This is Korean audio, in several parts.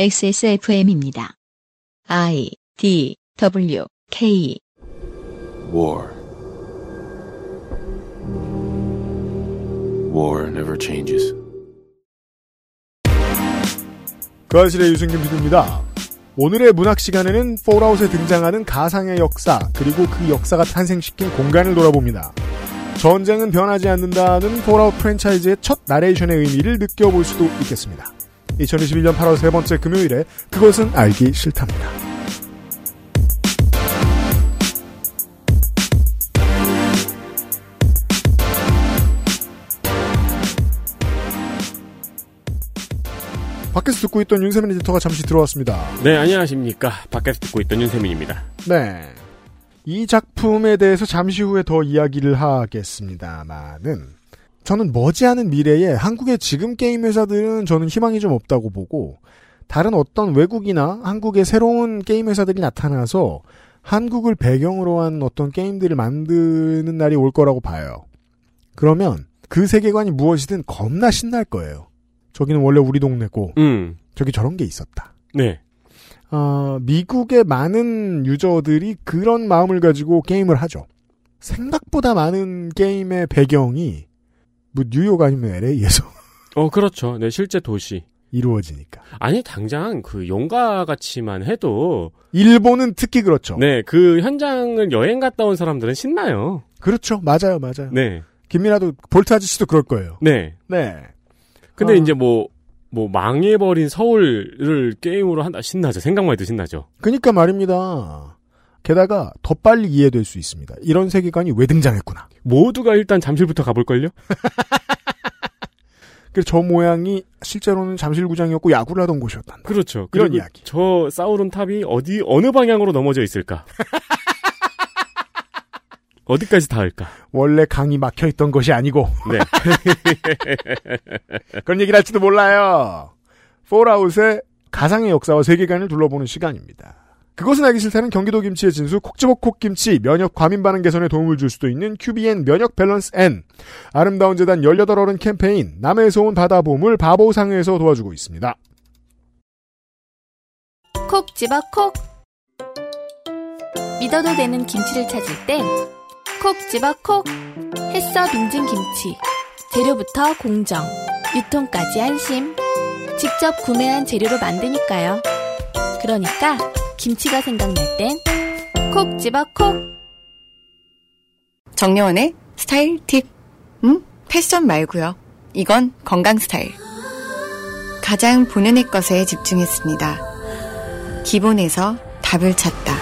XSFM입니다. I D W K War. War never changes. 그알싫의 유승균 PD입니다. 오늘의 문학 시간에는 폴아웃에 등장하는 가상의 역사 그리고 그 역사가 탄생시킨 공간을 돌아봅니다. 전쟁은 변하지 않는다는 폴아웃 프랜차이즈의 첫 나레이션의 의미를 느껴볼 수도 있겠습니다. 2021년 8월 세 번째 금요일에 그것은 알기 싫답니다. 밖에서 듣고 있던 윤세민 에디터가 잠시 들어왔습니다. 네, 안녕하십니까. 밖에서 듣고 있던 윤세민입니다. 네. 이 작품에 대해서 잠시 후에 더 이야기를 하겠습니다만은 저는 머지않은 미래에 한국의 지금 게임 회사들은 저는 희망이 좀 없다고 보고 다른 어떤 외국이나 한국의 새로운 게임 회사들이 나타나서 한국을 배경으로 한 어떤 게임들을 만드는 날이 올 거라고 봐요. 그러면 그 세계관이 무엇이든 겁나 신날 거예요. 저기는 원래 우리 동네고 음, 저기 저런 게 있었다. 네. 어, 미국의 많은 유저들이 그런 마음을 가지고 게임을 하죠. 생각보다 많은 게임의 배경이 뭐 뉴욕 아니면 LA에서 어, 그렇죠. 네, 실제 도시. 이루어지니까. 아니, 당장 그 용가 같이만 해도, 일본은 특히 그렇죠. 네, 그 현장을 여행 갔다 온 사람들은 신나요. 그렇죠. 맞아요, 맞아요. 네, 김미라도 볼트 아저씨도 그럴 거예요. 네. 네. 근데 어. 이제 뭐, 뭐 망해버린 서울을 게임으로 한다. 신나죠. 생각만 해도 신나죠. 그니까 말입니다. 게다가 더 빨리 이해될 수 있습니다. 이런 세계관이 왜 등장했구나. 모두가 일단 잠실부터 가볼걸요? 그래서 저 모양이 실제로는 잠실구장이었고 야구를 하던 곳이었단다. 그렇죠. 그리고 이야기. 저 싸우른 탑이 어디, 어느 방향으로 넘어져 있을까? 어디까지 닿을까? 원래 강이 막혀 있던 것이 아니고 네. 그런 얘기를 할지도 몰라요. 폴아웃의 가상의 역사와 세계관을 둘러보는 시간입니다. 그것은 알기 싫다는 경기도 김치의 진수 콕 집어 콕 김치 면역 과민 반응 개선에 도움을 줄 수도 있는 QBN 면역 밸런스 N. 아름다운 재단 18어른 캠페인 남해에서 온 바다 보물 바보상에서 도와주고 있습니다. 콕 집어 콕. 믿어도 되는 김치를 찾을 땐 콕 집어 콕. 햇서 빙진 김치. 재료부터 공정 유통까지 안심. 직접 구매한 재료로 만드니까요. 그러니까 김치가 생각날 땐 콕 집어 콕 정려원의 스타일 팁. 음? 패션 말고요. 이건 건강 스타일. 가장 본연의 것에 집중했습니다. 기본에서 답을 찾다.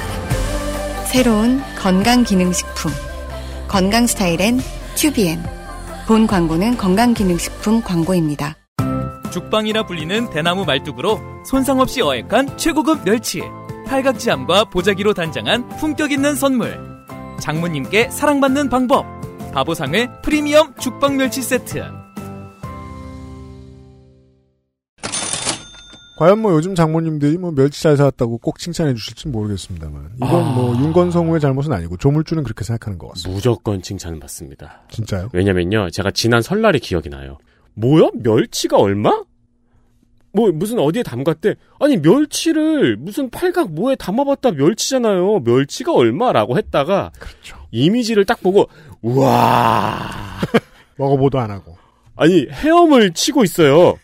새로운 건강 기능식품. 건강 스타일엔 튜비엔. 본 광고는 건강 기능식품 광고입니다. 죽방이라 불리는 대나무 말뚝으로 손상 없이 어획한 최고급 멸치. 팔각지함과 보자기로 단장한 품격 있는 선물. 장모님께 사랑받는 방법. 바보상의 프리미엄 죽방 멸치 세트. 과연 뭐 요즘 장모님들이 뭐 멸치 잘 사왔다고 꼭 칭찬해 주실지 모르겠습니다만 이건 뭐 윤건성우의 잘못은 아니고 조물주는 그렇게 생각하는 것 같습니다. 무조건 칭찬 받습니다. 진짜요? 왜냐면요, 제가 지난 설날이 기억이 나요. 뭐야? 멸치가 얼마? 뭐, 무슨 어디에 담갔대? 아니, 멸치를 무슨 팔각 뭐에 담아봤다 멸치잖아요. 멸치가 얼마라고 했다가, 그렇죠. 이미지를 딱 보고, 우와. 먹어보도 안 하고. 아니, 헤엄을 치고 있어요.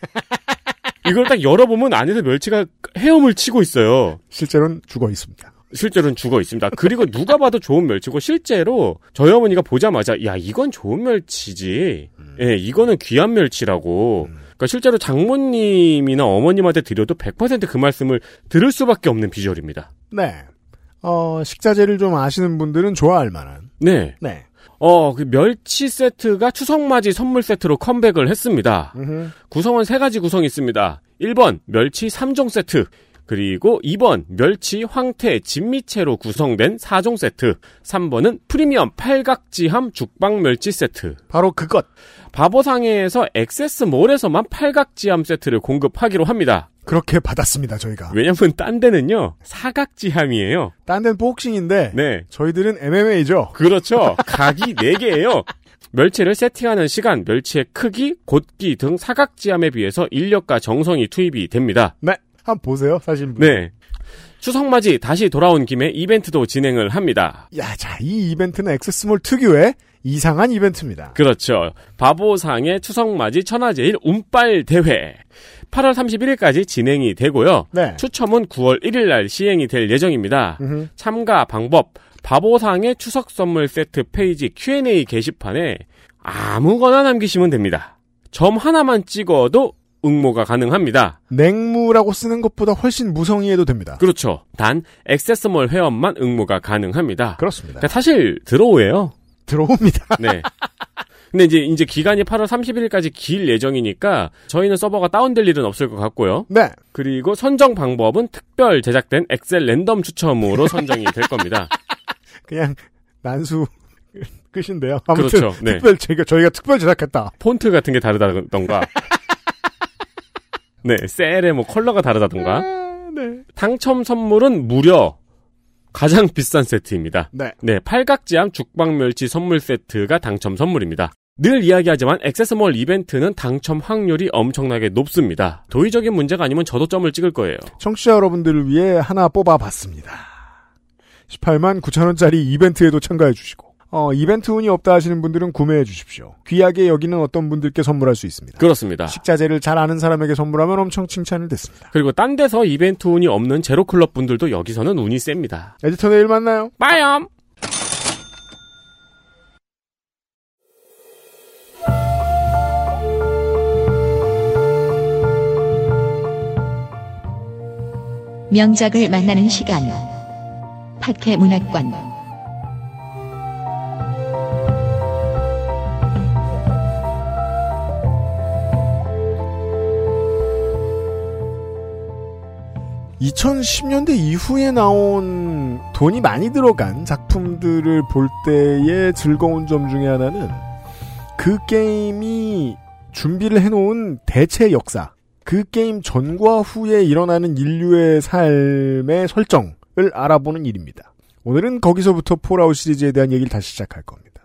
이걸 딱 열어보면 안에서 멸치가 헤엄을 치고 있어요. 실제로는 죽어 있습니다. 실제로는 죽어 있습니다. 그리고 누가 봐도 좋은 멸치고 실제로 저희 어머니가 보자마자 야 이건 좋은 멸치지. 예, 이거는 귀한 멸치라고. 그러니까 실제로 장모님이나 어머님한테 드려도 100%그 말씀을 들을 수밖에 없는 비주얼입니다. 네. 어, 식자재를 좀 아시는 분들은 좋아할 만한. 네. 네. 어, 그 멸치 세트가 추석맞이 선물 세트로 컴백을 했습니다. 음흠. 구성은 세 가지 구성이 있습니다. 1번 멸치 3종 세트. 그리고 2번 멸치 황태 진미채로 구성된 4종 세트. 3번은 프리미엄 팔각지함 죽방 멸치 세트. 바로 그것. 바보상해에서 액세스몰에서만 팔각지함 세트를 공급하기로 합니다. 그렇게 받았습니다, 저희가. 왜냐면 딴 데는요. 사각지함이에요. 딴 데는 복싱인데 네. 저희들은 MMA죠. 그렇죠. 각이 4개예요. 멸치를 세팅하는 시간, 멸치의 크기, 곧기 등 사각지함에 비해서 인력과 정성이 투입이 됩니다. 네. 한번 보세요, 사실. 네. 추석 맞이 다시 돌아온 김에 이벤트도 진행을 합니다. 야, 자, 이 이벤트는 XS몰 특유의 이상한 이벤트입니다. 그렇죠. 바보상의 추석 맞이 천하제일 운빨 대회. 8월 31일까지 진행이 되고요. 네. 추첨은 9월 1일 날 시행이 될 예정입니다. 음흠. 참가 방법 바보상의 추석 선물 세트 페이지 Q&A 게시판에 아무거나 남기시면 됩니다. 점 하나만 찍어도 응모가 가능합니다. 냉무라고 쓰는 것보다 훨씬 무성의해도 됩니다. 그렇죠. 단 액세스몰 회원만 응모가 가능합니다. 그렇습니다. 그러니까 사실 들어오예요. 들어옵니다. 네. 근데 이제 이제 기간이 8월 31일까지 길 예정이니까 저희는 서버가 다운될 일은 없을 것 같고요. 네. 그리고 선정 방법은 특별 제작된 엑셀 랜덤 추첨으로 선정이 될 겁니다. 그냥 난수 끝인데요. 아무튼 그렇죠. 네. 특별 제가 저희가 특별 제작했다. 폰트 같은 게 다르다던가. 네, 셀의 뭐 컬러가 다르다던가. 네. 당첨 선물은 무려 가장 비싼 세트입니다. 네. 네, 팔각지암 죽방멸치 선물 세트가 당첨 선물입니다. 늘 이야기하지만 액세스몰 이벤트는 당첨 확률이 엄청나게 높습니다. 도의적인 문제가 아니면 저도 점을 찍을 거예요. 청취자 여러분들을 위해 하나 뽑아봤습니다. 18만 9천원짜리 이벤트에도 참가해 주시고 어, 이벤트 운이 없다 하시는 분들은 구매해 주십시오. 귀하게 여기는 어떤 분들께 선물할 수 있습니다. 그렇습니다. 식자재를 잘 아는 사람에게 선물하면 엄청 칭찬을 듣습니다. 그리고 딴 데서 이벤트 운이 없는 제로클럽 분들도 여기서는 운이 셉니다. 에디터 내일 만나요. 빠염! 명작을 만나는 시간. 파케 문학관. (2010년대) 이후에 나온 돈이 많이 들어간 작품들을 볼 때의 즐거운 점 중에 하나는 그 게임이 준비를 해놓은 대체 역사 그 게임 전과 후에 일어나는 인류의 삶의 설정을 알아보는 일입니다. 오늘은 거기서부터 폴아웃 시리즈에 대한 얘기를 다시 시작할 겁니다.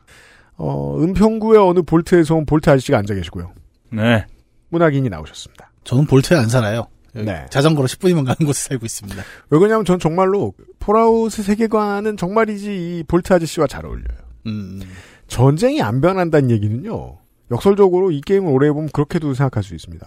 어, 은평구의 어느 볼트에서 온 볼트 아저씨가 앉아 계시고요. 네. 문학인이 나오셨습니다. 저는 볼트에 안 살아요. 네. 자전거로 10분이면 가는 곳에 살고 있습니다. 왜 그러냐면 전 정말로 폴아웃의 세계관은 정말이지 이 볼트 아저씨와 잘 어울려요. 음, 전쟁이 안 변한다는 얘기는요. 역설적으로 이 게임을 오래 해보면 그렇게도 생각할 수 있습니다.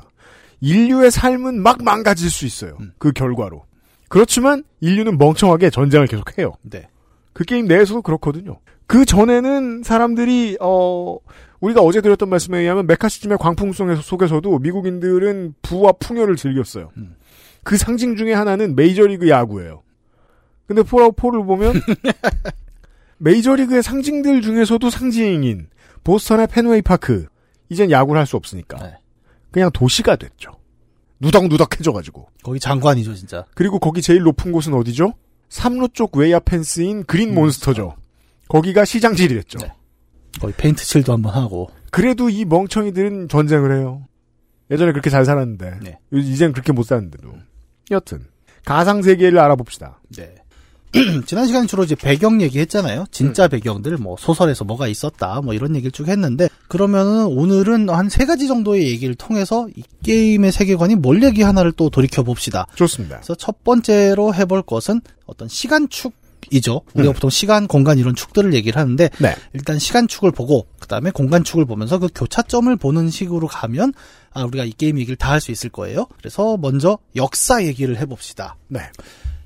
인류의 삶은 막 망가질 수 있어요. 음. 그 결과로. 그렇지만 인류는 멍청하게 전쟁을 계속해요. 네. 그 게임 내에서도 그렇거든요. 그 전에는 사람들이 어 우리가 어제 드렸던 말씀에 의하면 매카시즘의 광풍성 속에서도 미국인들은 부와 풍요를 즐겼어요. 음. 그 상징 중에 하나는 메이저리그 야구예요. 근데 폴아웃 4를 보면 메이저리그의 상징들 중에서도 상징인 보스턴의 펜웨이 파크 이젠 야구를 할 수 없으니까 네. 그냥 도시가 됐죠. 누덕누덕해져가지고 거기 장관이죠, 진짜. 그리고 거기 제일 높은 곳은 어디죠? 삼루 쪽 외야 펜스인 그린 몬스터죠. 거기가 시장실이 됐죠. 네. 거기 페인트 칠도 한번 하고. 그래도 이 멍청이들은 전쟁을 해요. 예전에 그렇게 잘 살았는데 네. 이젠 그렇게 못 사는데도. 여튼 가상 세계를 알아봅시다. 네. 지난 시간에 주로 이제 배경 얘기했잖아요. 진짜 배경들, 뭐 소설에서 뭐가 있었다, 뭐 이런 얘기를 쭉 했는데 그러면은 오늘은 한 세 가지 정도의 얘기를 통해서 이 게임의 세계관이 뭘 얘기 하나를 또 돌이켜 봅시다. 좋습니다. 그래서 첫 번째로 해볼 것은 어떤 시간축 이죠. 우리가 음. 보통 시간, 공간 이런 축들을 얘기를 하는데 네. 일단 시간 축을 보고 그다음에 공간 축을 보면서 그 교차점을 보는 식으로 가면 아 우리가 이 게임 얘기를 다 할 수 있을 거예요. 그래서 먼저 역사 얘기를 해 봅시다. 네.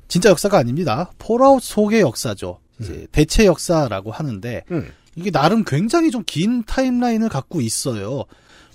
진짜 역사가 아닙니다. 폴아웃 속의 역사죠. 이제 대체 역사라고 하는데 음. 이게 나름 굉장히 좀 긴 timeline을 갖고 있어요.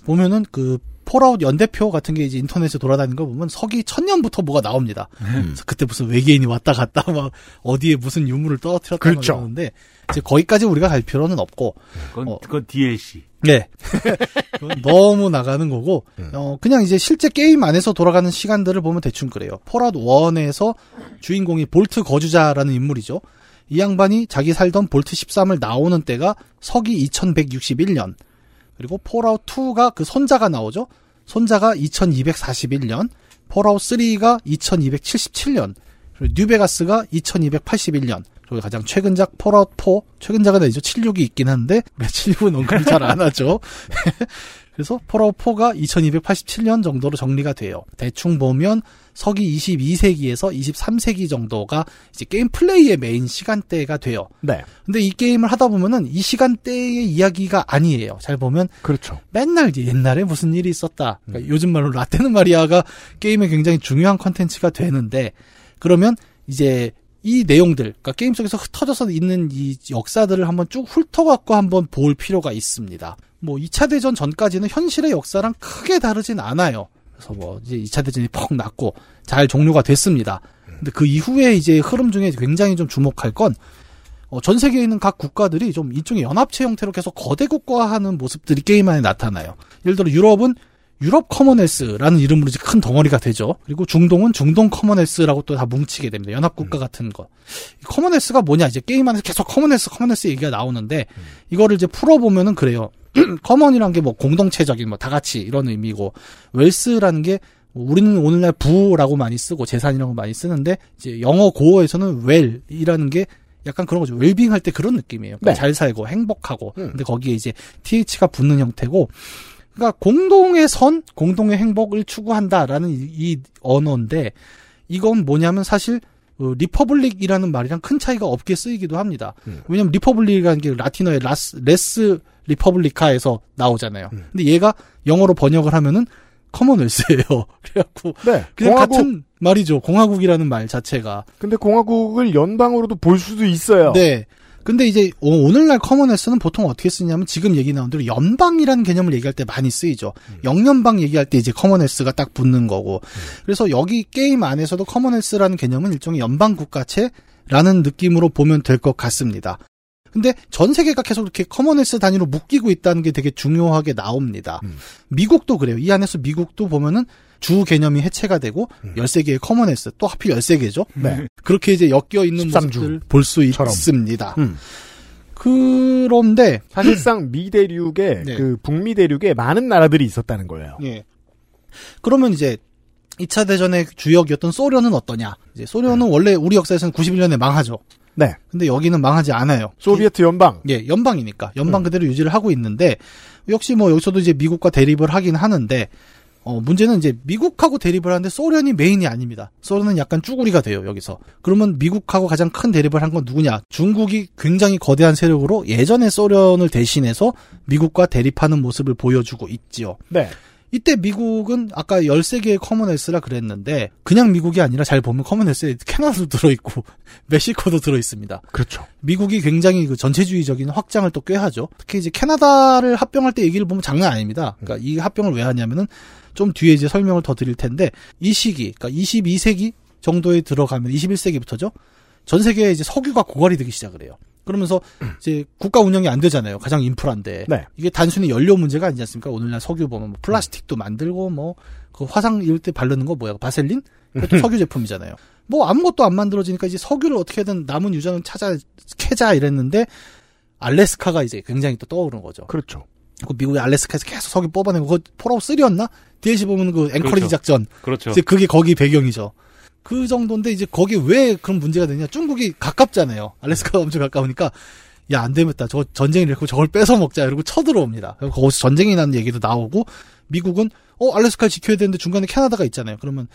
보면은 그 폴아웃 연대표 같은 게 이제 인터넷에 돌아다니는 거 보면 서기 천년부터 뭐가 나옵니다. 그래서 그때 무슨 외계인이 왔다 갔다 막 어디에 무슨 유물을 떨어뜨렸다 그렇죠. 그러는데 이제 거기까지 우리가 갈 필요는 없고 그건, 어. 그건 DLC. 네. 그건 너무 나가는 거고, 어, 그냥 이제 실제 게임 안에서 돌아가는 시간들을 보면 대충 그래요. Fallout 1에서 주인공이 Vault 거주자라는 인물이죠. 이 양반이 자기 살던 Vault 13을 나오는 때가 서기 2161년. 그리고 Fallout 2가 그 손자가 나오죠. 손자가 2241년. Fallout 3가 2277년. 그리고 New Vegas가 2281년. 그리고 가장 최근작 Fallout 4, 최근작은 아니죠. 76이 있긴 한데, 우리가 76은 언급을 잘 안 하죠. 그래서 Fallout 4가 2287년 정도로 정리가 돼요. 대충 보면 서기 22세기에서 23세기 정도가 이제 게임 플레이의 메인 시간대가 돼요. 네. 근데 이 게임을 하다 보면은 이 시간대의 이야기가 아니에요. 잘 보면 그렇죠. 맨날 이제 옛날에 무슨 일이 있었다. 그러니까 요즘 말로 라떼는 말이야가 게임에 굉장히 중요한 컨텐츠가 되는데 그러면 이제 이 내용들, 그러니까 게임 속에서 흩어져서 있는 이 역사들을 한번 쭉 훑어갖고 한번 볼 필요가 있습니다. 뭐 2차 대전 전까지는 현실의 역사랑 크게 다르진 않아요. 그래서 뭐 이제 2차 대전이 퍽 났고 잘 종료가 됐습니다. 근데 그 이후에 이제 흐름 중에 굉장히 좀 주목할 건 어, 전 세계에 있는 각 국가들이 좀 일종의 연합체 형태로 계속 거대 국가화하는 모습들이 게임 안에 나타나요. 예를 들어 유럽은 유럽 Commonwealth라는 이름으로 이제 큰 덩어리가 되죠. 그리고 중동은 중동 Commonwealth라고 또 다 뭉치게 됩니다. 연합국가 같은 거. 이 Commonwealth가 뭐냐 이제 게임 안에서 계속 Commonwealth Commonwealth 얘기가 나오는데 이거를 이제 풀어보면은 그래요. common이란 게 뭐 공동체적인 뭐 다 같이 이런 의미고 wealth라는 게 우리는 오늘날 부라고 많이 쓰고 재산이라고 많이 쓰는데 이제 영어 고어에서는 weal이라는 게 약간 그런 거죠. 웰빙 할 때 그런 느낌이에요. 그러니까 네. 잘 살고 행복하고. 음. 근데 거기에 이제 TH가 붙는 형태고 그러니까 공동의 선, 공동의 행복을 추구한다라는 이, 이 언어인데 이건 뭐냐면 사실 어, republic이라는 말이랑 큰 차이가 없게 쓰이기도 합니다. 음. 왜냐면 republic이라는 게 라틴어의 라스, res publica에서 나오잖아요. 음. 근데 얘가 영어로 번역을 하면은 commonwealth예요. 그래갖고 네. 그냥 공화국, 같은 말이죠. 공화국이라는 말 자체가. 근데 공화국을 연방으로도 볼 수도 있어요. 네. 근데 이제 오- 오늘날 commonwealth는 보통 어떻게 쓰냐면 지금 얘기 나온 대로 연방이라는 개념을 얘기할 때 많이 쓰이죠. 영연방 얘기할 때 이제 commonwealth가 딱 붙는 거고. 그래서 여기 게임 안에서도 commonwealth라는 개념은 일종의 연방 국가체라는 느낌으로 보면 될 것 같습니다. 근데 전 세계가 계속 이렇게 commonwealth 단위로 묶이고 있다는 게 되게 중요하게 나옵니다. 음. 미국도 그래요. 이 안에서 미국도 보면은 주 개념이 해체가 되고 음. 13개의 commonwealth 또 하필 13개죠. 네. 그렇게 이제 엮여 있는 13주 모습을 볼 수. 있습니다. 음. 그런데 사실상 미 대륙에 네. 그 북미 대륙에 많은 나라들이 있었다는 거예요. 예. 그러면 이제 2차 대전의 주역이었던 소련은 어떠냐? 이제 소련은 원래 우리 역사에서는 91년에 망하죠. 네. 근데 여기는 망하지 않아요. 소비에트 연방. 예, 연방이니까 연방 음. 그대로 유지를 하고 있는데 역시 뭐 여기서도 이제 미국과 대립을 하긴 하는데 어 문제는 이제 미국하고 대립을 하는데 소련이 메인이 아닙니다. 소련은 약간 쭈구리가 돼요 여기서. 그러면 미국하고 가장 큰 대립을 한 건 누구냐? 중국이 굉장히 거대한 세력으로 예전의 소련을 대신해서 미국과 대립하는 모습을 보여주고 있지요. 네. 이때 미국은 아까 13개의 커먼웰스라 그랬는데 그냥 미국이 아니라 잘 보면 커먼웰스에 캐나다도 들어있고 멕시코도 들어있습니다. 그렇죠. 미국이 굉장히 그 전체주의적인 확장을 또 꽤 하죠. 특히 이제 캐나다를 합병할 때 얘기를 보면 장난 아닙니다. 그러니까 이 합병을 왜 하냐면은 좀 뒤에 이제 설명을 더 드릴 텐데 이 시기, 그러니까 22세기 정도에 들어가면 21세기부터죠. 전 세계에 이제 석유가 고갈이 되기 시작을 해요. 그러면서 이제 국가 운영이 안 되잖아요. 가장 인프라인데. 네. 이게 단순히 연료 문제가 아니지 않습니까? 오늘날 석유 보면 뭐 플라스틱도 만들고 뭐 그 화상 이럴 때 바르는 거 뭐야? 바셀린? 그것도 석유 제품이잖아요. 뭐 아무것도 안 만들어지니까 이제 석유를 어떻게든 남은 유전을 찾아 캐자 이랬는데 알래스카가 이제 굉장히 또 떠오르는 거죠. 그렇죠. 그 미국의 알래스카에서 계속 석유 뽑아내고 그거 Fallout 3였나? DLC 보면 그 앵커리지 그렇죠. 작전. 그렇죠. 이제 그게 거기 배경이죠. 그 정도인데 이제 거기 왜 그런 문제가 되냐? 중국이 가깝잖아요. 알래스카가 엄청 가까우니까 야 안 되겠다. 저 전쟁이 일고 저걸 뺏어 먹자 이러고 쳐들어옵니다. 거기서 전쟁이 나는 얘기도 나오고 미국은 어 알래스카를 지켜야 되는데 중간에 캐나다가 있잖아요. 그러면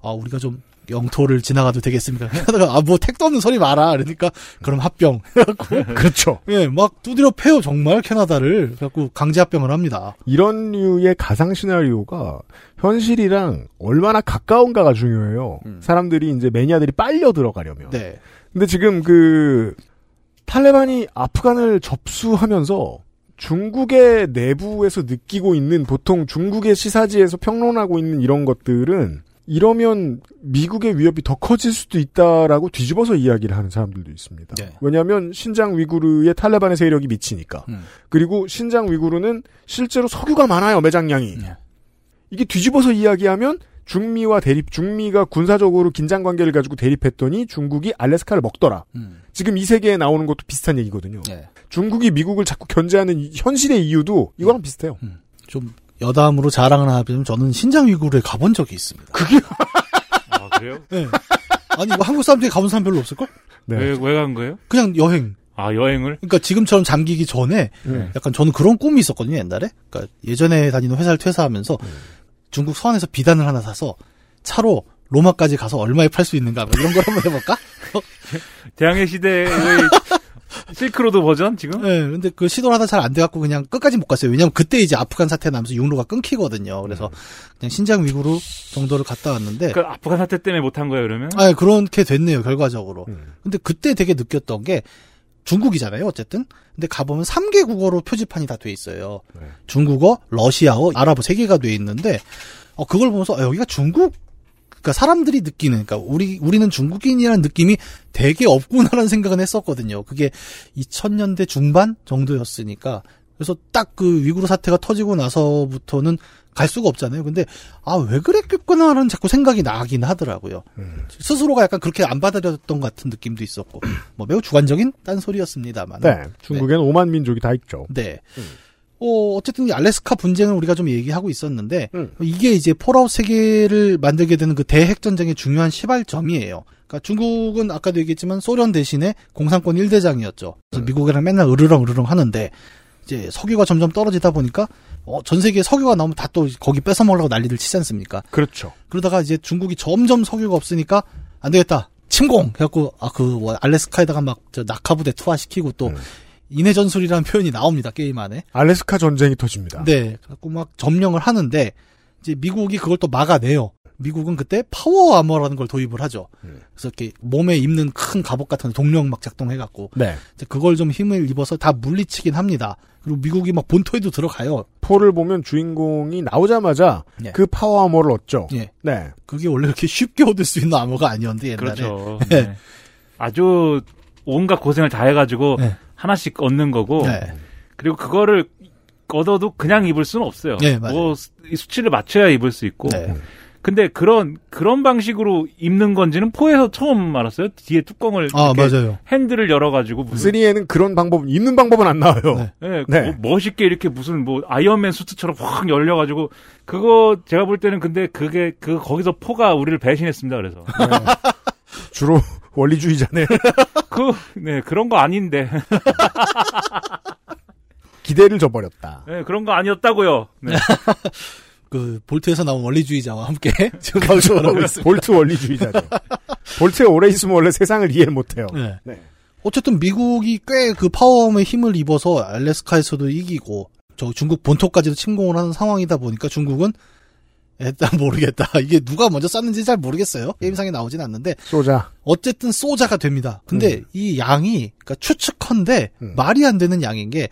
아 우리가 좀 영토를 지나가도 되겠습니까? 캐나다가 아 뭐 택도 없는 소리 마라. 그러니까 그럼 합병. 해갖고 그렇죠. 예, 막 두드려 패요 정말 캐나다를. 그래갖고 강제 합병을 합니다. 이런 류의 가상 시나리오가 현실이랑 얼마나 가까운가가 중요해요. 음. 사람들이 이제 매니아들이 빨려 들어가려면. 네. 근데 지금 그 탈레반이 아프간을 접수하면서 중국의 내부에서 느끼고 있는 보통 중국의 시사지에서 평론하고 있는 이런 것들은 이러면 미국의 위협이 더 커질 수도 있다라고 뒤집어서 이야기를 하는 사람들도 있습니다. 네. 왜냐하면 신장 위구르의 탈레반의 세력이 미치니까. 음. 그리고 신장 위구르는 실제로 석유가 많아요 매장량이. 네. 이게 뒤집어서 이야기하면 중미와 대립, 중미가 군사적으로 긴장 관계를 가지고 대립했더니 중국이 알래스카를 먹더라. 음. 지금 이 세계에 나오는 것도 비슷한 얘기거든요. 예. 중국이 미국을 자꾸 견제하는 이- 현실의 이유도 이거랑 비슷해요. 좀 여담으로 자랑을 하자면 저는 신장 위구르에 가본 적이 있습니다. 아, 그래요? 네. 아니 뭐 한국 사람들이 가본 사람 별로 없을걸? 네. 왜, 왜 간 거예요? 그냥 여행. 아 여행을 그러니까 지금처럼 잠기기 전에 음. 약간 저는 그런 꿈이 있었거든요 옛날에. 그러니까 예전에 다니는 회사를 퇴사하면서 음. 중국 서안에서 비단을 하나 사서 차로 로마까지 가서 얼마에 팔 수 있는가 뭐 이런 걸 한번 해볼까? 대항해 시대의 실크로드 버전 지금 네, 근데 그 시도를 하다 잘 안 돼갖고 그냥 끝까지 못 갔어요. 왜냐면 그때 이제 아프간 사태 나면서 육로가 끊기거든요. 그래서 그냥 신장 위구르 정도를 갔다 왔는데. 그 아프간 사태 때문에 못한 거예요 그러면 아, 그렇게 됐네요 결과적으로. 음. 근데 그때 되게 느꼈던 게 중국이잖아요, 어쨌든. 근데 가보면 3개 국어로 표지판이 다 돼 있어요. 네. 중국어, 러시아어, 아랍어 3개가 돼 있는데, 어, 그걸 보면서, 아, 여기가 중국, 그니까 사람들이 느끼는, 그니까 우리, 우리는 중국인이라는 느낌이 되게 없구나라는 생각은 했었거든요. 그게 2000년대 중반 정도였으니까. 그래서 딱 그 위구르 사태가 터지고 나서부터는 갈 수가 없잖아요. 근데, 아, 왜 그랬겠구나라는 자꾸 생각이 나긴 하더라고요. 음. 스스로가 약간 그렇게 안 받아들였던 것 같은 느낌도 있었고, 뭐 매우 주관적인 딴 소리였습니다만. 네. 중국에는 오만 민족이 다 있죠. 네. 어, 어쨌든 이 알래스카 분쟁을 우리가 좀 얘기하고 있었는데, 음. 이게 이제 Fallout 세계를 만들게 되는 그 대핵 전쟁의 중요한 시발점이에요. 그러니까 중국은 아까도 얘기했지만 소련 대신에 공산권 1대장이었죠. 그래서 미국이랑 맨날 으르렁 으르렁 하는데, 이제 석유가 점점 떨어지다 보니까, 어, 전 세계에 석유가 나오면 다 또 거기 뺏어 먹으려고 난리를 치지 않습니까? 그렇죠. 그러다가 이제 중국이 점점 석유가 없으니까 안 되겠다. 침공 해갖고 아 그 뭐 알래스카에다가 막 저 낙하부대 투하시키고 또 음. 인해 전술이라는 표현이 나옵니다 게임 안에. 알래스카 전쟁이 터집니다. 네, 갖고 막 점령을 하는데 이제 미국이 그걸 또 막아내요. 미국은 그때 power armor라는 걸 도입을 하죠. 음. 그래서 이렇게 몸에 입는 큰 갑옷 같은 거 동력 막 작동해갖고 네. 이제 그걸 좀 힘을 입어서 다 물리치긴 합니다. 그리고 미국이 막 본토에도 들어가요. four를 보면 주인공이 나오자마자 예. 그 power armor를 얻죠. 예, 네. 그게 원래 이렇게 쉽게 얻을 수 있는 암호가 아니었는데 옛날에. 그렇죠 네. 네. 아주 온갖 고생을 다 해가지고 네. 하나씩 얻는 거고 네. 그리고 그거를 얻어도 그냥 입을 수는 없어요. 네, 맞아요. 뭐 수- 수치를 맞춰야 입을 수 있고. 네. 근데 그런 그런 방식으로 입는 건지는 four에서 처음 알았어요. 뒤에 뚜껑을 아 이렇게 맞아요. 핸들을 열어가지고 무슨 3에는 그런 방법, 있는 방법은 안 나와요. 네. 예, 네. 뭐 멋있게 이렇게 무슨 뭐 Iron Man 수트처럼 확 열려가지고 그거 제가 볼 때는 근데 그게 그 거기서 포가 우리를 배신했습니다. 그래서 주로 원리주의자네. 그 네 그런 거 아닌데 기대를 저버렸다. 네, 그런 거 아니었다고요. 네. 그 볼트에서 나온 원리주의자와 함께 지금 방송을 하고 있습니다. 볼트 원리주의자죠. 볼트가 오래 있으면 원래 세상을 이해를 못해요. 네. 네. 어쨌든 미국이 꽤 그 파워함의 힘을 입어서 알래스카에서도 이기고 저 중국 본토까지도 침공을 하는 상황이다 보니까 중국은 일단 모르겠다. 이게 누가 먼저 쐈는지 잘 모르겠어요. 게임상에 나오진 않는데 쏘자. 어쨌든 소자가 됩니다. 근데 이 양이 그러니까 추측컨대 음. 말이 안 되는 양인 게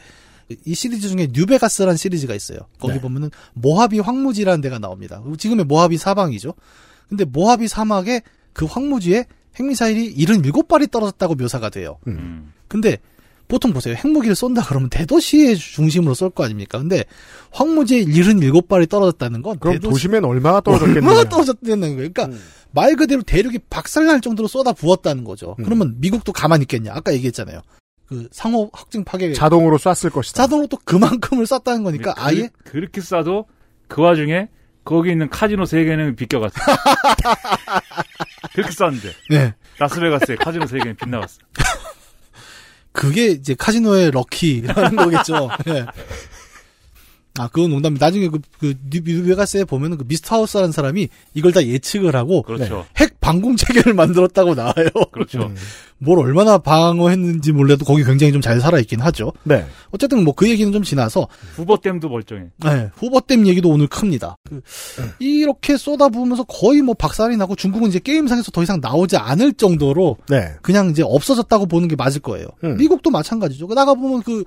이 시리즈 중에 뉴베가스라는 시리즈가 있어요. 거기 네. 보면은 모하비 황무지라는 데가 나옵니다. 지금의 모하비 사방이죠. 근데 모하비 사막에 그 황무지에 핵미사일이 77발이 떨어졌다고 묘사가 돼요. 음. 근데 보통 보세요. 핵무기를 쏜다 그러면 대도시의 중심으로 쏠 거 아닙니까? 근데 황무지에 77발이 떨어졌다는 건 그럼 대도시 도심엔 얼마나 떨어졌겠느냐. 얼마나 떨어졌다는 거예요. 그러니까 음. 말 그대로 대륙이 박살날 정도로 쏟아 부었다는 거죠. 음. 그러면 미국도 가만히 있겠냐? 아까 얘기했잖아요. 그 상호 확증 파괴 자동으로 쐈을 것이다. 자동으로 또 그만큼을 쐈다는 거니까 그, 아예 그렇게 싸도 그 와중에 거기 있는 카지노 세 개는 비껴갔어. 그렇게 쌌는데 네 라스베가스에 카지노 세 개는 빗나갔어. 그게 이제 카지노의 럭키라는 거겠죠. 네. 아, 그건 농담이. 나중에 그, 그, 뉴베가스에 보면은 그 미스터 하우스라는 사람이 이걸 다 예측을 하고 그렇죠. 핵 방공 체계를 만들었다고 나와요. 그렇죠. 음. 뭘 얼마나 방어했는지 몰라도 거기 굉장히 좀 잘 살아있긴 하죠. 네. 어쨌든 뭐 그 얘기는 좀 지나서 후보댐도 멀쩡해. 네, 후보댐 얘기도 오늘 큽니다. 그, 이렇게 쏟아부으면서 거의 뭐 박살이 나고 중국은 이제 게임상에서 더 이상 나오지 않을 정도로 네. 그냥 이제 없어졌다고 보는 게 맞을 거예요. 음. 미국도 마찬가지죠. 나가 보면 그,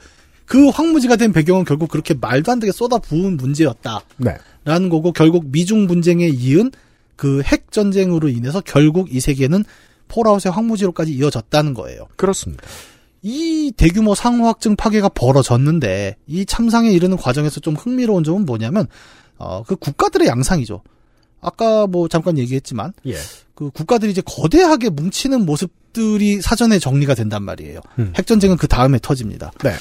그 황무지가 된 배경은 결국 그렇게 말도 안 되게 쏟아부은 문제였다. 네. 라는 거고 결국 미중 분쟁에 이은 그 핵 전쟁으로 인해서 결국 이 세계는 폴아웃의 황무지로까지 이어졌다는 거예요. 그렇습니다. 이 대규모 상호 확증 파괴가 벌어졌는데 이 참상에 이르는 과정에서 좀 흥미로운 점은 뭐냐면 어 그 국가들의 양상이죠. 아까 뭐 잠깐 얘기했지만 예. 그 국가들이 이제 거대하게 뭉치는 모습들이 사전에 정리가 된단 말이에요. 음. 핵전쟁은 그 다음에 터집니다. 네.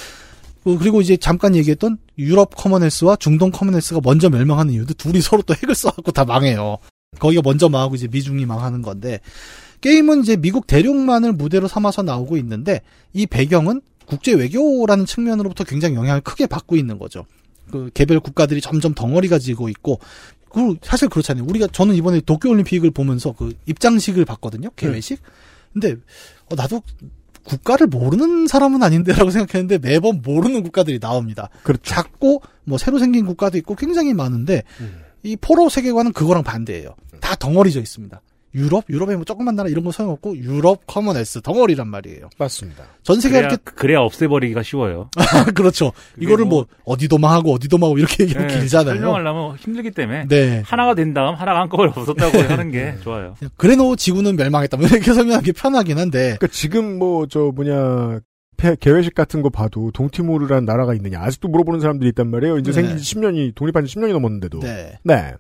그- 그리고 이제 잠깐 얘기했던 유럽 커머넬스와 중동 커머넬스가 먼저 멸망하는 이유도 둘이 서로 또 핵을 써갖고 다 망해요. 거기가 먼저 망하고 이제 미중이 망하는 건데 게임은 이제 미국 대륙만을 무대로 삼아서 나오고 있는데 이 배경은 국제 외교라는 측면으로부터 굉장히 영향을 크게 받고 있는 거죠. 그 개별 국가들이 점점 덩어리가 지고 있고 그 사실 그렇잖아요. 우리가 저는 이번에 도쿄 올림픽을 보면서 그 입장식을 봤거든요. 개회식. 근데 어, 나도 국가를 모르는 사람은 아닌데라고 생각했는데 매번 모르는 국가들이 나옵니다. 그렇죠. 작고 뭐 새로 생긴 국가도 있고 굉장히 많은데 이 포로 세계관은 그거랑 반대예요. 다 덩어리져 있습니다. 유럽, 유럽에 뭐 조그만 나라 이런 거 소용없고 유럽 커먼에스 덩어리란 말이에요. 맞습니다. 전 세계가 그래야, 이렇게 그래야 없애버리기가 쉬워요. 그렇죠. 그게 이거를 뭐, 뭐- 어디도 망하고 어디도 망하고 이렇게 얘기하면 네, 길잖아요. 설명하려면 힘들기 때문에 네. 하나가 된 다음 하나가 한꺼번에 없었다고 하는 게 좋아요. 그래놓고 지구는 멸망했다. 뭐 이렇게 설명하기 편하긴 한데 그러니까 지금 뭐 저 뭐냐 폐- 개회식 같은 거 봐도 동티모르라는 나라가 있느냐 아직도 물어보는 사람들이 있단 말이에요. 이제 네. 생긴 지 10년이 독립한 지 10년이 넘었는데도. 네. 네.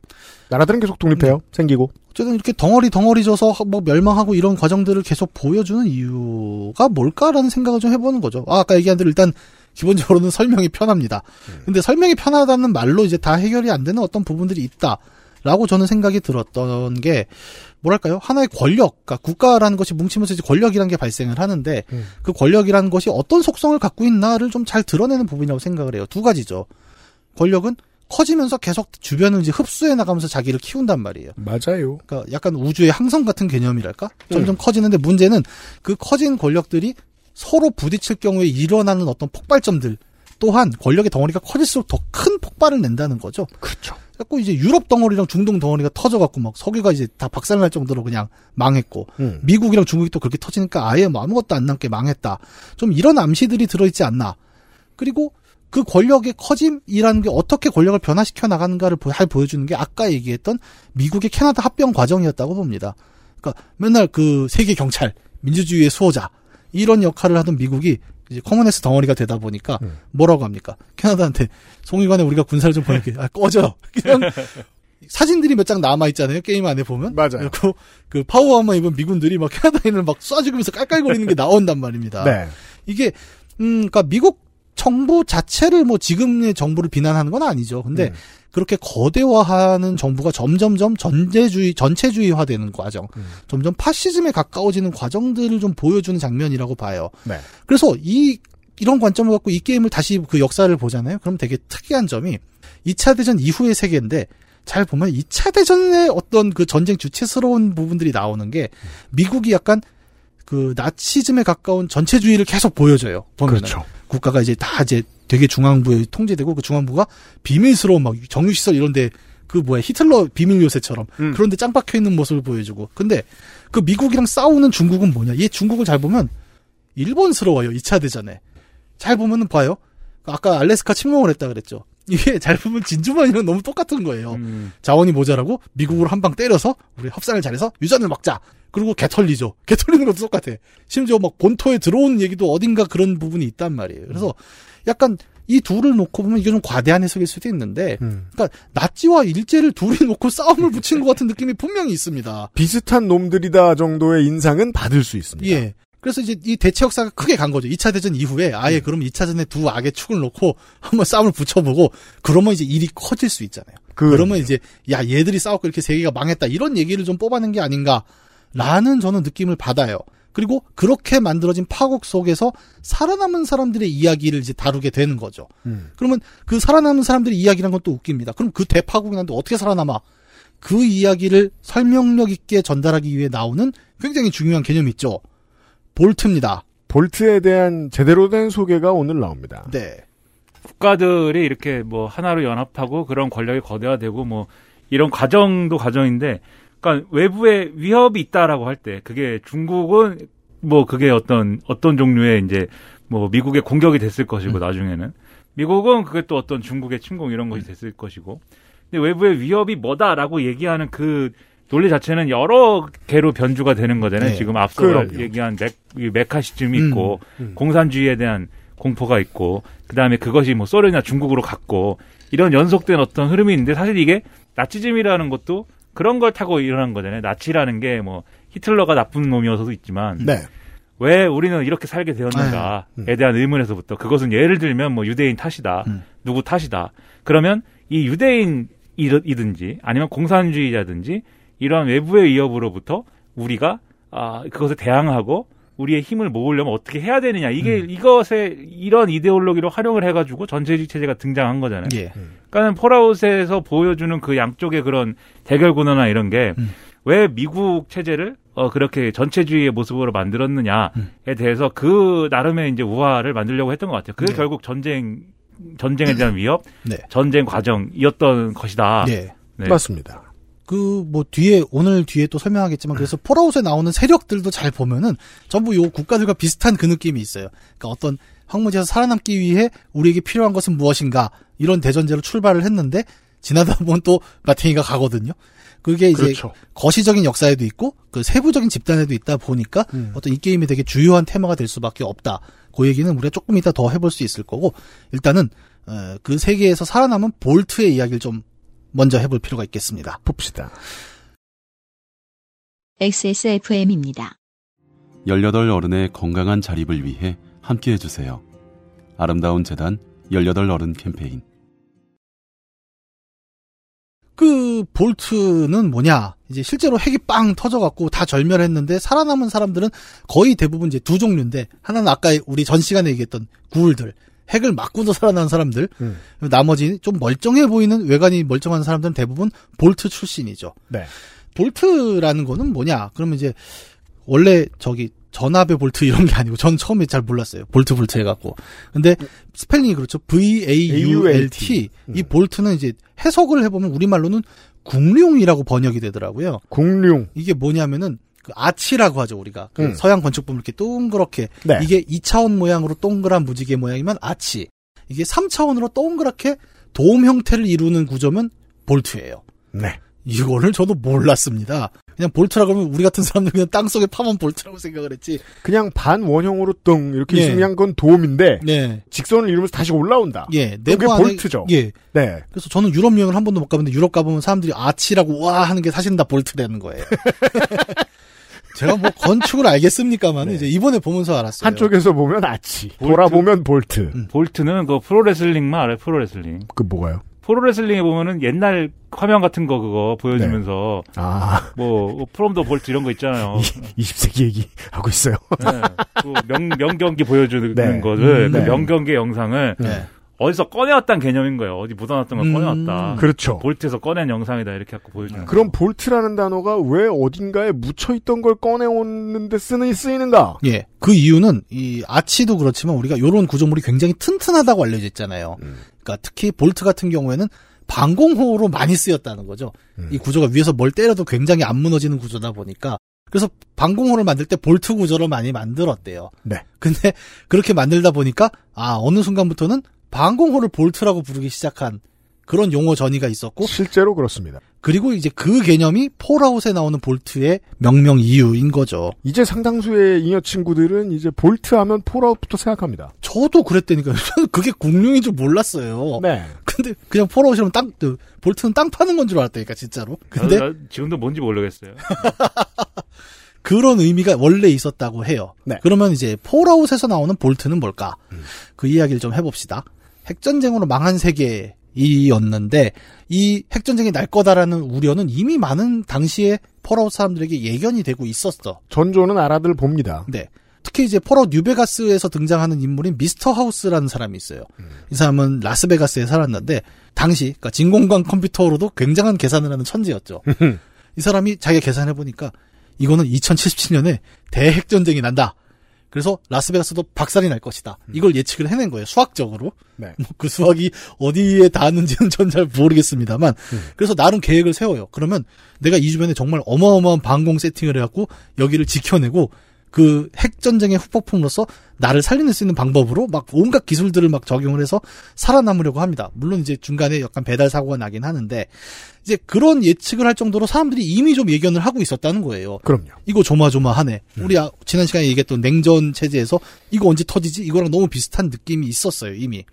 나라들은 계속 독립해요. 생기고. 어쨌든 이렇게 덩어리 덩어리 져서 하- 뭐 멸망하고 이런 과정들을 계속 보여주는 이유가 뭘까라는 생각을 좀 해보는 거죠. 아, 아까 얘기한 대로 일단 기본적으로는 설명이 편합니다. 근데 설명이 편하다는 말로 이제 다 해결이 안 되는 어떤 부분들이 있다 라고 저는 생각이 들었던 게 뭐랄까요 하나의 권력, 그러니까 국가라는 것이 뭉치면서 이제 권력이라는 게 발생을 하는데 음. 그 권력이라는 것이 어떤 속성을 갖고 있나를 좀 잘 드러내는 부분이라고 생각을 해요. 두 가지죠. 권력은 커지면서 계속 주변을 이제 흡수해 나가면서 자기를 키운단 말이에요. 맞아요. 그러니까 약간 우주의 항성 같은 개념이랄까? 음. 점점 커지는데 문제는 그 커진 권력들이 서로 부딪힐 경우에 일어나는 어떤 폭발점들 또한 권력의 덩어리가 커질수록 더 큰 폭발을 낸다는 거죠. 그렇죠. 자꾸 이제 유럽 덩어리랑 중동 덩어리가 터져갖고 막 석유가 이제 다 박살날 정도로 그냥 망했고 음. 미국이랑 중국이 또 그렇게 터지니까 아예 뭐 아무것도 안 남게 망했다. 좀 이런 암시들이 들어있지 않나. 그리고 그 권력의 커짐이라는 게 어떻게 권력을 변화시켜 나가는가를 보- 잘 보여주는 게 아까 얘기했던 미국의 캐나다 합병 과정이었다고 봅니다. 그러니까 맨날 그 세계 경찰, 민주주의의 수호자 이런 역할을 하던 미국이 이제 Commonwealth 덩어리가 되다 보니까 음. 뭐라고 합니까? 캐나다한테 송유관에 우리가 군사를 좀 보낼게. 아 꺼져. 그냥 사진들이 몇 장 남아 있잖아요. 게임 안에 보면. 맞아요. 그리고 그 파워아마 입은 미군들이 막 캐나다인을 막 쏴 죽이면서 깔깔거리는 게 나온단 말입니다. 네. 이게 음 그러니까 미국 정부 자체를 뭐 지금의 정부를 비난하는 건 아니죠. 근데 음. 그렇게 거대화하는 정부가 점점점 전제주의 전체주의화되는 과정, 음. 점점 파시즘에 가까워지는 과정들을 좀 보여주는 장면이라고 봐요. 네. 그래서 이 이런 관점을 갖고 이 게임을 다시 그 역사를 보잖아요. 그럼 되게 특이한 점이 2차 대전 이후의 세계인데 잘 보면 2차 대전의 어떤 그 전쟁 주체스러운 부분들이 나오는 게 미국이 약간 그 나치즘에 가까운 전체주의를 계속 보여줘요. 보면은. 그렇죠. 국가가 이제 다 이제 되게 중앙부에 통제되고 그 중앙부가 비밀스러운 막 정유시설 이런데 그 뭐야 히틀러 비밀 요새처럼 음. 그런데 짱 박혀 있는 모습을 보여주고 근데 그 미국이랑 싸우는 중국은 뭐냐? 얘 중국을 잘 보면 일본스러워요. 2차 대전에 잘 보면은 봐요. 아까 알래스카 침공을 했다 그랬죠. 이게 잘 보면 진주만이랑 너무 똑같은 거예요. 음. 자원이 모자라고 미국으로 한 방 때려서 우리 협상을 잘해서 유전을 막자. 그리고 개 털리죠. 개 털리는 것도 똑같아. 심지어 막 본토에 들어오는 얘기도 어딘가 그런 부분이 있단 말이에요. 그래서 약간 이 둘을 놓고 보면 이게 좀 과대한 해석일 수도 있는데, 음. 그러니까 나치와 일제를 둘이 놓고 싸움을 붙인 것 같은 느낌이 분명히 있습니다. 비슷한 놈들이다 정도의 인상은 받을 수 있습니다. 예. 그래서 이제 이 대체 역사가 크게 간 거죠. 2차 대전 이후에 아예 그럼 2차 전에 두 악의 축을 놓고 한번 싸움을 붙여보고 그러면 이제 일이 커질 수 있잖아요. 그, 그러면 이제 야 얘들이 싸웠고 이렇게 세계가 망했다 이런 얘기를 좀 뽑아낸 게 아닌가 라는 저는 느낌을 받아요. 그리고 그렇게 만들어진 파국 속에서 살아남은 사람들의 이야기를 이제 다루게 되는 거죠. 음. 그러면 그 살아남은 사람들의 이야기란 건 또 웃깁니다. 그럼 그 대파국이 난데 어떻게 살아남아? 그 이야기를 설명력 있게 전달하기 위해 나오는 굉장히 중요한 개념이 있죠. 볼트입니다. 볼트에 대한 제대로 된 소개가 오늘 나옵니다. 네. 국가들이 이렇게 뭐 하나로 연합하고 그런 권력이 거대화되고 뭐 이런 과정도 과정인데, 그러니까 외부에 위협이 있다라고 할 때 그게 중국은 뭐 그게 어떤 어떤 종류의 이제 뭐 미국의 공격이 됐을 것이고 나중에는 미국은 그게 또 어떤 중국의 침공 이런 것이 됐을 것이고, 근데 외부의 위협이 뭐다라고 얘기하는 그 논리 자체는 여러 개로 변주가 되는 거잖아요. 네. 지금 앞서 그럼요. 얘기한 맥, 이 메카시즘이 음. 있고 음. 공산주의에 대한 공포가 있고 그다음에 그것이 뭐 소련이나 중국으로 갔고 이런 연속된 어떤 흐름이 있는데 사실 이게 나치즘이라는 것도 그런 걸 타고 일어난 거잖아요. 나치라는 게 뭐 히틀러가 나쁜 놈이어서도 있지만 네. 왜 우리는 이렇게 살게 되었는가에 음. 대한 의문에서부터 그것은 예를 들면 뭐 유대인 탓이다. 음. 누구 탓이다. 그러면 이 유대인이든지 아니면 공산주의자든지 이러한 외부의 위협으로부터 우리가 아 그것에 대항하고 우리의 힘을 모으려면 어떻게 해야 되느냐 이게 이것에 이런 이데올로기로 활용을 해가지고 전체주의 체제가 등장한 거잖아요. 예. 그러니까는 폴아웃에서 보여주는 그 양쪽의 그런 대결 구도나 이런 게왜 미국 체제를 어 그렇게 전체주의의 모습으로 만들었느냐에 대해서 그 나름의 이제 우화를 만들려고 했던 것 같아요. 그게 네. 결국 전쟁 전쟁에 대한 위협, 네. 전쟁 과정이었던 것이다. 예. 네. 맞습니다. 그 뭐 뒤에 오늘 뒤에 또 설명하겠지만 그래서 폴아웃에 나오는 세력들도 잘 보면은 전부 요 국가들과 비슷한 그 느낌이 있어요. 그러니까 어떤 황무지에서 살아남기 위해 우리에게 필요한 것은 무엇인가 이런 대전제로 출발을 했는데 지나다 보면 또 마탱이가 가거든요. 그게 이제 그렇죠. 거시적인 역사에도 있고 그 세부적인 집단에도 있다 보니까 어떤 이 게임이 되게 주요한 테마가 될 수밖에 없다. 그 얘기는 우리가 조금 이따 더 해볼 수 있을 거고 일단은 어, 그 세계에서 살아남은 볼트의 이야기를 좀 먼저 해볼 필요가 있겠습니다. 봅시다. XSFM입니다. 18 어른의 건강한 자립을 위해 함께 해주세요. 아름다운 재단 18 어른 캠페인. 그 볼트는 뭐냐? 이제 실제로 핵이 빵 터져갖고 다 절멸했는데 살아남은 사람들은 거의 대부분 이제 두 종류인데 하나는 아까 우리 전 시간에 얘기했던 구울들 핵을 맞고도 살아난 사람들 음. 나머지 좀 멀쩡해 보이는 외관이 멀쩡한 사람들은 대부분 vault 출신이죠. 네. vault라는 거는 뭐냐? 그러면 이제 원래 저기 전압의 볼트 이런 게 아니고 전 처음에 잘 몰랐어요. vault vault 해갖고. 근데 스펠링이 그렇죠. V A U L T. 이 vault는 이제 해석을 해보면 우리 말로는 궁륭이라고 번역이 되더라고요. 궁륭. 이게 뭐냐면은 그 아치라고 하죠 우리가 그 음. 서양 건축 보면 이렇게 동그랗게 네. 이게 2차원 모양으로 동그란 무지개 모양이면 아치 이게 3차원으로 동그랗게 돔 형태를 이루는 구조면 vault예요. 네. 이거를 저도 몰랐습니다. 그냥 vault라 그러면 우리 같은 사람들 그냥 땅 속에 파면 vault라고 생각을 했지. 그냥 반 원형으로 뚱 이렇게 예. 있으면 그냥 그건 돔인데 네. 직선을 이루면서 다시 올라온다. 예, 내부 안에 vault죠. 예. 네. 그래서 저는 유럽 여행을 한 번도 못 가봤는데 유럽 가보면 사람들이 아치라고 와 하는 게 사실은 다 vault라는 거예요. 제가 뭐 건축을 알겠습니까만 이제 이번에 보면서 알았어요. 한쪽에서 보면 아치, 돌아보면 vault. vault는 그 프로레슬링만 알아요. 프로레슬링. 그 뭐가요? 프로레슬링에 보면은 옛날 화면 같은 거 그거 보여주면서 아, 뭐 from the vault 이런 거 있잖아요. 20세기 얘기 하고 있어요. 네. 그 명, 명경기 보여주는 네. 거를 음, 그 네. 명경기 영상을 네. 어디서 꺼내왔다는 개념인 거예요. 어디 묻어놨던 걸 음, 꺼내왔다. 그렇죠. vault에서 꺼낸 영상이다 이렇게 갖고 보여주는 그럼 vault라는 단어가 왜 어딘가에 묻혀있던 걸 꺼내오는데 쓰는, 쓰이는가? 예. 그 이유는 이 아치도 그렇지만 우리가 요런 구조물이 굉장히 튼튼하다고 알려져 있잖아요. 그러니까 특히 vault 같은 경우에는 방공호로 많이 쓰였다는 거죠. 이 구조가 위에서 뭘 때려도 굉장히 안 무너지는 구조다 보니까 그래서 방공호를 만들 때 vault 구조를 많이 만들었대요. 네. 근데 그렇게 만들다 보니까 아 어느 순간부터는 방공호를 vault라고 부르기 시작한 그런 용어 전이가 있었고 실제로 그렇습니다. 그리고 이제 그 개념이 Fallout에 나오는 vault의 명명 이유인 거죠. 이제 상당수의 잉여 친구들은 이제 vault 하면 Fallout부터 생각합니다. 저도 그랬다니까요. 저는 그게 궁륭인 줄 몰랐어요. 네. 근데 그냥 Fallout이면 땅, 그, vault는 땅 파는 건 줄 알았다니까, 진짜로. 근데 나- 나 지금도 뭔지 모르겠어요. 그런 의미가 원래 있었다고 해요. 네. 그러면 이제 Fallout에서 나오는 vault는 뭘까? 그 이야기를 좀 해봅시다. 핵전쟁으로 망한 세계이었는데 이 핵전쟁이 날 거다라는 우려는 이미 많은 당시에 Fallout 사람들에게 예견이 되고 있었어. 전조는 알아들 봅니다. 네. 특히 이제 Fallout New Vegas에서 등장하는 인물인 미스터 하우스라는 사람이 있어요. 이 사람은 라스베가스에 살았는데 당시 그러니까 진공관 컴퓨터로도 굉장한 계산을 하는 천재였죠. 이 사람이 자기가 계산해 보니까 이거는 2077년에 대핵 전쟁이 난다. 그래서 라스베가스도 박살이 날 것이다. 이걸 예측을 해낸 거예요. 수학적으로. 네. 뭐그 수학이 어디에 닿았는지는 전 잘 모르겠습니다만. 그래서 나름 계획을 세워요. 그러면 내가 이 주변에 정말 어마어마한 방공 세팅을 해갖고 여기를 지켜내고 그 핵전쟁의 후폭풍으로서 나를 살려낼 수 있는 방법으로 막 온갖 기술들을 막 적용을 해서 살아남으려고 합니다. 물론 이제 중간에 약간 배달 사고가 나긴 하는데 이제 그런 예측을 할 정도로 사람들이 이미 좀 예견을 하고 있었다는 거예요. 그럼요. 이거 조마조마하네. 우리 아- 지난 시간에 얘기했던 냉전 체제에서 이거 언제 터지지? 이거랑 너무 비슷한 느낌이 있었어요, 이미.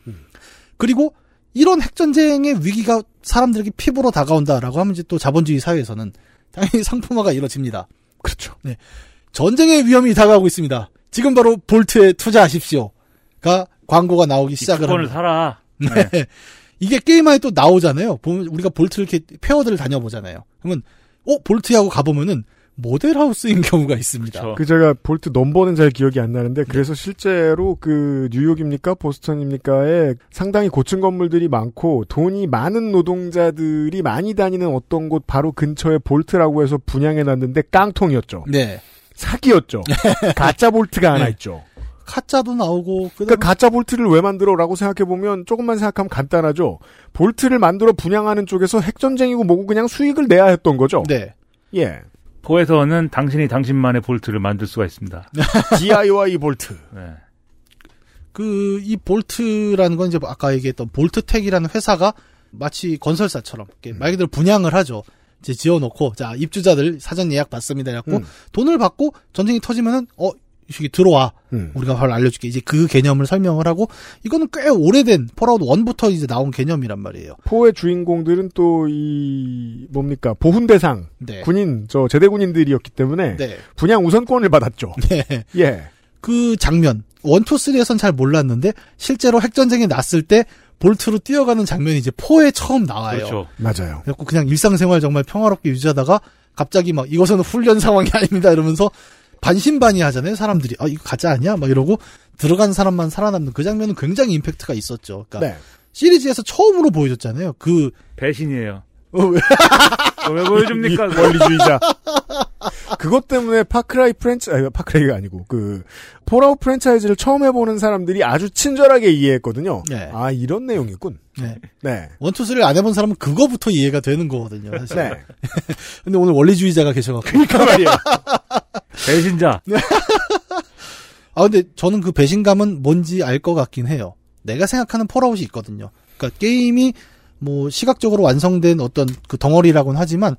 그리고 이런 핵전쟁의 위기가 사람들에게 피부로 다가온다라고 하면 이제 또 자본주의 사회에서는 당연히 상품화가 이루어집니다. 그렇죠. 네. 전쟁의 위험이 다가오고 있습니다. 지금 바로 볼트에 투자하십시오.가 광고가 나오기 시작을 합니다. 사라. 네. 이게 게임 안에 또 나오잖아요. 보면 우리가 볼트를 이렇게 페어들을 다녀보잖아요. 그러면 어 볼트하고 가보면은 모델하우스인 경우가 있습니다. 그렇죠. 그 제가 vault 넘버는 잘 기억이 안 나는데 그래서 실제로 그 뉴욕입니까 보스턴입니까에 상당히 고층 건물들이 많고 돈이 많은 노동자들이 많이 다니는 어떤 곳 바로 근처에 vault라고 해서 분양해 놨는데 깡통이었죠. 네. 사기였죠. 가짜 vault가 하나 네. 있죠. 가짜도 나오고 그러니까 가짜 vault를 왜 만들어라고 생각해 보면 조금만 생각하면 간단하죠. vault를 만들어 분양하는 쪽에서 핵전쟁이고 뭐고 그냥 수익을 내야 했던 거죠. 네. 예. four에서는 당신이 당신만의 vault를 만들 수가 있습니다. DIY vault. 네. 그 이 vault라는 건 이제 아까 얘기했던 Vault-Tec이라는 회사가 마치 건설사처럼 이렇게 말 그대로 분양을 하죠. 이제 지어놓고 자 입주자들 사전 예약 받습니다. 해갖고 음. 돈을 받고 전쟁이 터지면은 어 이식이 들어와 음. 우리가 바로 알려줄게 이제 그 개념을 설명을 하고 이거는 꽤 오래된 Fallout 1부터 이제 나온 개념이란 말이에요. four의 주인공들은 또 이 뭡니까 보훈 대상 네. 군인 저 제대 군인들이었기 때문에 네. 분양 우선권을 받았죠. 네. 예. 그 장면 one, two, three에선 잘 몰랐는데 실제로 핵전쟁이 났을 때 vault로 뛰어가는 장면이 이제 four에 처음 나와요. 그렇죠. 맞아요. 그래갖고 그냥 일상생활 정말 평화롭게 유지하다가 갑자기 막 이것은 훈련 상황이 아닙니다 이러면서 반신반의 하잖아요 사람들이 아 이거 가짜 아니야 막 이러고 들어간 사람만 살아남는 그 장면은 굉장히 임팩트가 있었죠. 그러니까 네. 시리즈에서 처음으로 보여줬잖아요. 그 배신이에요. 어, 왜? 어, 왜 보여줍니까? 이 원리주의자. 그것 때문에 Far Cry 프랜차 아니, Far Cry가 아니고 그 Fallout 프랜차이즈를 처음 해보는 사람들이 아주 친절하게 이해했거든요. 네. 아 이런 내용이군. 네. 네. one, two, 쓰리를 안 해본 사람은 그거부터 이해가 되는 거거든요. 사실. 네. 근데 오늘 원리주의자가 계셔갖고. 그러니까 말이에요. 배신자. 아 근데 저는 그 배신감은 뭔지 알 것 같긴 해요. 내가 생각하는 Fallout이 있거든요. 그러니까 게임이 뭐 시각적으로 완성된 어떤 그 덩어리라고는 하지만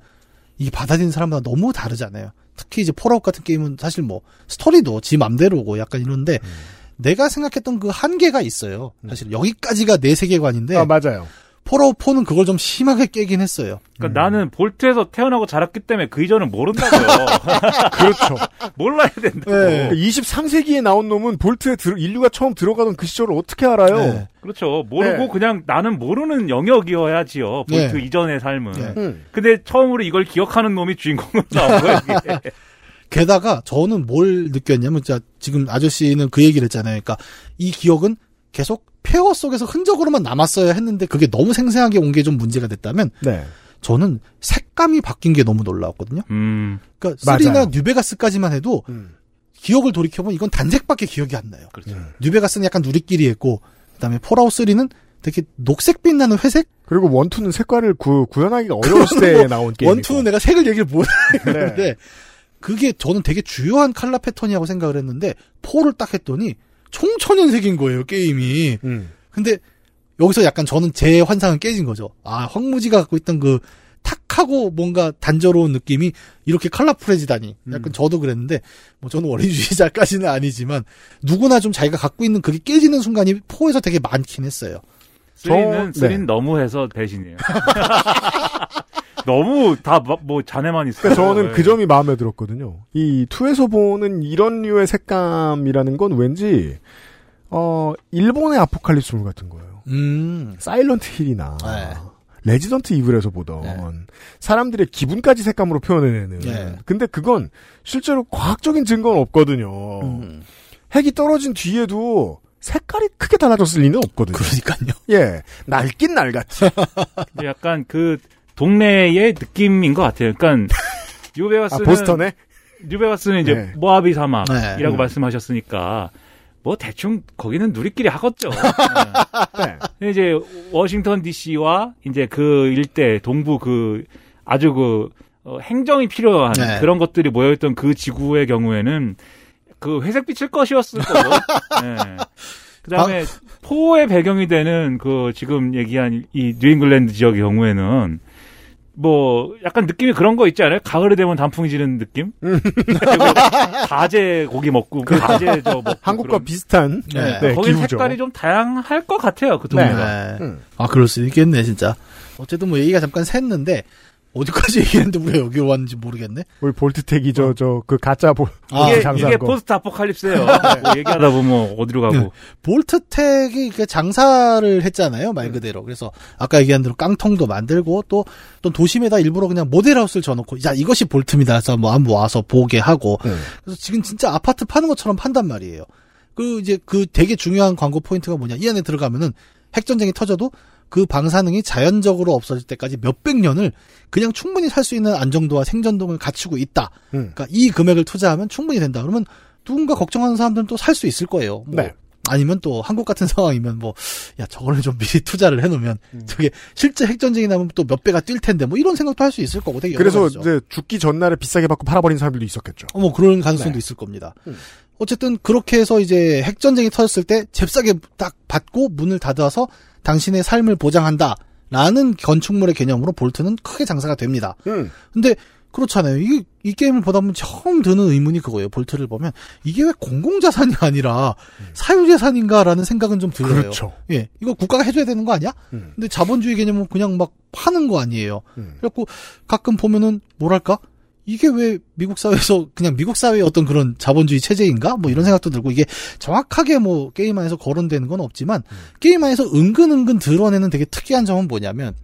이게 받아들이는 사람마다 너무 다르잖아요. 특히 이제 Fallout 같은 게임은 사실 뭐 스토리도 지 맘대로고 약간 이런데 음. 내가 생각했던 그 한계가 있어요. 사실 여기까지가 내 세계관인데 아 맞아요. Fallout 4는 그걸 좀 심하게 깨긴 했어요. 그러니까 나는 vault에서 태어나고 자랐기 때문에 그 이전은 모른다고요. 그렇죠. 몰라야 된다고. 네. 23세기에 나온 놈은 볼트에 들- 인류가 처음 들어가던 그 시절을 어떻게 알아요? 네. 그렇죠. 모르고 네. 그냥 나는 모르는 영역이어야지요. 볼트 네. 이전의 삶은. 네. 음. 근데 처음으로 이걸 기억하는 놈이 주인공으로 나온 거예요. 게다가 저는 뭘 느꼈냐면 진짜 지금 아저씨는 그 얘기를 했잖아요. 그러니까 이 기억은 계속 폐허 속에서 흔적으로만 남았어야 했는데 그게 너무 생생하게 온 게 좀 문제가 됐다면 네. 저는 색감이 바뀐 게 너무 놀라웠거든요. 음, 그러니까 맞아요. three나 New Vegas까지만 해도 음. 기억을 돌이켜보면 이건 단색밖에 기억이 안 나요. 그렇죠. New Vegas는 약간 누리끼리 했고 그다음에 Fallout 3는 되게 녹색 빛 나는 회색 그리고 one two는 색깔을 구, 구현하기가 어려운 시대에 나온 게임. one two는 내가 색을 얘기를 못 네. 하는데 그게 저는 되게 주요한 칼라 패턴이라고 생각을 했는데 four를 딱 했더니 총천연색인 거예요 게임이. 음. 근데 여기서 약간 저는 제 환상은 깨진 거죠. 아 황무지가 갖고 있던 그 탁하고 뭔가 단조로운 느낌이 이렇게 컬러풀해지다니. 약간 저도 그랬는데 뭐 저는 원리주의자까지는 아니지만 누구나 좀 자기가 갖고 있는 그게 깨지는 순간이 포에서 되게 많긴 했어요. 쓰리는 저- 쓰리는 네. 너무해서 배신이에요. 너무 다 뭐 자네만 있어요. 그러니까 저는 네. 그 점이 마음에 들었거든요. 이 투에서 보는 이런 류의 색감이라는 건 왠지 어 일본의 아포칼립스물 같은 거예요. 음. 사일런트 힐이나 네. 레지던트 이블에서 보던 네. 사람들의 기분까지 색감으로 표현해내는. 네. 근데 그건 실제로 과학적인 증거는 없거든요. 음. 핵이 떨어진 뒤에도 색깔이 크게 달라졌을 리는 없거든요. 그러니까요. 예, 낡긴 낡았지. 근데 약간 그 동네의 느낌인 것 같아요. 그러니까 아, 뉴베가스는 보스턴에 뉴베가스는 이제 네. 모하비 사막이라고 네. 말씀하셨으니까 뭐 대충 거기는 누리끼리 하겠죠. 네. 네. 이제 워싱턴 D.C.와 이제 그 일대 동부 그 아주 그 어, 행정이 필요한 네. 그런 것들이 모여있던 그 지구의 경우에는 그 회색빛일 것이었을 거고. 네. 그다음에 four의 배경이 되는 그 지금 얘기한 이 뉴잉글랜드 지역의 경우에는 뭐 약간 느낌이 그런 거 있지 않아요? 가을이 되면 단풍이 지는 느낌? 가재 고기 먹고 가재 저 먹고 한국과 그런- 비슷한 네. 네, 거기 기후죠. 색깔이 좀 다양할 것 같아요 그 네. 동네가. 네. 음. 아, 그럴 수 있겠네, 진짜. 어쨌든 뭐 얘기가 잠깐 샜는데, 어디까지 얘기했는데 우리가 여기로 왔는지 모르겠네. 우리 볼트텍이 저 저 그 가짜 볼 아, 이게, 이게 거. 포스트 아포칼립스예요. 뭐 얘기하다 보면 어디로 가고. 네. 볼트텍이 그 장사를 했잖아요, 말 그대로. 그래서 아까 얘기한 대로 깡통도 만들고 또, 또 도심에다 일부러 그냥 모델하우스를 져놓고, 야, 이것이 볼트입니다. 해서 뭐 한번 와서 보게 하고. 네. 그래서 지금 진짜 아파트 파는 것처럼 판단 말이에요. 그 이제 그 되게 중요한 광고 포인트가 뭐냐. 이 안에 들어가면은 핵전쟁이 터져도 그 방사능이 자연적으로 없어질 때까지 몇백 년을 그냥 충분히 살 수 있는 안정도와 생존동을 갖추고 있다. 음. 그러니까 이 금액을 투자하면 충분히 된다. 그러면 누군가 걱정하는 사람들은 또 살 수 있을 거예요. 뭐 네. 아니면 또 한국 같은 상황이면 뭐, 야, 저거를 좀 미리 투자를 해놓으면, 저게 실제 핵전쟁이 나면 또 몇 배가 뛸 텐데, 뭐 이런 생각도 할 수 있을 거고 되게 그래서 가지죠. 이제 죽기 전날에 비싸게 받고 팔아버린 사람들도 있었겠죠. 어, 뭐 그런 가능성도 네. 있을 겁니다. 음. 어쨌든 그렇게 해서 이제 핵전쟁이 터졌을 때 잽싸게 딱 받고 문을 닫아서 당신의 삶을 보장한다. 라는 건축물의 개념으로 볼트는 크게 장사가 됩니다. 음. 근데 그렇잖아요. 이게 이 게임을 보다 보면 처음 드는 의문이 그거예요. 볼트를 보면 이게 왜 공공자산이 아니라 사유재산인가라는 생각은 좀 들어요. 음. 그렇죠. 예, 이거 국가가 해줘야 되는 거 아니야? 음. 근데 자본주의 개념은 그냥 막 파는 거 아니에요. 음. 그래갖고 가끔 보면은 뭐랄까 이게 왜 미국 사회에서 그냥 미국 사회의 어떤 그런 자본주의 체제인가 뭐 이런 생각도 들고 이게 정확하게 뭐 게임 안에서 거론되는 건 없지만 게임 안에서 은근은근 드러내는 되게 특이한 점은 뭐냐면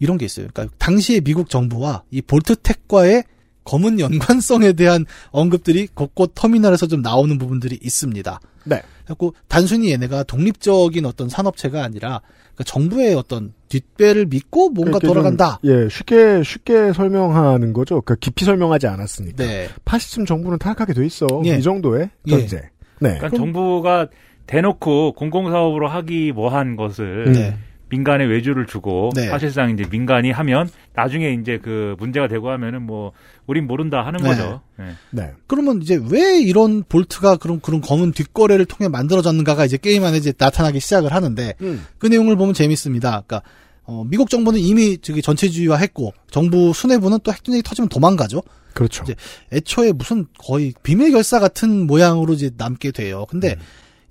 이런 게 있어요. 그러니까 당시의 미국 정부와 이 볼트텍과의 검은 연관성에 대한 언급들이 곳곳 터미널에서 좀 나오는 부분들이 있습니다. 네. 그래고 단순히 얘네가 독립적인 어떤 산업체가 아니라 그러니까 정부의 어떤 뒷배를 믿고 뭔가 좀, 돌아간다. 예, 쉽게 쉽게 설명하는 거죠. 그 깊이 설명하지 않았으니까. 네. 파시즘 정부는 타락하게 돼 있어. 예. 이 정도의 예. 전제. 네. 그러니까 정부가 대놓고 공공사업으로 하기 뭐한 것을 네. 민간에 외주를 주고 네. 사실상 이제 민간이 하면 나중에 이제 그 문제가 되고 하면은 뭐 우린 모른다 하는 네. 거죠. 네. 네. 그러면 이제 왜 이런 볼트가 그런 그런 검은 뒷거래를 통해 만들어졌는가가 이제 게임 안에 이제 나타나기 시작을 하는데 음. 그 내용을 보면 재밌습니다. 그러니까 어, 미국 정부는 이미 저기 전체주의화했고 정부 수뇌부는 또 핵전쟁이 터지면 도망가죠. 그렇죠. 이제 애초에 무슨 거의 비밀 결사 같은 모양으로 이제 남게 돼요. 근데 음.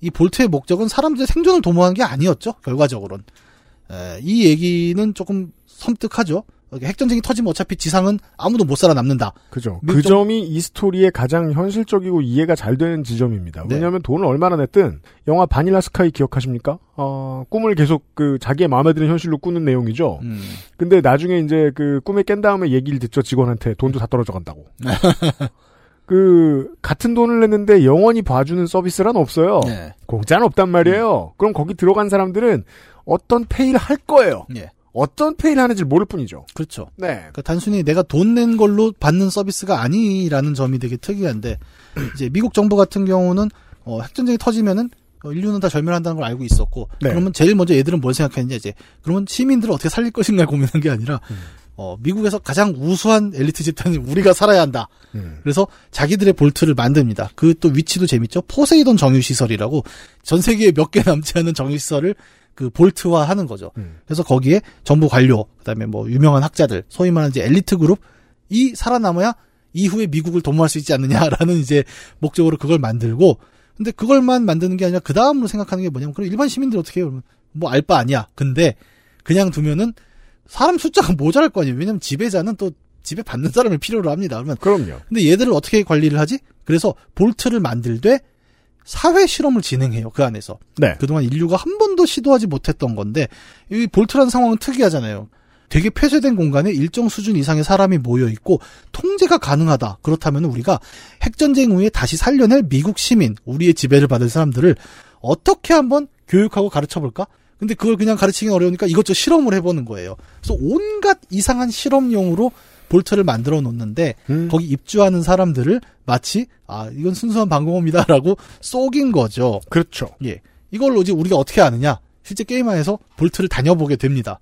이 볼트의 목적은 사람들의 생존을 도모하는 게 아니었죠. 결과적으로는 에, 이 얘기는 조금 섬뜩하죠. 핵전쟁이 터지면 어차피 지상은 아무도 못 살아남는다. 그죠. 그 정- 점이 이 스토리의 가장 현실적이고 이해가 잘 되는 지점입니다. 네. 왜냐하면 돈을 얼마나 냈든 영화 바닐라 스카이 기억하십니까? 어, 꿈을 계속 그 자기의 마음에 드는 현실로 꾸는 내용이죠. 음. 근데 나중에 이제 그 꿈에 깬 다음에 얘기를 듣죠 직원한테 돈도 다 떨어져 간다고. 그 같은 돈을 냈는데 영원히 봐주는 서비스란 없어요. 네. 공짜는 없단 말이에요. 그럼 거기 들어간 사람들은 어떤 pay를 할 거예요. 예. 어떤 pay를 하는지 모를 뿐이죠. 그렇죠. 네. 그러니까 단순히 내가 돈 낸 걸로 받는 서비스가 아니라는 점이 되게 특이한데 이제 미국 정부 같은 경우는 어, 핵전쟁이 터지면은 어, 인류는 다 절멸한다는 걸 알고 있었고 네. 그러면 제일 먼저 얘들은 뭘 생각했냐 이제 그러면 시민들을 어떻게 살릴 것인가 고민한 게 아니라 음. 어, 미국에서 가장 우수한 엘리트 집단이 우리가 살아야 한다. 음. 그래서 자기들의 Vault를 만듭니다. 그 또 위치도 재밌죠. 포세이돈 정유시설이라고 전 세계에 몇 개 남지 않은 정유시설을 그 볼트화 하는 거죠. 음. 그래서 거기에 정부 관료, 그다음에 뭐 유명한 학자들, 소위 말하는 이제 엘리트 그룹이 살아남아야 이후에 미국을 도모할 수 있지 않느냐라는 이제 목적으로 그걸 만들고, 근데 그걸만 만드는 게 아니라 그 다음으로 생각하는 게 뭐냐면, 그럼 일반 시민들 어떻게 해요? 그러면 뭐알 바 아니야. 근데 그냥 두면은 사람 숫자가 모자랄 거 아니에요. 왜냐면 지배자는 또 집에 받는 사람을 필요로 합니다. 그러면 그럼요. 근데 얘들을 어떻게 관리를 하지? 그래서 볼트를 만들되 사회 실험을 진행해요. 그 안에서. 네. 그동안 인류가 한 번도 시도하지 못했던 건데 이 볼트라는 상황은 특이하잖아요. 되게 폐쇄된 공간에 일정 수준 이상의 사람이 모여 있고 통제가 가능하다. 그렇다면 우리가 핵 전쟁 후에 다시 살려낼 미국 시민, 우리의 지배를 받을 사람들을 어떻게 한번 교육하고 가르쳐 볼까? 근데 그걸 그냥 가르치긴 어려우니까 이것저것 실험을 해보는 거예요. 그래서 온갖 이상한 실험용으로 볼트를 만들어 놓는데 음. 거기 입주하는 사람들을 마치 아 이건 순수한 방공업이다라고 쏘긴 거죠. 그렇죠. 예. 이걸로 이제 우리가 어떻게 아느냐? 실제 게임 안에서 Vault를 다녀보게 됩니다.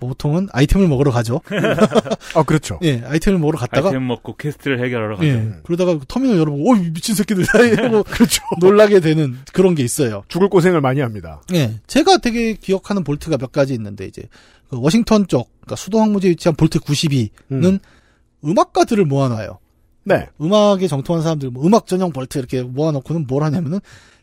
보통은 아이템을 먹으러 가죠. 아 그렇죠. 예, 아이템을 먹으러 갔다가 아이템 먹고 quest를 해결하러 가죠. 예, 그러다가 터미널 열어보고 어 미친 새끼들 하고 그렇죠. 놀라게 되는 그런 게 있어요. 죽을 고생을 많이 합니다. 예, 제가 되게 기억하는 Vault가 몇 가지 있는데 이제 그 워싱턴 쪽, 그러니까 수도 황무지에 위치한 Vault 92는 음. 음악가들을 모아놔요. 네. 음악에 정통한 사람들, 뭐 음악 전용 Vault 이렇게 모아놓고는 뭘 하냐면은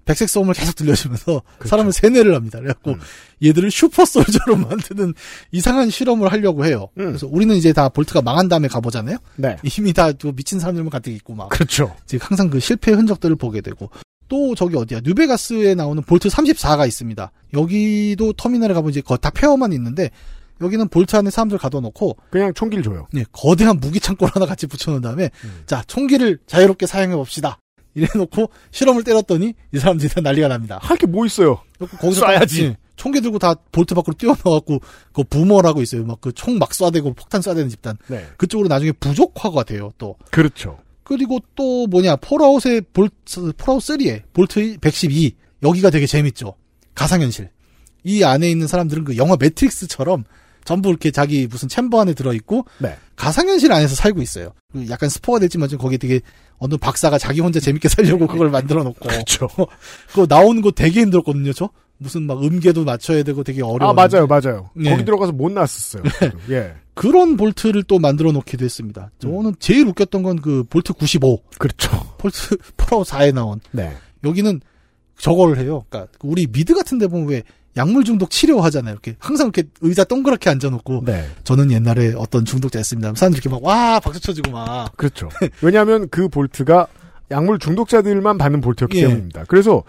백색 소음을 계속 들려주면서 사람을 세뇌를 합니다. 그래갖고 얘들을 super soldier로 만드는 이상한 실험을 하려고 해요. 그래서 우리는 이제 다 Vault가 망한 다음에 가보잖아요. 네. 이미 다 그 미친 사람들만 가득 있고 막. 그렇죠. 이제 항상 그 실패 흔적들을 보게 되고 또 저기 어디야 뉴베가스에 나오는 Vault 34가 있습니다. 여기도 터미널에 가보면 이제 거- 다 폐허만 있는데 여기는 Vault 안에 사람들 가둬놓고 그냥 총기를 줘요. 네, 거대한 무기 창고를 하나 같이 붙여놓은 다음에 자 총기를 자유롭게 사용해 봅시다. 이래놓고 실험을 때렸더니 이 사람들이 다 난리가 납니다. 할 게 뭐 있어요? 거기서 쏴야지. 예, 총기 들고 다 Vault 밖으로 뛰어나갖고 그 Boomer라고 있어요. 막 그 총 막 쏴대고 폭탄 쏴대는 집단. 네. 그쪽으로 나중에 부족화가 돼요. 또 그렇죠. 그리고 또 뭐냐 폴아웃의 Vault 폴아웃 3의 Vault 112 여기가 되게 재밌죠. 가상현실. 이 안에 있는 사람들은 그 영화 매트릭스처럼 전부 이렇게 자기 무슨 chamber 안에 들어있고 네. 가상현실 안에서 살고 있어요. 그 약간 스포가 될지만 좀 거기 되게 어느 박사가 자기 혼자 재밌게 살려고 그걸 만들어 놓고 그렇죠. 그거 나오는 거 되게 힘들었거든요. 저 무슨 막 음계도 맞춰야 되고 되게 어려워. 아 맞아요, 맞아요. 네. 거기 들어가서 못 나왔었어요. 저도. 예. 그런 Vault를 또 만들어 놓기도 했습니다. 저는 제일 웃겼던 건 그 Vault 95. 그렇죠. Vault 폴아웃 4에 나온. 네. 여기는 저거를 해요. 그러니까 우리 미드 같은 데 보면 왜 약물 중독 치료하잖아요. 이렇게 항상 이렇게 의자 동그랗게 앉아놓고 네. 저는 옛날에 어떤 중독자였습니다. 사람들이 이렇게 막 와 박수 쳐주고 막 그렇죠. 왜냐하면 그 볼트가 약물 중독자들만 받는 볼트였기 예. 때문입니다. 그래서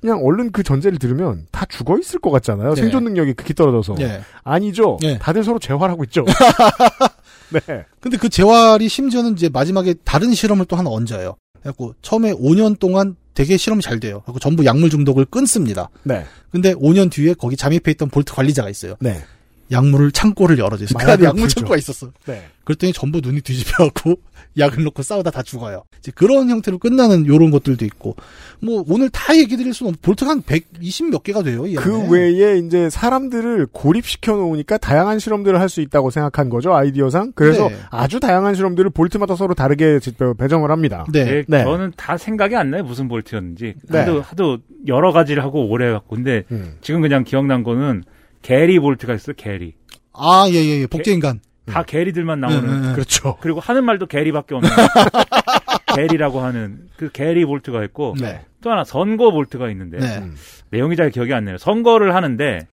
그냥 얼른 그 전제를 들으면 다 죽어 있을 것 같잖아요. 네. 생존 능력이 극히 떨어져서. 예. 아니죠. 예. 다들 서로 재활하고 있죠. 네. 근데 그 재활이 심지어는 이제 마지막에 다른 실험을 또 하나 얹어요. 그래갖고 처음에 5년 동안 되게 실험이 잘 돼요. 그리고 전부 약물 중독을 끊습니다. 네. 근데 5년 뒤에 거기 잠입해 있던 볼트 관리자가 있어요. 네. 약물을 창고를 열어줘서 그 안에 마약을 약물. 창고가 있었어. 네. 그랬더니 전부 눈이 뒤집혀갖고 약을 넣고 싸우다 다 죽어요. 이제 그런 형태로 끝나는 요런 것들도 있고 뭐 오늘 다 얘기 드릴 수는 없. 볼트가 한 120 몇 개가 돼요. 이그 안에. 외에 이제 사람들을 고립시켜 놓으니까 다양한 실험들을 할 수 있다고 생각한 거죠 아이디어상. 그래서 네. 아주 다양한 실험들을 볼트마다 서로 다르게 지- 배정을 합니다. 네. 예, 저는 다 생각이 안 나요 무슨 볼트였는지 네. 하도 하도 여러 가지를 하고 오래 해갖고 근데 음. 지금 그냥 기억난 거는 게리 볼트가 있어 요 게리 아, 예, 예, 예. 복제 인간. 다 게리들만 나오는 음, 음, 음. 그렇죠. 그리고 하는 말도 게리밖에 없는 게리라고 하는 그 게리 볼트가 있고 네. 또 하나 선거 볼트가 있는데 네. 음. 내용이 잘 기억이 안 나요. 선거를 하는데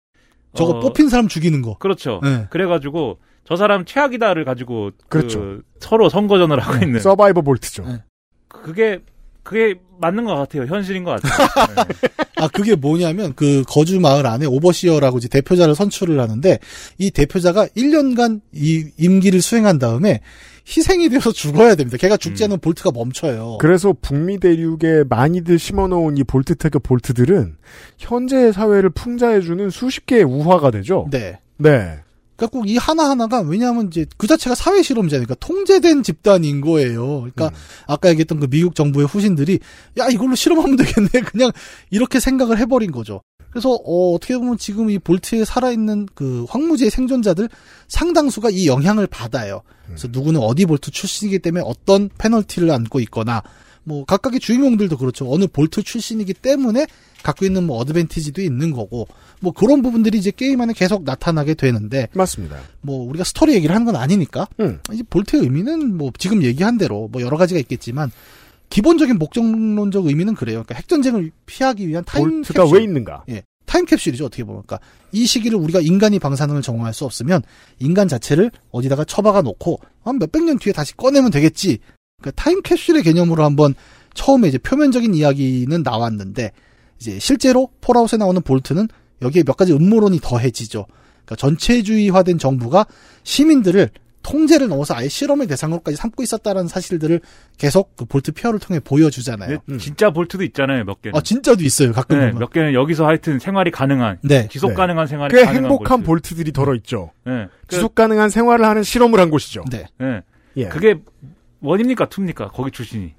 저거 어, 뽑힌 사람 죽이는 거. 그렇죠. 네. 그래가지고 저 사람 최악이다를 가지고 그 그렇죠. 서로 선거전을 하고 있는 서바이버 볼트죠. 네. 그게 그게 맞는 것 같아요. 현실인 것 같아요. 네. 아, 그게 뭐냐면, 그, 거주 마을 안에 오버시어라고 이제 대표자를 선출을 하는데, 이 대표자가 1년간 이 임기를 수행한 다음에 희생이 되어서 죽어야 됩니다. 걔가 죽지 않으면 볼트가 멈춰요. 그래서 북미 대륙에 많이들 심어놓은 이 볼트 태그 볼트들은 현재의 사회를 풍자해주는 수십 개의 우화가 되죠. 네. 네. 그러니까 꼭 이 하나하나가 왜냐하면 이제 그 자체가 사회 실험자니까 통제된 집단인 거예요. 그러니까 아까 얘기했던 그 미국 정부의 후신들이 야 이걸로 실험하면 되겠네 그냥 이렇게 생각을 해버린 거죠. 그래서 어, 떻게 보면 지금 이 Vault에 살아있는 그 황무지의 생존자들 상당수가 이 영향을 받아요. 그래서 누구는 어디 Vault 출신이기 때문에 어떤 페널티를 안고 있거나 뭐 각각의 주인공들도 그렇죠. 어느 Vault 출신이기 때문에 갖고 있는 뭐 어드밴티지도 있는 거고 뭐 그런 부분들이 이제 게임 안에 계속 나타나게 되는데 맞습니다. 뭐 우리가 스토리 얘기를 하는 건 아니니까 음. 이 Vault의 의미는 뭐 지금 얘기한 대로 뭐 여러 가지가 있겠지만 기본적인 목적론적 의미는 그래요. 그러니까 핵 전쟁을 피하기 위한 타임 Vault가 캡슐. 왜 있는가? 예. 타임 캡슐이죠, 어떻게 보면. 그러니까 이 시기를 우리가 인간이 방사능을 정화할 수 없으면 인간 자체를 어디다가 처박아 놓고 한 몇백 년 뒤에 다시 꺼내면 되겠지. 그러니까 타임 캡슐의 개념으로 한번 처음에 이제 표면적인 이야기는 나왔는데 이제 실제로 폴아웃에 나오는 Vault는 여기에 몇 가지 음모론이 더해지죠. 그러니까 전체주의화된 정부가 시민들을 통제를 넘어서 아예 실험의 대상으로까지 삼고 있었다라는 사실들을 계속 그 Vault 피어를 통해 보여주잖아요. 근데 진짜 Vault도 있잖아요, 몇 개는. 아 진짜도 있어요. 가끔 네, 보면. 몇 개는 여기서 하여튼 생활이 가능한, 네. 지속 네. 가능한 생활이 꽤 가능한 행복한 볼트. 볼트들이 덜어 있죠. 네. 그, 지속 가능한 생활을 하는 실험을 한 곳이죠. 네. 네. 예. 그게 one입니까, two입니까? 거기 출신이.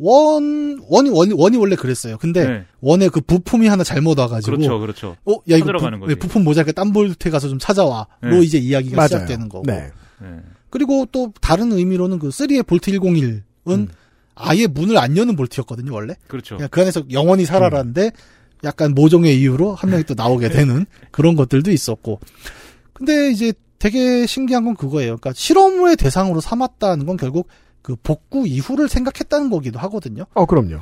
one, one이, one이, one이 원래 그랬어요. 근데, 네. one에 그 부품이 하나 잘못 와가지고. 그렇죠, 그렇죠. 어, 야, 이거 부, 거지. 네, 부품 모자랄까 딴볼트에 가서 좀 찾아와. 로 네. 이제 이야기가 맞아요. 시작되는 거고. 네. 네. 그리고 또 다른 의미로는 그 3의 볼트 101은 음. 아예 문을 안 여는 볼트였거든요, 원래. 그렇죠. 그냥 그 안에서 영원히 살아라는데 약간 모종의 이유로 한 명이 또 나오게 되는 그런 것들도 있었고. 근데 이제 되게 신기한 건 그거예요. 그러니까 실험의 대상으로 삼았다는 건 결국 그 복구 이후를 생각했다는 거기도 하거든요. 어, 그럼요.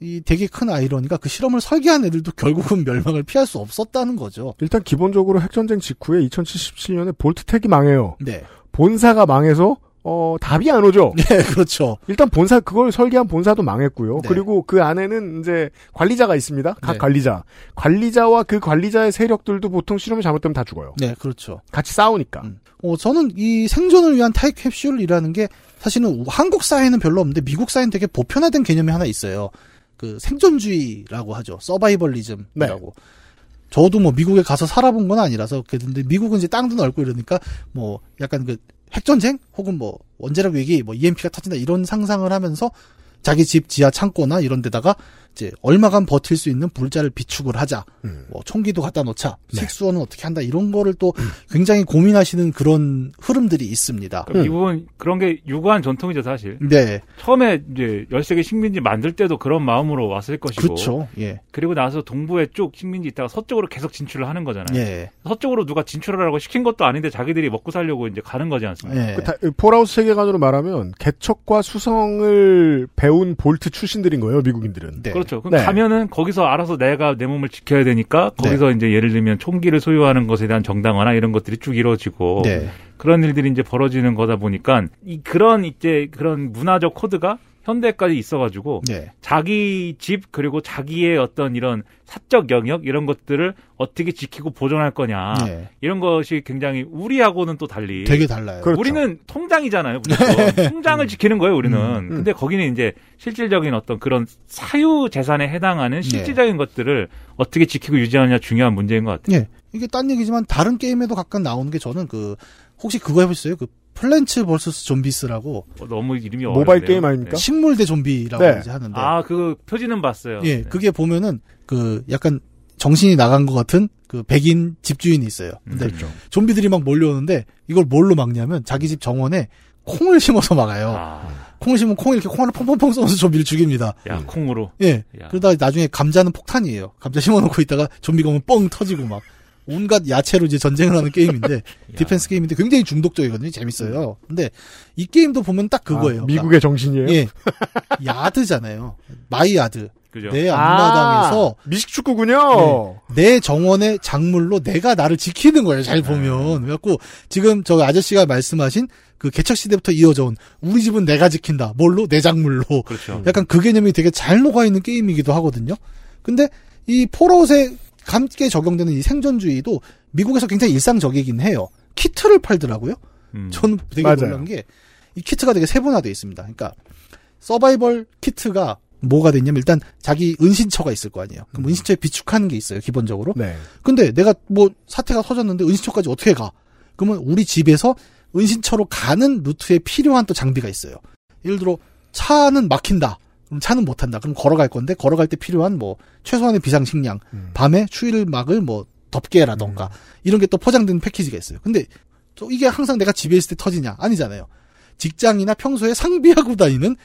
이 되게 큰 아이러니가 그 실험을 설계한 애들도 결국은 멸망을 피할 수 없었다는 거죠. 일단 기본적으로 핵전쟁 직후에 2077년에 볼트텍이 망해요. 네. 본사가 망해서 어, 답이 안 오죠. 네, 그렇죠. 일단 본사 그걸 설계한 본사도 망했고요. 네. 그리고 그 안에는 이제 관리자가 있습니다. 각 네. 관리자. 관리자와 그 관리자의 세력들도 보통 실험이 잘못되면 다 죽어요. 네, 그렇죠. 같이 싸우니까. 음. 어, 저는 이 생존을 위한 타입 캡슐이라는 게 사실은 한국 사회는 별로 없는데 미국 사회는 되게 보편화된 개념이 하나 있어요. 그 생존주의라고 하죠. 서바이벌리즘이라고. 저도 뭐 미국에 가서 살아본 건 아니라서 그런데 미국은 이제 땅도 넓고 이러니까 뭐 약간 그 핵전쟁 혹은 뭐 원자력 위기 뭐 EMP가 터진다 이런 상상을 하면서 자기 집 지하 창고나 이런 데다가 이제 얼마간 버틸 수 있는 불자를 비축을 하자. 음. 뭐 총기도 갖다 놓자. 네. 식수원은 어떻게 한다. 이런 거를 또 굉장히 고민하시는 그런 흐름들이 있습니다. 그러니까 미국은 그런 게 유구한 전통이죠, 사실. 네. 처음에 이제 13개 식민지 만들 때도 그런 마음으로 왔을 것이고. 그렇죠. 예. 그리고 나서 동부에 쭉 식민지 있다가 서쪽으로 계속 진출을 하는 거잖아요. 예. 서쪽으로 누가 진출하라고 시킨 것도 아닌데 자기들이 먹고 살려고 이제 가는 거지 않습니까? 예. 그 다- 폴아웃 세계관으로 말하면 개척과 수성을 배운 Vault 출신들인 거예요, 미국인들은. 네. 그렇죠. 그럼 네. 가면은 거기서 알아서 내가 내 몸을 지켜야 되니까 거기서 이제 예를 들면 총기를 소유하는 것에 대한 정당화나 이런 것들이 쭉 이루어지고 네. 그런 일들이 이제 벌어지는 거다 보니까 이 그런 이제 그런 문화적 코드가 현대까지 있어가지고 네. 자기 집 그리고 자기의 어떤 이런 사적 영역 이런 것들을 어떻게 지키고 보존할 거냐 네. 이런 것이 굉장히 우리하고는 또 달리 되게 달라요. 그렇죠. 우리는 통장이잖아요. 무조건. 통장을 지키는 거예요. 우리는. 음. 근데 거기는 이제 실질적인 어떤 그런 사유 재산에 해당하는 네. 실질적인 것들을 어떻게 지키고 유지하느냐 중요한 문제인 것 같아요. 예. 이게 딴 얘기지만 다른 게임에도 가끔 나오는 게 저는 그 혹시 그거 해보셨어요? 그 플랜츠 vs 좀비스라고 어, 너무 이름이 모바일. 게임 아닙니까? 식물 대 좀비라고 네. 이제 하는데 아, 그 표지는 봤어요. 예, 네. 그게 보면은 그 약간 정신이 나간 것 같은 그 백인 집주인이 있어요. 근데 그렇죠. 좀비들이 막 몰려오는데 이걸 뭘로 막냐면 자기 집 정원에 콩을 심어서 막아요. 아, 콩을 심으면 콩 이렇게 콩알을 퐁퐁퐁 쏘면서 좀비를 죽입니다. 야, 콩으로. 예. 야. 그러다 나중에 감자는 폭탄이에요. 감자 심어놓고 있다가 좀비가 오면 뻥 터지고 막 온갖 야채로 이제 전쟁을 하는 게임인데 디펜스 게임인데 굉장히 중독적이거든요. 재밌어요. 근데 이 게임도 보면 딱 그거예요. 아, 미국의 정신이에요. 예. yard잖아요. my yard. 그죠? 내 앞마당에서 아, 미식축구군요. 내 정원의 작물로 내가 나를 지키는 거예요. 잘 보면. 그래갖고 지금 저 아저씨가 말씀하신 그 개척 시대부터 이어져 온 우리 집은 내가 지킨다. 뭘로? 내 작물로. 그렇죠. 약간 그 개념이 되게 잘 녹아 있는 게임이기도 하거든요. 근데 이 폴아웃에 함께 적용되는 이 생존주의도 미국에서 굉장히 일상적이긴 해요. 키트를 팔더라고요. 음. 저는 되게 맞아요. 놀란 게 이 키트가 되게 세분화되어 있습니다. 그러니까 서바이벌 키트가 뭐가 됐냐면 일단 자기 은신처가 있을 거 아니에요. 그럼 은신처에 비축하는 게 있어요, 기본적으로. 네. 근데 내가 뭐 사태가 터졌는데 은신처까지 어떻게 가? 그러면 우리 집에서 은신처로 가는 루트에 필요한 또 장비가 있어요. 예를 들어 차는 막힌다. 그럼 차는 못 탄다. 그럼 걸어갈 건데 걸어갈 때 필요한 뭐 최소한의 비상식량, 음. 밤에 추위를 막을 뭐 덮개라던가 이런 게 또 포장된 패키지가 있어요. 근데 또 이게 항상 내가 집에 있을 때 터지냐? 아니잖아요. 직장이나 평소에 상비하고 다니는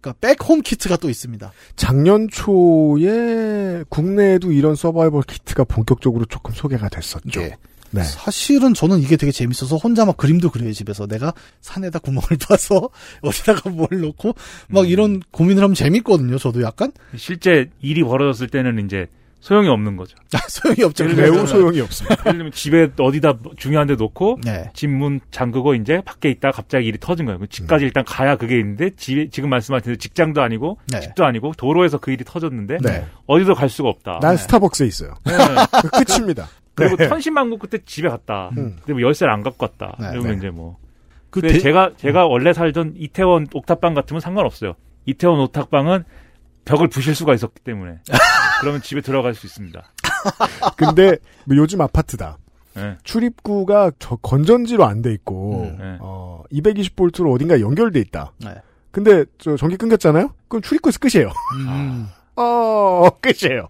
그러니까 백홈 키트가 또 있습니다. 작년 초에 국내에도 이런 서바이벌 키트가 본격적으로 조금 소개가 됐었죠. 네. 네. 사실은 저는 이게 되게 재밌어서 혼자 막 그림도 그려요 집에서 내가 산에다 구멍을 파서 어디다가 뭘 넣고 막 음. 이런 고민을 하면 재밌거든요 저도 약간 실제 일이 벌어졌을 때는 이제 소용이 없는 거죠. 아, 소용이 없죠 매우 소용이 없습니다. 예를 들면 집에 어디다 중요한 데 놓고 네. 집문 잠그고 이제 밖에 있다 갑자기 일이 터진 거예요. 그럼 집까지 일단 가야 그게 있는데 집 지금 말씀하신 대로 직장도 아니고 네. 집도 아니고 도로에서 그 일이 터졌는데 네. 어디도 갈 수가 없다. 난 스타벅스에 있어요. 네. 그 끝입니다. 그리고 네. 천신만고 그때 집에 갔다. 음. 근데 뭐 열쇠를 안 갖고 왔다. 네, 이러면 네. 이제 뭐. 그 근데 대- 제가 제가 원래 살던 이태원 옥탑방 같으면 상관없어요. 이태원 옥탑방은 벽을 부실 수가 있었기 때문에 그러면 집에 들어갈 수 있습니다. 근데 뭐 요즘 아파트다. 네. 출입구가 저 건전지로 안 돼 있고 음, 네. 어 220볼트로 어딘가 연결돼 있다. 네. 근데 저 전기 끊겼잖아요. 그럼 출입구에서 끝이에요. 음. 어 끝이에요.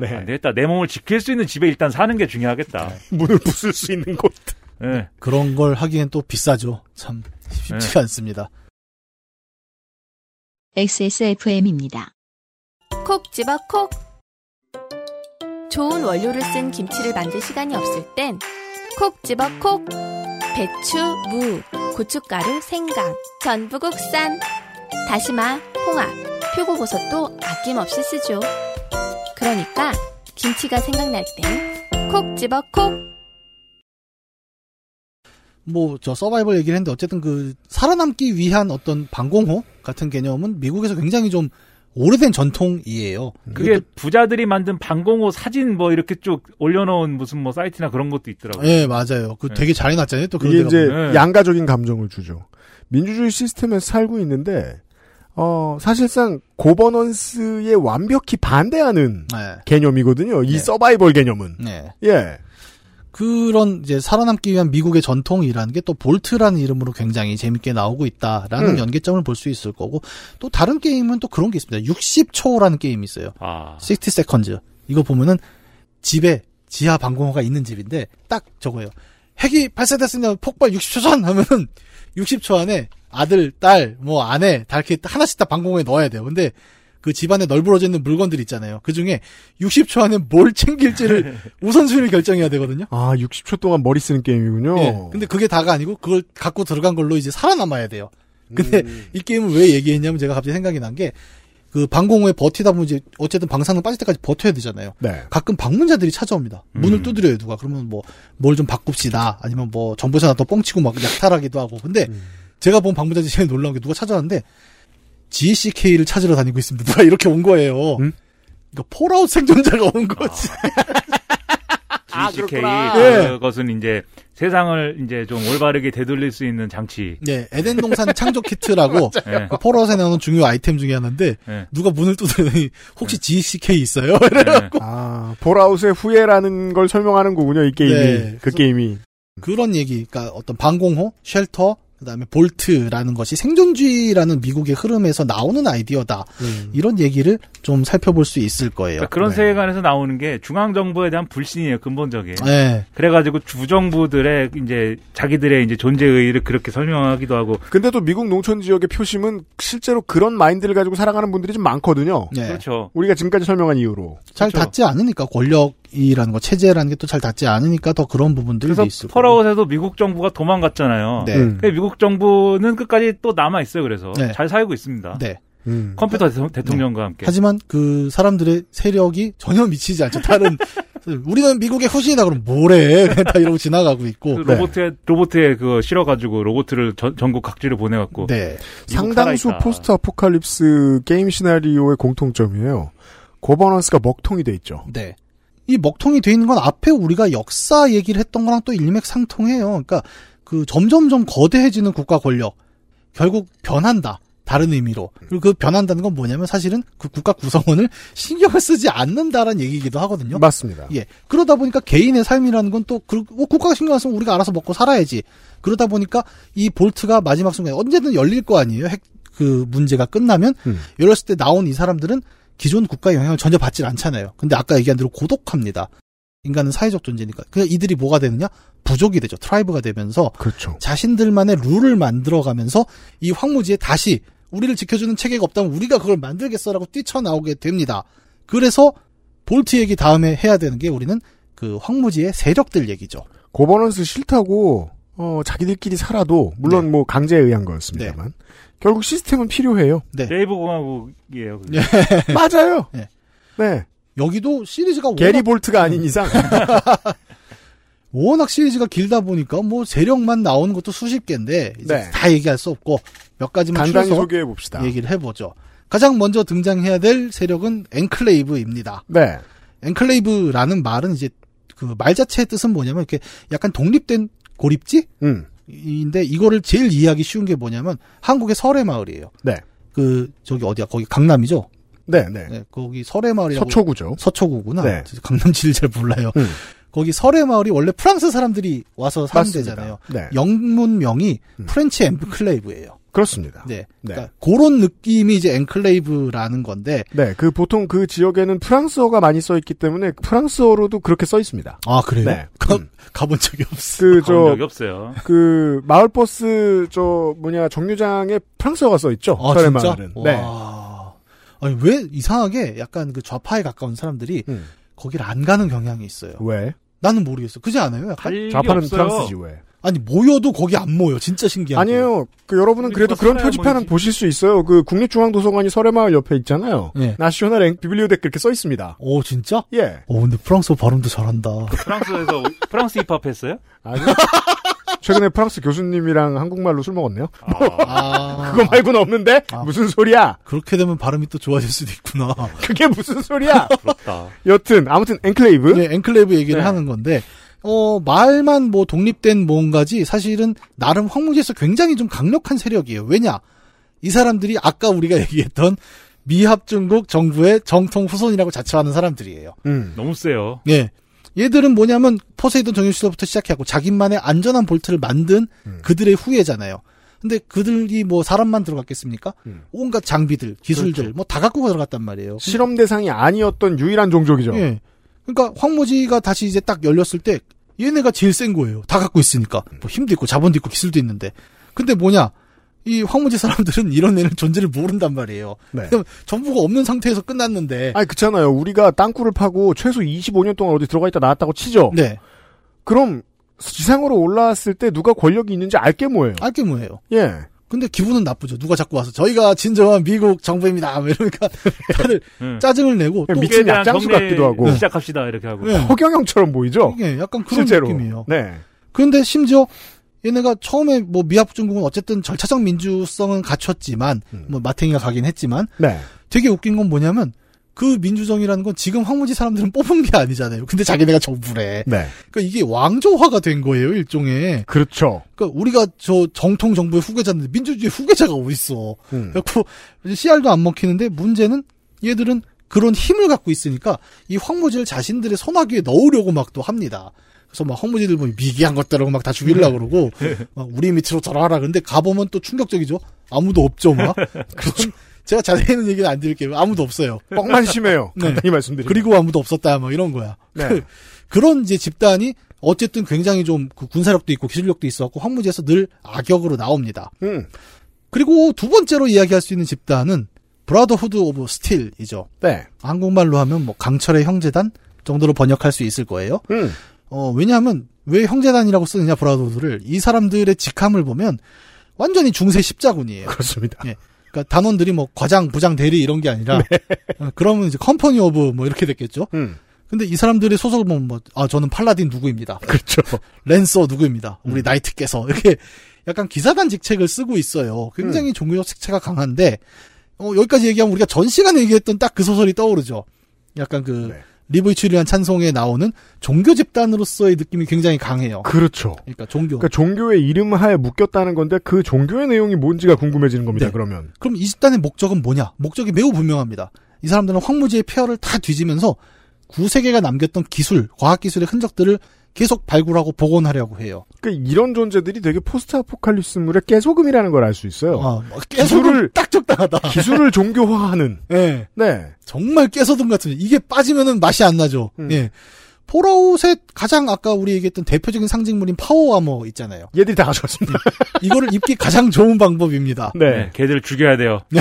안 네. 되겠다. 내 몸을 지킬 수 있는 집에 일단 사는 게 중요하겠다. 문을 부술 수 있는 곳. 네. 그런 걸 하기엔 또 비싸죠 참 쉽지가 않습니다 XSFM입니다. 콕 집어 콕. 좋은 원료를 쓴 김치를 만들 시간이 없을 땐 콕 집어 콕. 배추, 무, 고춧가루, 생강, 전부 국산. 다시마, 홍합, 표고버섯도 아낌없이 쓰죠. 그러니까 김치가 생각날 땐 콕 집어 콕. 뭐 저 서바이벌 얘기를 했는데 어쨌든 그 살아남기 위한 어떤 방공호 같은 개념은 미국에서 굉장히 좀 오래된 전통이에요. 그게 부자들이 만든 방공호 사진 뭐 이렇게 쭉 올려놓은 무슨 뭐 사이트나 그런 것도 있더라고요. 예, 맞아요. 그 되게 잘 해놨잖아요. 또 그런 이게 데가 이제 보면. 네. 양가적인 감정을 주죠. 민주주의 시스템에서 살고 있는데 어 사실상 고버넌스에 완벽히 반대하는 네. 개념이거든요. 이 네. 서바이벌 개념은. 네. 예. 그런 이제 살아남기 위한 미국의 전통이라는 게 또 볼트라는 이름으로 굉장히 재밌게 나오고 있다라는 음. 연계점을 볼 수 있을 거고 또 다른 게임은 또 그런 게 있습니다. 60초라는 게임이 있어요. 아. 60 seconds. 이거 보면은 집에 지하 방공호가 있는 집인데 딱 저거예요. 핵이 발사됐으면 폭발 60초 전 하면은 60초 안에 아들, 딸, 뭐 아내 다 이렇게 하나씩 다 방공호에 넣어야 돼요. 근데 그 집안에 널브러져 있는 물건들 있잖아요. 그 중에 60초 안에 뭘 챙길지를 우선순위를 결정해야 되거든요. 아 60초 동안 머리 쓰는 게임이군요. 예. 근데 그게 다가 아니고 그걸 갖고 들어간 걸로 이제 살아남아야 돼요. 근데 음. 이 게임을 왜 얘기했냐면 제가 갑자기 생각이 난 게 그 방공호에 버티다 보면 이제 어쨌든 방사능 빠질 때까지 버텨야 되잖아요. 네. 가끔 방문자들이 찾아옵니다. 문을 음. 두드려요 누가. 그러면 뭐 뭘 좀 바꿉시다. 아니면 뭐 정부에서 나왔다 뻥치고 막 약탈하기도 하고. 근데 음. 제가 본 방문자 중에 제일 놀라운 게 누가 찾아왔는데 GECK를 찾으러 다니고 있습니다. 누가 이렇게 온 거예요. 음? 그러니까 폴아웃 생존자가 온 거지. GECK 그렇구나. 그것은 이제 세상을 이제 좀 올바르게 되돌릴 수 있는 장치. 네, 에덴 동산 창조 키트라고 예. 그 폴아웃에 나오는 중요 아이템 중에 하나인데 예. 누가 문을 두드리더니 혹시 GECK 있어요? 예. 아 폴아웃의 후예라는 걸 설명하는 거군요. 이 게임이. 네. 그 게임이. 그런 얘기, 그러니까 어떤 방공호, shelter, 그 다음에 vault라는 것이 생존주의라는 미국의 흐름에서 나오는 아이디어다. 음. 이런 얘기를 좀 살펴볼 수 있을 거예요. 그러니까 그런 네. 세계관에서 나오는 게 중앙 정부에 대한 불신이에요 근본적인. 네. 그래가지고 주정부들의 이제 자기들의 이제 존재 의의를 그렇게 설명하기도 하고 근데 또 미국 농촌 지역의 표심은 실제로 그런 마인드를 가지고 살아가는 분들이 좀 많거든요. 네. 그렇죠. 우리가 지금까지 설명한 이유로. 잘 그렇죠. 닿지 않으니까 권력 이라는 거 체제라는 게 또 잘 닿지 않으니까 더 그런 부분들이 그래서 있을 거예요. 펄아웃에도 미국 정부가 도망갔잖아요. 네. 음. 근데 미국 정부는 끝까지 또 남아 있어요. 그래서 네. 잘 살고 있습니다. 네. 음. 컴퓨터 대통- 대통령 과 함께. 하지만 그 사람들의 세력이 전혀 미치지 않죠. 다른 우리는 미국의 후신이다 그러면 뭐래 다 이러고 지나가고 있고. 그 로봇에 로봇에 그거 실어가지고 로봇을 전, 전국 각지로 보내갖고 네. 상당수 살아있다. post apocalypse 게임 시나리오의 공통점이에요. governance가 먹통이 돼 있죠. 네. 이 먹통이 돼 있는 건 앞에 우리가 역사 얘기를 했던 거랑 또 일맥상통해요. 그러니까 그 점점점 거대해지는 국가 권력 결국 변한다. 다른 의미로. 그리고 그 변한다는 건 뭐냐면 사실은 그 국가 구성원을 신경을 쓰지 않는다라는 얘기이기도 하거든요. 맞습니다. 예. 그러다 보니까 개인의 삶이라는 건 또, 그, 뭐 국가가 신경 안 쓰면 우리가 알아서 먹고 살아야지. 그러다 보니까 이 vault가 마지막 순간에 언제든 열릴 거 아니에요? 핵, 그 문제가 끝나면. 음. 열렸을 때 나온 이 사람들은 기존 국가의 영향을 전혀 받질 않잖아요. 근데 아까 얘기한 대로 고독합니다. 인간은 사회적 존재니까. 그냥 이들이 뭐가 되느냐? 부족이 되죠. tribe가 되면서 그렇죠. 자신들만의 룰을 만들어가면서 이 황무지에 다시 우리를 지켜주는 체계가 없다면 우리가 그걸 만들겠어라고 뛰쳐나오게 됩니다. 그래서 vault 얘기 다음에 해야 되는 게 우리는 그 황무지의 세력들 얘기죠. 고버넌스 싫다고 어, 자기들끼리 살아도 물론 뭐 강제에 의한 거였습니다만 결국 시스템은 필요해요. 네. 레이브 공화국이에요. 네. 맞아요. 네. 네. 여기도 시리즈가 게리 워낙, vault가 아닌 이상 워낙 시리즈가 길다 보니까 뭐 세력만 나오는 것도 수십 개인데 이제 네. 다 얘기할 수 없고 몇 가지만 간단히 소개해 봅시다. 얘기를 해보죠. 가장 먼저 등장해야 될 세력은 Enclave입니다. 네. enclave라는 말은 이제 그 말 자체의 뜻은 뭐냐면 이렇게 약간 독립된 고립지? 음. 인데 이거를 제일 이해하기 쉬운 게 뭐냐면 한국의 서래마을이에요. 네. 그 저기 어디야? 거기 강남이죠. 네, 네. 네, 거기 서래마을이라고 서초구죠. 서초구구나. 네. 강남 지리를 잘 몰라요. 음. 거기 서래마을이 원래 프랑스 사람들이 와서 사는. 데잖아요. 네. 영문명이 음. French enclave예요. 그렇습니다. 네. 네. 그러니까 그런 느낌이 이제 enclave라는 건데 네, 그 보통 그 지역에는 프랑스어가 많이 써 있기 때문에 프랑스어로도 그렇게 써 있습니다. 아 그래요? 네. 가, 음. 가본 적이 없어. 그 가본 저 적이 없어요. 그 마을버스 저 뭐냐 정류장에 프랑스어가 써 있죠. 아 설의 진짜? 마을은. 네. 와. 아니 왜 이상하게 약간 그 좌파에 가까운 사람들이 음. 거기를 안 가는 경향이 있어요. 왜? 나는 모르겠어. 그지 않아요? 약간? 좌파는. 프랑스지 왜? 아니 모여도 거기 안 모여. 진짜 신기하게. 아니에요. 그 여러분은 그래도 그런 설레야 표지판은. 보실 수 있어요. 그 국립중앙도서관이 설해마을 옆에 있잖아요. 예. 나시오날 앵 비블리오데크 이렇게 써 있습니다. 오 진짜? 예. 오 근데 프랑스어 발음도 잘한다. 프랑스에서 프랑스 입학했어요? 아니 최근에 프랑스 교수님이랑 한국말로 술 먹었네요. 아 그거 말고는 없는데 아. 무슨 소리야? 그렇게 되면 발음이 또 좋아질 수도 있구나. 그게 무슨 소리야? 부럽다. 여튼 아무튼 앵클레이브. 네, 앵클레이브 얘기를 네. 하는 건데, 어, 말만 뭐 독립된 뭔가지 사실은 나름 황무지에서 굉장히 좀 강력한 세력이에요. 왜냐? 이 사람들이 아까 우리가 얘기했던 미합중국 정부의 정통 후손이라고 자처하는 사람들이에요. 음. 너무 세요. 예. 얘들은 뭐냐면 포세이돈 정유시설부터 시작해갖고 자기만의 안전한 볼트를 만든 음. 그들의 후예잖아요. 근데 그들이 뭐 사람만 들어갔겠습니까? 음. 온갖 장비들, 기술들 뭐다 갖고 들어갔단 말이에요. 실험 대상이 아니었던 유일한 종족이죠. 예. 그러니까 황무지가 다시 이제 딱 열렸을 때 얘네가 제일 센 거예요. 다 갖고 있으니까. 뭐 힘도 있고 자본도 있고 기술도 있는데. 근데 뭐냐? 이 황무지 사람들은 이런 애는 존재를 모른단 말이에요. 네. 그럼 정보가 없는 상태에서 끝났는데. 아니 그렇잖아요. 우리가 땅굴을 파고 최소 25년 동안 어디 들어가 있다 나왔다고 치죠. 네. 그럼 지상으로 올라왔을 때 누가 권력이 있는지 알게 뭐예요. 알게 뭐예요. 예. 근데 기분은 나쁘죠. 누가 자꾸 와서 저희가 진정한 미국 정부입니다. 뭐 이러니까 다들 응. 짜증을 내고 또 미친 약장수 같기도 하고. 시작합시다 이렇게 하고. 네. 허경영처럼 보이죠. 이게 약간 그런 실제로. 느낌이에요. 네. 그런데 심지어 얘네가 처음에 뭐 미합중국은 어쨌든 절차적 민주성은 갖췄지만 음. 뭐 마탱이가 가긴 했지만 네. 되게 웃긴 건 뭐냐면 그 민주정이라는 건 지금 황무지 사람들은 뽑은 게 아니잖아요. 근데 자기네가 정부래. 네. 그러니까 이게 왕조화가 된 거예요, 일종의. 그렇죠. 그러니까 우리가 저 정통 정부의 후계자인데 민주주의 후계자가 어딨어. 음. 그래갖고 씨알도 안 먹히는데 문제는 얘들은 그런 힘을 갖고 있으니까 이 황무지를 자신들의 손아귀에 넣으려고 막 또 합니다. 그래서 막 황무지들 보면 미개한 것들하고 막 다 죽이려고 그러고 막 우리 밑으로 들어와라. 근데 가보면 또 충격적이죠. 아무도 없죠, 막. 그렇죠. 제가 자세히는 얘기는 안 드릴게요. 아무도 없어요. 뻥만 심해요. 네. 간단히 말씀드리면. 그리고 아무도 없었다, 뭐 이런 거야. 네. 그, 그런 이제 집단이 어쨌든 굉장히 좀 그 군사력도 있고 기술력도 있었고 황무지에서 늘 악역으로 나옵니다. 음. 그리고 두 번째로 이야기할 수 있는 집단은 Brotherhood of Steel이죠. 네. 한국말로 하면 뭐 강철의 형제단 정도로 번역할 수 있을 거예요. 음. 어, 왜냐하면 왜 형제단이라고 쓰느냐 brotherhood를 이 사람들의 직함을 보면 완전히 중세 십자군이에요. 그렇습니다. 예. 그러니까 단원들이 뭐 과장, 부장, 대리 이런 게 아니라 어, 그러면 이제 company of 뭐 이렇게 됐겠죠. 음. 근데 이 사람들의 소속을 보면 뭐, 아, 저는 paladin 누구입니다. 그렇죠. lancer 누구입니다. 우리 음. knight께서. 이렇게 약간 기사단 직책을 쓰고 있어요. 굉장히 음. 종교적 색채가 강한데, 어, 여기까지 얘기하면 우리가 전 시간에 얘기했던 딱 그 소설이 떠오르죠. 약간 그, 네. 리보위츠를 위한 찬송에 나오는 종교 집단으로서의 느낌이 굉장히 강해요. 그렇죠. 그러니까 종교. 그러니까 종교의 이름 하에 묶였다는 건데 그 종교의 내용이 뭔지가 궁금해지는 겁니다. 네. 그러면. 그럼 이 집단의 목적은 뭐냐? 목적이 매우 분명합니다. 이 사람들은 황무지의 폐허를 다 뒤지면서 구세계가 남겼던 기술, 과학기술의 흔적들을 계속 발굴하고 복원하려고 해요. 그러니까 이런 존재들이 되게 post 아포칼립스물의 깨소금이라는 걸 알 수 있어요. 아, 뭐 기술을- 깨소금 딱 적당하다. 기술을 종교화하는. 예. 네. 정말 깨소금 같은 이게 빠지면은 맛이 안 나죠. 음. 예. 폴아웃의 가장 아까 우리 얘기했던 대표적인 상징물인 power armor 있잖아요. 얘들이 다 가져왔습니다. 이거를 입기 가장 좋은 방법입니다. 네. 네, 걔들을 죽여야 돼요. 네.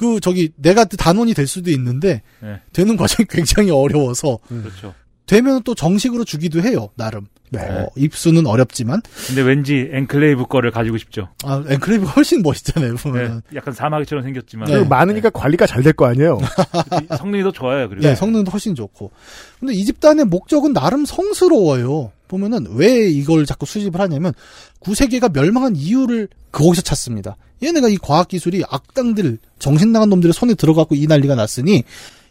그 저기 내가 단원이 될 수도 있는데 네. 되는 과정이 굉장히 어려워서 그렇죠. 되면 또 정식으로 주기도 해요. 나름. 네. 어, 입수는 어렵지만 근데 왠지 Enclave 거를 가지고 싶죠. 아, Enclave가 훨씬 멋있잖아요. 네, 보면. 약간 사마귀처럼 생겼지만 네. 그리고 많으니까 관리가 잘 될 거 아니에요. 성능이 더 좋아요. 그리고 네, 성능도 훨씬 좋고. 근데 이 집단의 목적은 나름 성스러워요. 보면은 왜 이걸 자꾸 수집을 하냐면 구세계가 멸망한 이유를 거기서 찾습니다. 얘네가 이 과학기술이 악당들, 정신 나간 놈들의 손에 들어가고 이 난리가 났으니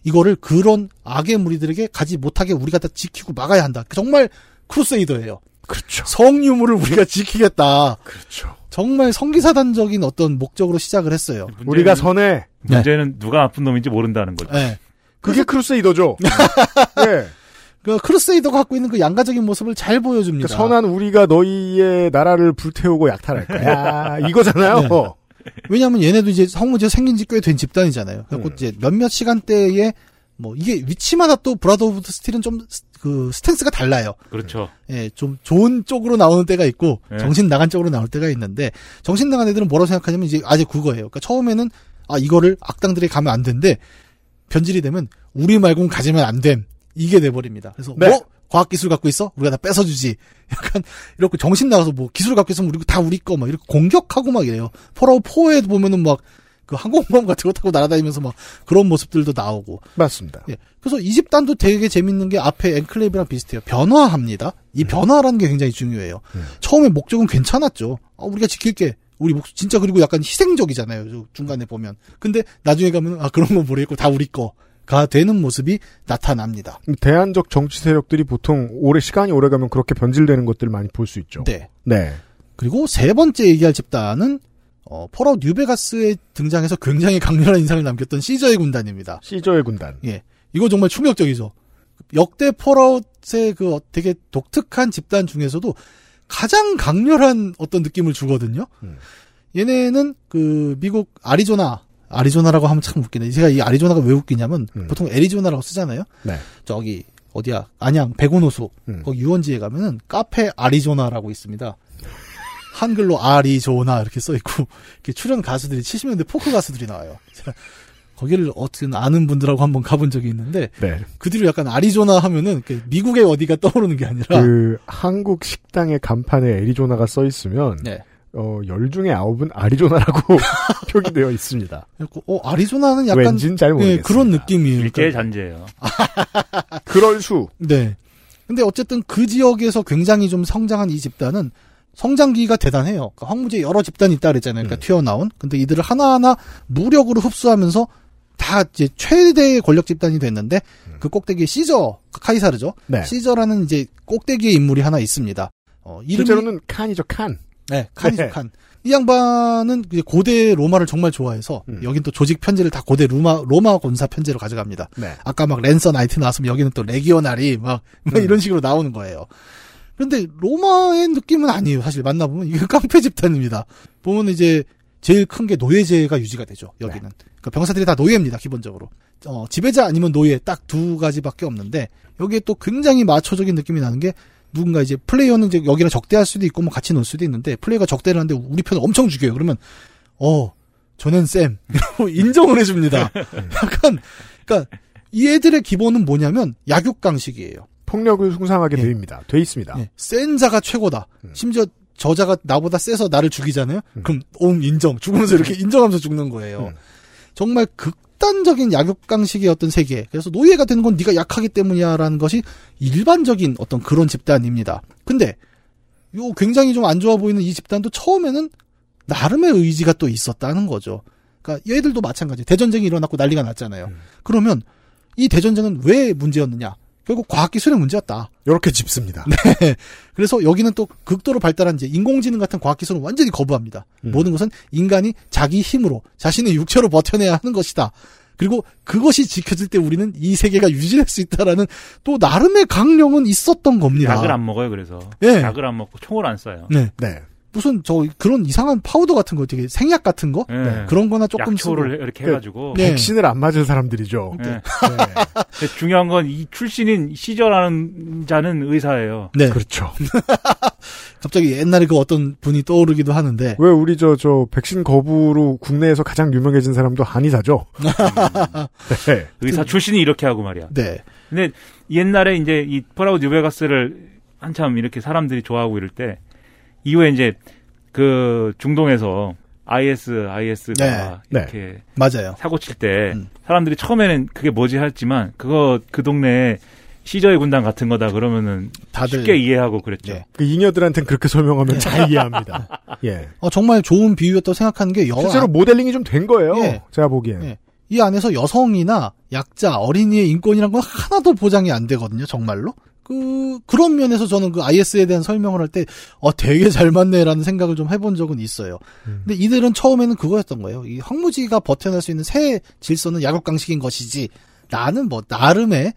이거를 그런 악의 무리들에게 가지 못하게 우리가 다 지키고 막아야 한다. 정말 crusader예요. 그렇죠. 성유물을 우리가 지키겠다. 그렇죠. 정말 성기사단적인 어떤 목적으로 시작을 했어요. 문제는, 우리가 선해. 문제는 누가 나쁜 놈인지 모른다는 거죠. 네. 그게 crusader죠. 네. 그 crusader가 갖고 있는 그 양가적인 모습을 잘 보여줍니다. 그 선한 우리가 너희의 나라를 불태우고 약탈할 거야. 이거잖아요. 네. 왜냐하면 얘네도 이제 성무지가 생긴 지 꽤 된 집단이잖아요. 그리고 음. 이제 몇몇 시간대에 뭐 이게 위치마다 또 Brother of the Steel은 좀 그 stance가 달라요. 그렇죠. 예, 좀 좋은 쪽으로 나오는 때가 있고 네. 정신 나간 쪽으로 나올 때가 있는데 정신 나간 애들은 뭐라고 생각하냐면 이제 아직 그거예요. 그러니까 처음에는 아 이거를 악당들이 가면 안 된대. 변질이 되면 우리 말고는 가지면 안 됨. 이게 돼버립니다. 그래서 네. 뭐 과학기술 갖고 있어? 우리가 다 뺏어주지. 약간, 이렇게 정신 나가서 뭐, 기술 갖고 있으면 우리 다 우리 거, 막 이렇게 공격하고 막 이래요. Fallout 4에 보면은 막, 그 항공모함 같은 거 타고 날아다니면서 막 그런 모습들도 나오고. 맞습니다. 예. 그래서 이 집단도 되게 재밌는 게 앞에 Enclave랑 비슷해요. 변화합니다. 이 변화라는 게 굉장히 중요해요. 처음에 목적은 괜찮았죠. 아, 우리가 지킬게. 우리 목 진짜 그리고 약간 희생적이잖아요. 저 중간에 보면. 근데 나중에 가면 아 그런 건 모르겠고 다 우리 거 가 되는 모습이 나타납니다. 대안적 정치 세력들이 보통 오래 시간이 오래 가면 그렇게 변질되는 것들을 많이 볼 수 있죠. 네. 네. 그리고 세 번째 얘기할 집단은 어, Fallout New Vegas에 등장해서 굉장히 강렬한 인상을 남겼던 시저의 군단입니다. 시저의 군단. 예. 이거 정말 충격적이죠. 역대 Fallout의 그 어- 되게 독특한 집단 중에서도 가장 강렬한 어떤 느낌을 주거든요. 음. 얘네는 그 미국 아리조나 아리조나라고 하면 참 웃기네. 제가 이 아리조나가 왜 웃기냐면 음. 보통 애리조나라고 쓰잖아요. 네. 저기 어디야 안양 백운호수 음. 거기 유원지에 가면은 카페 아리조나라고 있습니다. 한글로 아리조나 이렇게 써 있고 이렇게 출연 가수들이 70년대 포크 가수들이 나와요. 제가 거기를 어떻게 아는 분들하고 한번 가본 적이 있는데 네. 그 뒤로 약간 아리조나 하면은 미국의 어디가 떠오르는 게 아니라 그 한국 식당의 간판에 애리조나가 써 있으면 네. 어, 열 중에 아홉은 아리조나라고 표기되어 있습니다. 어 아리조나는 약간 왠진 잘 예, 모르겠습니다. 그런 느낌이에요. 일제의 그러니까 잔재예요. 그럴 수. 네. 근데 어쨌든 그 지역에서 굉장히 좀 성장한 이 집단은 성장기가 대단해요. 그러니까 황무지에 여러 집단이 있다 그랬잖아요. 그러니까 음. 튀어나온. 근데 이들을 하나하나 무력으로 흡수하면서 다 이제 최대의 권력 집단이 됐는데 그 꼭대기에 시저 카이사르죠. 음. 네. 시저라는 이제 꼭대기의 인물이 하나 있습니다. 어, 이름이 실제로는 칸이죠, 칸. 네, 카니죠 네. 칸. 이 양반은 고대 로마를 정말 좋아해서 음. 여긴 또 조직 편제를 다 고대 로마 로마 군사 편제로 가져갑니다. 네. 아까 막 lancer knight 나왔으면 여기는 또 legionary 막, 막 음. 이런 식으로 나오는 거예요. 그런데 로마의 느낌은 아니에요. 사실 만나보면 이게 깡패 집단입니다. 보면 이제 제일 큰 게 노예제가 유지가 되죠. 여기는. 네. 그러니까 병사들이 다 노예입니다. 기본적으로. 어, 지배자 아니면 노예 딱 두 가지밖에 없는데 여기에 또 굉장히 마초적인 느낌이 나는 게 누군가 이제 플레이어는 이제 여기랑 적대할 수도 있고 뭐 같이 놀 수도 있는데 플레이어가 적대를 하는데 우리 편을 엄청 죽여요. 그러면 어 저는 쌤 인정을 해줍니다. 약간 그러니까 이 애들의 기본은 뭐냐면 약육강식이에요. 폭력을 숭상하게 예. 됩니다. 돼 있습니다. 예, 센 자가 최고다. 음. 심지어 저자가 나보다 세서 나를 죽이잖아요. 음. 그럼 옴 인정. 죽으면서 이렇게 인정하면서 죽는 거예요. 음. 정말 극 단적인 약육강식의 어떤 세계. 그래서 노예가 되는 건 네가 약하기 때문이야라는 것이 일반적인 어떤 그런 집단입니다. 근데 요 굉장히 좀 안 좋아 보이는 이 집단도 처음에는 나름의 의지가 또 있었다는 거죠. 그러니까 얘들도 마찬가지. 대전쟁이 일어났고 난리가 났잖아요. 음. 그러면 이 대전쟁은 왜 문제였느냐? 결국 과학기술의 문제였다. 이렇게 짚습니다. 네. 그래서 여기는 또 극도로 발달한 이제 인공지능 같은 과학기술은 완전히 거부합니다. 음. 모든 것은 인간이 자기 힘으로 자신의 육체로 버텨내야 하는 것이다. 그리고 그것이 지켜질 때 우리는 이 세계가 유지될 수 있다라는 또 나름의 강령은 있었던 겁니다. 약을 안 먹어요. 그래서 예. 약을 안 먹고 총을 안 쏴요. 네. 네. 무슨 저 그런 이상한 파우더 같은 거 되게 생약 같은 거 예. 그런 거나 조금 약초를 쓰고. 이렇게 그- 해가지고. 네. 백신을 안 맞은 사람들이죠. 예. 네. 근데 중요한 건 이 출신인 시저라는 자는 의사예요. 네. 그렇죠. 갑자기 옛날에 그 어떤 분이 떠오르기도 하는데 왜 우리 저, 저, 백신 거부로 국내에서 가장 유명해진 사람도 한의사죠? 네. 의사 출신이 이렇게 하고 말이야. 네. 근데 옛날에 이제 이 폴아웃 뉴베가스를 한참 이렇게 사람들이 좋아하고 이럴 때 이후에 이제 그 중동에서 IS, IS가 네. 이렇게 맞아요. 사고 칠때 음. 사람들이 처음에는 그게 뭐지 했지만 그거 그 동네에 시저의 군단 같은 거다 그러면은 다들 쉽게 이해하고 그랬죠. 네. 그 잉여들한테는 그렇게 설명하면 잘 이해합니다. 예. 어, 정말 좋은 비유였다고 생각하는 게 여, 실제로 모델링이 좀 된 거예요. 예. 제가 보기엔. 예. 이 안에서 여성이나 약자, 어린이의 인권이란 건 하나도 보장이 안 되거든요, 정말로. 그, 그런 면에서 저는 그 IS에 대한 설명을 할 때, 어, 되게 잘 맞네라는 생각을 좀 해본 적은 있어요. 음. 근데 이들은 처음에는 그거였던 거예요. 이 황무지가 버텨낼 수 있는 새 질서는 약육강식인 것이지, 나는 뭐, 나름의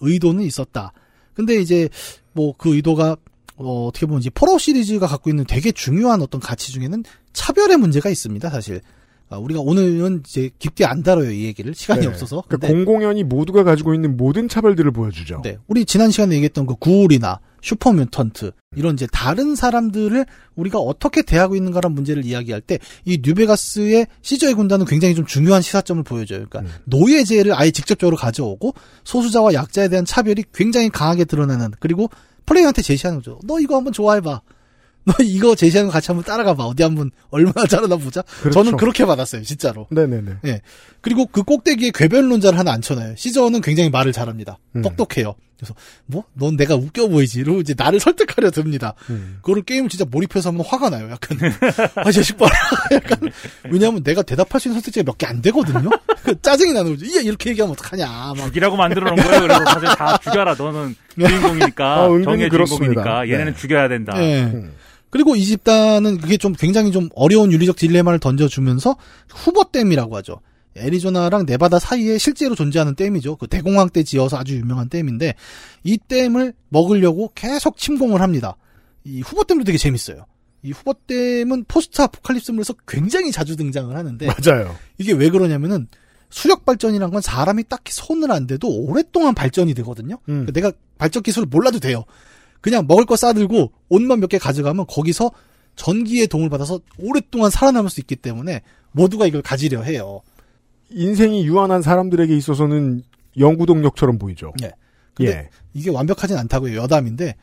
의도는 있었다. 근데 이제, 뭐, 그 의도가, 어, 어떻게 보면 이제 Fallout 시리즈가 갖고 있는 되게 중요한 어떤 가치 중에는 차별의 문제가 있습니다, 사실. 아, 우리가 오늘은 이제 깊게 안 다뤄요 이 얘기를 시간이 네. 없어서. 그러니까 공공연히 모두가 가지고 있는 모든 차별들을 보여주죠. 네. 우리 지난 시간에 얘기했던 그 ghoul이나 super mutant 이런 이제 다른 사람들을 우리가 어떻게 대하고 있는가란 문제를 이야기할 때 이 New Vegas의 시저의 군단은 굉장히 좀 중요한 시사점을 보여줘요. 그러니까 노예제를 아예 직접적으로 가져오고 소수자와 약자에 대한 차별이 굉장히 강하게 드러나는 그리고 플레이한테 제시하는 거죠. 너 이거 한번 좋아해봐. 너 이거 제시하는 거 같이 한번 따라가 봐. 어디 한번 얼마나 잘하나 보자. 그렇죠. 저는 그렇게 받았어요, 진짜로. 네네네. 예. 그리고 그 꼭대기에 궤변론자를 하나 앉혀놔요. 시저는 굉장히 말을 잘합니다. 음. 똑똑해요. 그래서 뭐, 넌 내가 웃겨 보이지. 이러고 이제 나를 설득하려 듭니다. 음. 그거를 게임을 진짜 몰입해서 하면 화가 나요. 약간 아, 이 자식 봐라. 약간 왜냐하면 내가 대답할 수 있는 선택지가 몇 개 안 되거든요. 그 짜증이 나는 거죠. 이게 이렇게 얘기하면 어떡하냐. 막 죽이라고 만들어 놓은 거예요. 그래서 사실 다 죽여라. 너는 주인공이니까 아, 은근히 정의. 주인공이니까 얘네는 네. 죽여야 된다. 예. 음. 그리고 이 집단은 그게 좀 굉장히 좀 어려운 윤리적 딜레마를 던져주면서 후버댐이라고 하죠. 애리조나랑 네바다 사이에 실제로 존재하는 댐이죠. 그 대공황 때 지어서 아주 유명한 댐인데 이 댐을 먹으려고 계속 침공을 합니다. 이 후버댐도 되게 재밌어요. 이 후버댐은 포스트 아포칼립스물에서 굉장히 자주 등장을 하는데 맞아요. 이게 왜 그러냐면은 수력 발전이란 건 사람이 딱히 손을 안 대도 오랫동안 발전이 되거든요. 음. 그러니까 내가 발전 기술을 몰라도 돼요. 그냥 먹을 거 싸들고 옷만 몇 개 가져가면 거기서 전기의 도움을 받아서 오랫동안 살아남을 수 있기 때문에 모두가 이걸 가지려 해요. 인생이 유한한 사람들에게 있어서는 영구동력처럼 보이죠. 네. 근데 예. 이게 완벽하진 않다고요. 여담인데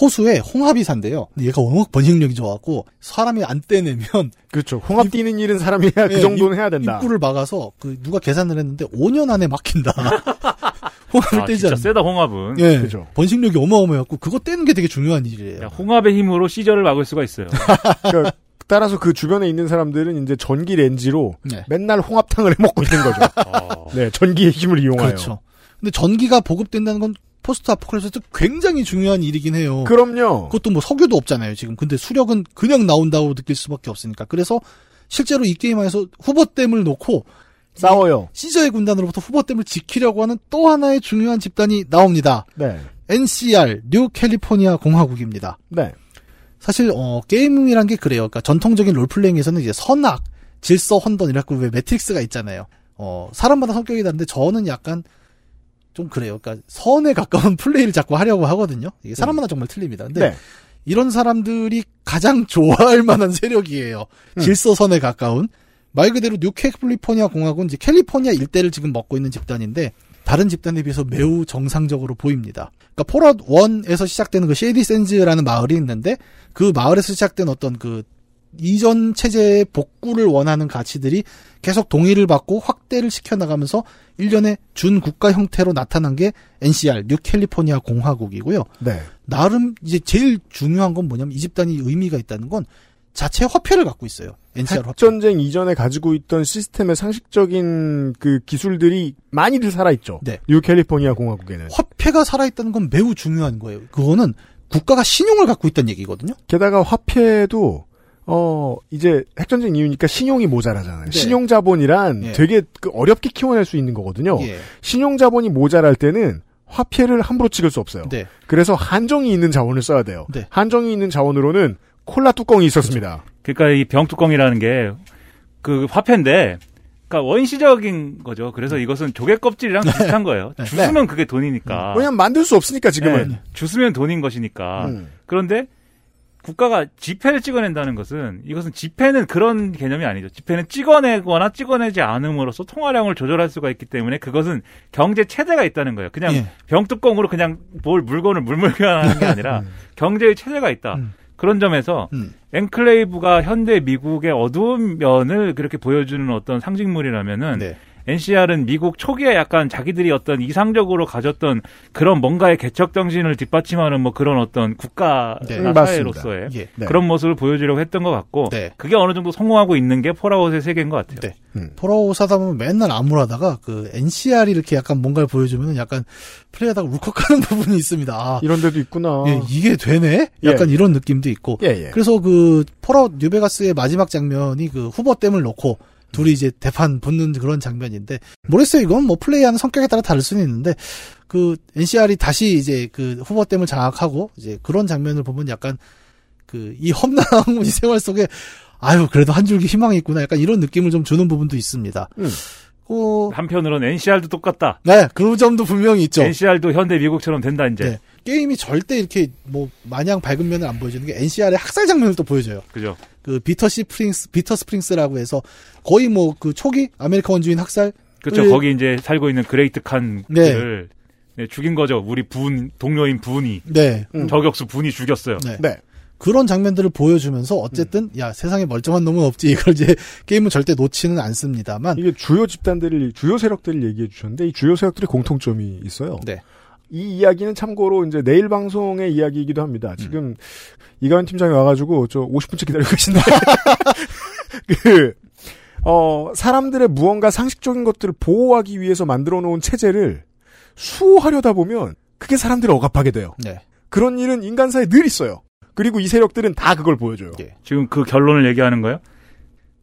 호수에 홍합이 산대요. 근데 얘가 워낙 번식력이 좋아갖고 사람이 안 떼내면 그렇죠. 홍합 뛰는 일은 사람이 해야 그 예, 정도는 입- 해야 된다. 입구를 막아서 그 누가 계산을 했는데 5년 안에 막힌다. 홍합을 아, 떼지 진짜 않는. 세다 홍합은. 예. 그죠. 번식력이 어마어마해갖고 그거 떼는 게 되게 중요한 일이에요. 야, 홍합의 힘으로 시절을 막을 수가 있어요. 그러니까 따라서 그 주변에 있는 사람들은 이제 전기 렌지로 네. 맨날 홍합탕을 해 먹고 있는 거죠. 어. 네, 전기의 힘을 이용하여. 그렇죠. 근데 전기가 보급된다는 건 포스트 아포칼립스에서 굉장히 중요한 일이긴 해요. 그럼요. 그것도 뭐 석유도 없잖아요, 지금. 근데 수력은 그냥 나온다고 느낄 수밖에 없으니까. 그래서 실제로 이 게임 안에서 후버댐을 놓고 싸워요. 시저의 군단으로부터 후버댐을 지키려고 하는 또 하나의 중요한 집단이 나옵니다. 네. NCR, 뉴 캘리포니아 공화국입니다. 네. 사실 어 게임이란 게 그래요. 그러니까 전통적인 role-playing에서는 이제 선악, 질서, 혼돈이라고 왜 매트릭스가 있잖아요. 어 사람마다 성격이 다른데 저는 약간 좀 그래요. 그러니까 선에 가까운 플레이를 자꾸 하려고 하거든요. 이게 사람마다 정말 틀립니다. 근데 네. 이런 사람들이 가장 좋아할 만한 세력이에요. 음. 질서선에 가까운 말 그대로 뉴캘리포니아 공화국은 이제 캘리포니아 일대를 지금 먹고 있는 집단인데 다른 집단에 비해서 매우 정상적으로 보입니다. 그러니까 Fallout 1에서 시작되는 그 Shady Sands라는 마을이 있는데 그 마을에서 시작된 어떤 그 이전 체제의 복구를 원하는 가치들이 계속 동의를 받고 확대를 시켜 나가면서 일련의 준 국가 형태로 나타난 게 NCR, 뉴 캘리포니아 공화국이고요. 네. 나름 이제 제일 중요한 건 뭐냐면 이 집단이 의미가 있다는 건 자체 화폐를 갖고 있어요. NCR 화폐. 핵전쟁 이전에 가지고 있던 시스템의 상식적인 그 기술들이 많이들 살아있죠. 네. 뉴 캘리포니아 공화국에는. 화폐가 살아있다는 건 매우 중요한 거예요. 그거는 국가가 신용을 갖고 있다는 얘기거든요. 게다가 화폐도 어 이제 핵전쟁 이후니까 신용이 모자라잖아요. 네. 신용 자본이란 예. 되게 그 어렵게 키워낼 수 있는 거거든요. 예. 신용 자본이 모자랄 때는 화폐를 함부로 찍을 수 없어요. 네. 그래서 한정이 있는 자원을 써야 돼요. 네. 한정이 있는 자원으로는 콜라 뚜껑이 있었습니다. 그러니까 이 병뚜껑이라는 게 그 화폐인데, 그러니까 원시적인 거죠. 그래서 이것은 조개 껍질이랑 비슷한 거예요. 네. 주스면 그게 돈이니까. 왜냐면 만들 수 없으니까 지금은. 네, 주스면 돈인 것이니까. 음. 그런데 국가가 지폐를 찍어낸다는 것은 이것은 지폐는 그런 개념이 아니죠. 지폐는 찍어내거나 찍어내지 않음으로써 통화량을 조절할 수가 있기 때문에 그것은 경제 체제가 있다는 거예요. 그냥 예. 병뚜껑으로 그냥 뭘 물건을 물물교환하는 게 아니라 경제의 체제가 있다. 음. 그런 점에서 음. 엔클레이브가 현대 미국의 어두운 면을 그렇게 보여주는 어떤 상징물이라면은 네. NCR은 미국 초기에 약간 자기들이 어떤 이상적으로 가졌던 그런 뭔가의 개척 정신을 뒷받침하는 뭐 그런 어떤 국가 네. 사회로서의 예. 네. 그런 모습을 보여주려고 했던 것 같고 네. 그게 어느 정도 성공하고 있는 게 폴아웃의 세계인 것 같아요. 네. 음. 폴아웃 하다 보면 맨날 암울하다가 그 NCR이 이렇게 약간 뭔가를 보여주면 약간 플레이하다가 울컥하는 부분이 있습니다. 아, 이런 데도 있구나. 예, 이게 되네? 약간 이런 느낌도 있고. 예, 예. 그래서 그 폴아웃 뉴베가스의 마지막 장면이 그 후버 댐을 놓고 둘이 이제 대판 붙는 그런 장면인데 모르겠어요 이건 뭐 플레이하는 성격에 따라 다를 수는 있는데 그 NCR이 다시 이제 그 후버댐을 장악하고 이제 그런 장면을 보면 약간 그 이 험난한 이 생활 속에 아유 그래도 한 줄기 희망이 있구나 약간 이런 느낌을 좀 주는 부분도 있습니다. 음. 어, 한편으로는 NCR도 똑같다. 네, 그 점도 분명히 있죠. NCR도 현대 미국처럼 된다 이제. 네. 게임이 절대 이렇게 뭐 마냥 밝은 면을 안 보여주는 게 NCR의 학살 장면을 또 보여줘요. 그죠. 그 비터 스프링스 비터 스프링스라고 해서 거의 뭐 그 초기 아메리카 원주민 학살 그렇죠. 그- 거기 이제 살고 있는 그레이트 칸을 네, 죽인 거죠. 우리 분 동료인 분이 네. 음. 저격수 분이 죽였어요. 네. 네. 그런 장면들을 보여주면서 어쨌든 야 세상에 멀쩡한 놈은 없지 이걸 이제 게임은 절대 놓지는 않습니다만 이게 주요 집단들을 주요 세력들을 얘기해 주셨는데 이 주요 세력들의 공통점이 있어요. 네. 이 이야기는 참고로 이제 내일 방송의 이야기이기도 합니다. 지금 이가연 팀장이 와가지고 저 50분째 기다리고 계신데 그 어, 사람들의 무언가 상식적인 것들을 보호하기 위해서 만들어 놓은 체제를 수호하려다 보면 그게 사람들을 억압하게 돼요. 네. 그런 일은 인간사에 늘 있어요. 그리고 이 세력들은 다 그걸 보여줘요. 예. 지금 그 결론을 얘기하는 거예요.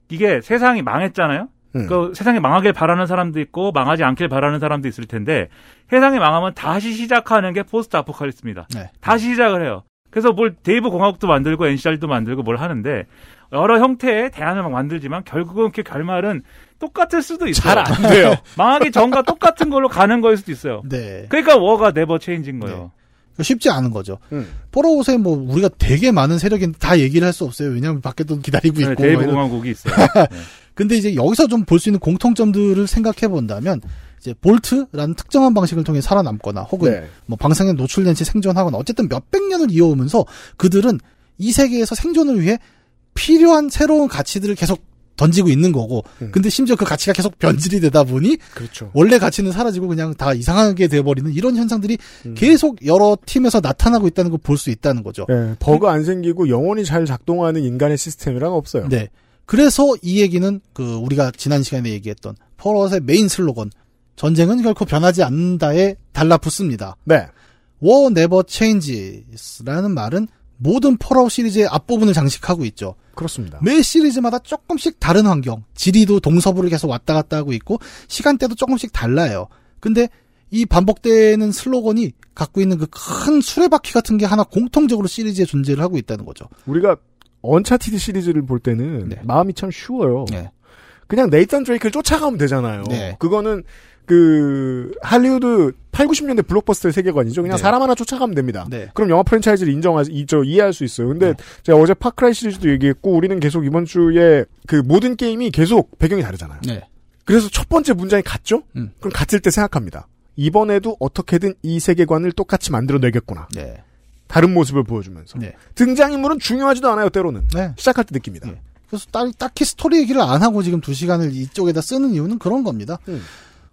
이게 세상이 망했잖아요. 음. 그 세상이 망하길 바라는 사람도 있고 망하지 않길 바라는 사람도 있을 텐데 세상이 망하면 다시 시작하는 게 포스트 아포칼립스입니다. 네. 다시 시작을 해요. 그래서 뭘 데이브 공화국도 만들고 NCR도 만들고 뭘 하는데 여러 형태의 대안을 막 만들지만 결국은 그 결말은 똑같을 수도 있어요. 잘 안 돼요. 망하기 전과 똑같은 걸로 가는 거일 수도 있어요. 네. 그러니까 war가 never change인 거예요. 쉽지 않은 거죠. 음. 폴아웃에 뭐 우리가 되게 많은 세력인데 다 얘기를 할 수 없어요. 왜냐하면 밖에 또 기다리고 네, 있고. 데이브 뭐 이런- 공화국이 있어요. 네. 근데 이제 여기서 좀 볼 수 있는 공통점들을 생각해 본다면 이제 볼트라는 특정한 방식을 통해 살아남거나 혹은 네. 뭐 방사능에 노출된 채 생존하거나 어쨌든 몇백 년을 이어오면서 그들은 이 세계에서 생존을 위해 필요한 새로운 가치들을 계속 던지고 있는 거고 음. 근데 심지어 그 가치가 계속 변질이 되다 보니 그렇죠. 원래 가치는 사라지고 그냥 다 이상하게 돼버리는 이런 현상들이 음. 계속 여러 팀에서 나타나고 있다는 걸 볼 수 있다는 거죠. 예, 버그 안 생기고 영원히 잘 작동하는 인간의 시스템이란 없어요. 네. 그래서 이 얘기는 그 우리가 지난 시간에 얘기했던 폴아웃의 메인 슬로건 전쟁은 결코 변하지 않는다에 달라붙습니다. 네. War never changes라는 말은 모든 폴아웃 시리즈의 앞부분을 장식하고 있죠. 그렇습니다. 매 시리즈마다 조금씩 다른 환경, 지리도 동서부를 계속 왔다 갔다 하고 있고 시간대도 조금씩 달라요. 근데 이 반복되는 슬로건이 갖고 있는 그 큰 수레바퀴 같은 게 하나 공통적으로 시리즈에 존재를 하고 있다는 거죠. 우리가 언차티드 시리즈를 볼 때는 네. 마음이 참 쉬워요. 네. 그냥 네이탄 드레이크를 쫓아가면 되잖아요. 네. 그거는 그 할리우드 8, 90년대 블록버스터의 세계관이죠. 그냥 네. 사람 하나 쫓아가면 됩니다. 네. 그럼 영화 프랜차이즈를 인정하, 이, 저, 이해할 수 있어요. 근데 네. 제가 어제 파크라이 시리즈도 얘기했고, 우리는 계속 이번 주에 그 모든 게임이 계속 배경이 다르잖아요. 네. 그래서 첫 번째 문장이 같죠? 음. 그럼 같을 때 생각합니다. 이번에도 어떻게든 이 세계관을 똑같이 만들어내겠구나. 네. 다른 모습을 보여주면서. 네. 등장인물은 중요하지도 않아요, 때로는. 네. 시작할 때 느낍니다. 네. 그래서 딱, 딱히 스토리 얘기를 안 하고 지금 두 시간을 이쪽에다 쓰는 이유는 그런 겁니다. 음.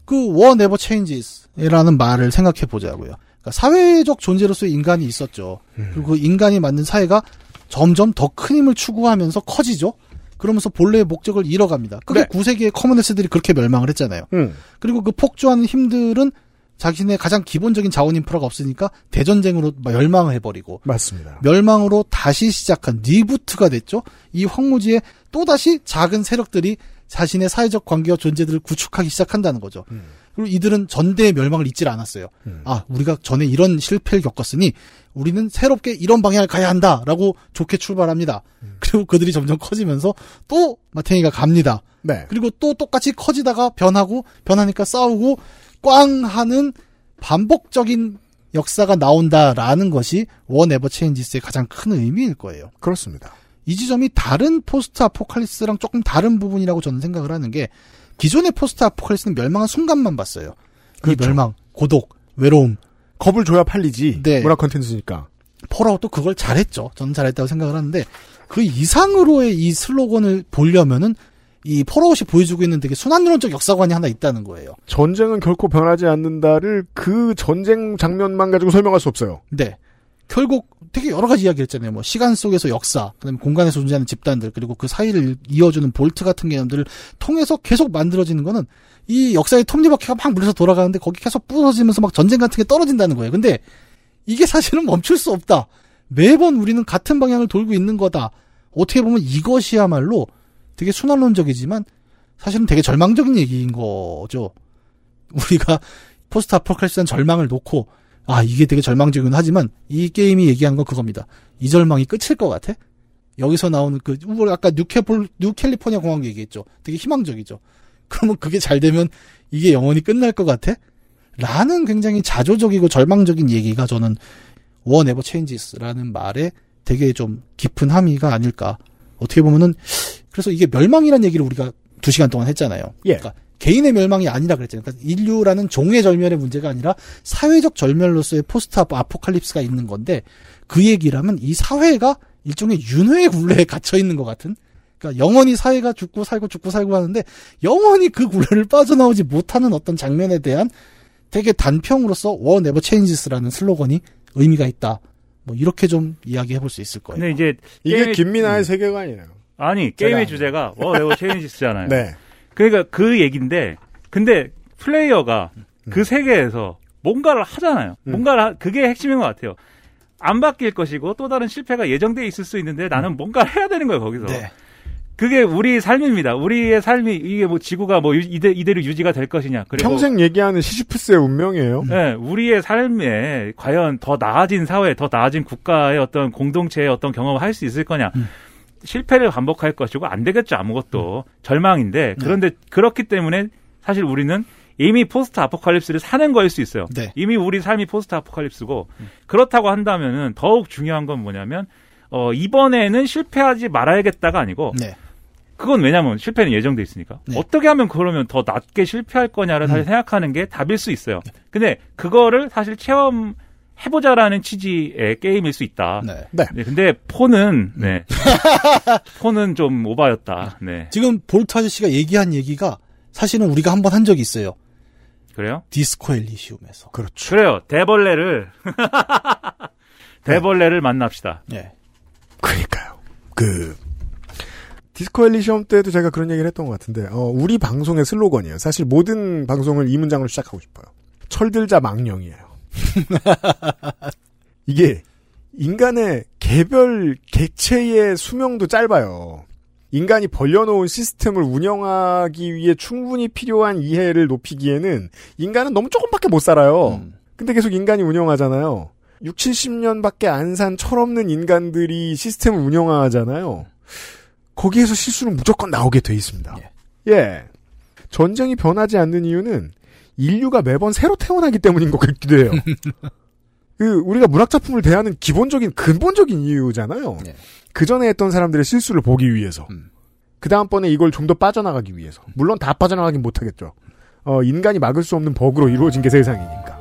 그 War Never Changes라는 말을 생각해 보자고요. 그러니까 사회적 존재로서의 인간이 있었죠. 음. 그리고 그 인간이 만든 사회가 점점 더 큰 힘을 추구하면서 커지죠. 그러면서 본래의 목적을 잃어갑니다. 그게 네. 구세기의 커뮤니스트들이 그렇게 멸망을 했잖아요. 음. 그리고 그 폭주하는 힘들은 자기네 가장 기본적인 자원 인프라가 없으니까 대전쟁으로 막 멸망을 해버리고 맞습니다. 멸망으로 다시 시작한 reboot가 됐죠. 이 황무지에 또 다시 작은 세력들이 자신의 사회적 관계와 존재들을 구축하기 시작한다는 거죠. 음. 그리고 이들은 전대의 멸망을 잊질 않았어요. 음. 아, 우리가 전에 이런 실패를 겪었으니 우리는 새롭게 이런 방향을 가야 한다라고 좋게 출발합니다. 음. 그리고 그들이 점점 커지면서 또 마탱이가 갑니다. 네. 그리고 또 똑같이 커지다가 변하고 변하니까 싸우고 꽝 하는 반복적인 역사가 나온다라는 것이 war never changes의 가장 큰 의미일 거예요. 그렇습니다. 이 지점이 다른 포스트 아포칼리스랑 조금 다른 부분이라고 저는 생각을 하는 게 기존의 포스트 아포칼리스는 멸망한 순간만 봤어요. 그 그렇죠. 멸망, 고독, 외로움. 겁을 줘야 팔리지. 네. 문화 컨텐츠니까. 폴아웃도 그걸 잘했죠. 저는 잘했다고 생각을 하는데 그 이상으로의 이 슬로건을 보려면은 이 폴아웃이 보여주고 있는 되게 순환론적 역사관이 하나 있다는 거예요. 전쟁은 결코 변하지 않는다를 그 전쟁 장면만 가지고 설명할 수 없어요. 네. 결국 되게 여러 가지 이야기를 했잖아요. 뭐 시간 속에서 역사, 그다음에 공간에서 존재하는 집단들, 그리고 그 사이를 이어주는 볼트 같은 개념들을 통해서 계속 만들어지는 거는 이 역사의 톱니바퀴가 막 물려서 돌아가는데 거기 계속 부서지면서 막 전쟁 같은 게 떨어진다는 거예요. 근데 이게 사실은 멈출 수 없다. 매번 우리는 같은 방향을 돌고 있는 거다. 어떻게 보면 이것이야말로 되게 순환론적이지만 사실은 되게 절망적인 얘기인 거죠. 우리가 포스트 아포칼리스한 절망을 놓고 아 이게 되게 절망적이긴 하지만 이 게임이 얘기한 건 그겁니다. 이 절망이 끝일 것 같아? 여기서 나오는 그 우리 아까 뉴캐폴 뉴캘리포니아 공항 얘기했죠. 되게 희망적이죠. 그러면 그게 잘 되면 이게 영원히 끝날 것 같아? 라는 굉장히 자조적이고 절망적인 얘기가 저는 War Never Changes라는 말에 되게 좀 깊은 함의가 아닐까. 어떻게 보면은 그래서 이게 멸망이라는 얘기를 우리가 두 시간 동안 했잖아요. 예. 그러니까 개인의 멸망이 아니라 그랬잖아요. 그러니까 인류라는 종의 절멸의 문제가 아니라 사회적 절멸로서의 포스트 아포- 아포칼립스가 있는 건데 그 얘기라면 이 사회가 일종의 윤회의 굴레에 갇혀 있는 것 같은. 그러니까 영원히 사회가 죽고 살고 죽고 살고 하는데 영원히 그 굴레를 빠져나오지 못하는 어떤 장면에 대한 되게 단평으로서 War Never Changes라는 슬로건이 의미가 있다. 뭐 이렇게 좀 이야기해 볼 수 있을 거예요. 근데 이제 이게 김민아의 음. 세계관이에요. 아니 게임의 제가- 주제가 War Never Changes잖아요. 네. 그러니까 그 얘기인데 근데 플레이어가 그 세계에서 뭔가를 하잖아요. 음. 뭔가를 하- 그게 핵심인 것 같아요. 안 바뀔 것이고 또 다른 실패가 예정돼 있을 수 있는데 나는 뭔가 해야 되는 거예요 거기서. 네. 그게 우리 삶입니다. 우리의 삶이 이게 뭐 지구가 뭐 유- 이대, 이대로 유지가 될 것이냐. 그리고 평생 얘기하는 시시프스의 운명이에요. 네, 우리의 삶에 과연 더 나아진 사회, 더 나아진 국가의 어떤 공동체의 어떤 경험을 할 수 있을 거냐. 실패를 반복할 것이고 안 되겠죠 아무것도 절망인데 그런데 그렇기 때문에 사실 우리는 이미 포스트 아포칼립스를 사는 거일 수 있어요. 네. 이미 우리 삶이 포스트 아포칼립스고 그렇다고 한다면은 더욱 중요한 건 뭐냐면 어 이번에는 실패하지 말아야겠다가 아니고 네. 그건 왜냐면 실패는 예정돼 있으니까. 네. 어떻게 하면 그러면 더 낮게 실패할 거냐를 사실 생각하는 게 답일 수 있어요. 근데 그거를 사실 체험 해보자라는 취지의 게임일 수 있다. 네. 네. 네, 근데 폰은, 네. 폰은 좀 오바였다. 네. 지금 볼트 아저씨가 얘기한 얘기가 사실은 우리가 한 번 한 적이 있어요. 그래요? 디스코 엘리시움에서. 그렇죠. 그래요. 대벌레를, 대벌레를 만납시다. 네. 그러니까요. 그 디스코 엘리시엄 때도 제가 그런 얘기를 했던 것 같은데 어, 우리 방송의 슬로건이에요. 사실 모든 방송을 이 문장으로 시작하고 싶어요. 철들자 망령이에요. 이게 인간의 개별 객체의 수명도 짧아요. 인간이 벌려놓은 시스템을 운영하기 위해 충분히 필요한 이해를 높이기에는 인간은 너무 조금밖에 못 살아요. 음. 근데 계속 인간이 운영하잖아요. 6, 70년밖에 안 산 철없는 인간들이 시스템을 운영하잖아요. 거기에서 실수는 무조건 나오게 돼 있습니다. 예. 전쟁이 변하지 않는 이유는 인류가 매번 새로 태어나기 때문인 것 같기도 해요. 그 우리가 문학 작품을 대하는 기본적인 근본적인 이유잖아요. 네. 그 전에 했던 사람들의 실수를 보기 위해서. 음. 그 다음번에 이걸 좀 더 빠져나가기 위해서. 물론 다 빠져나가긴 못하겠죠. 어, 인간이 막을 수 없는 버그로 이루어진 게 세상이니까.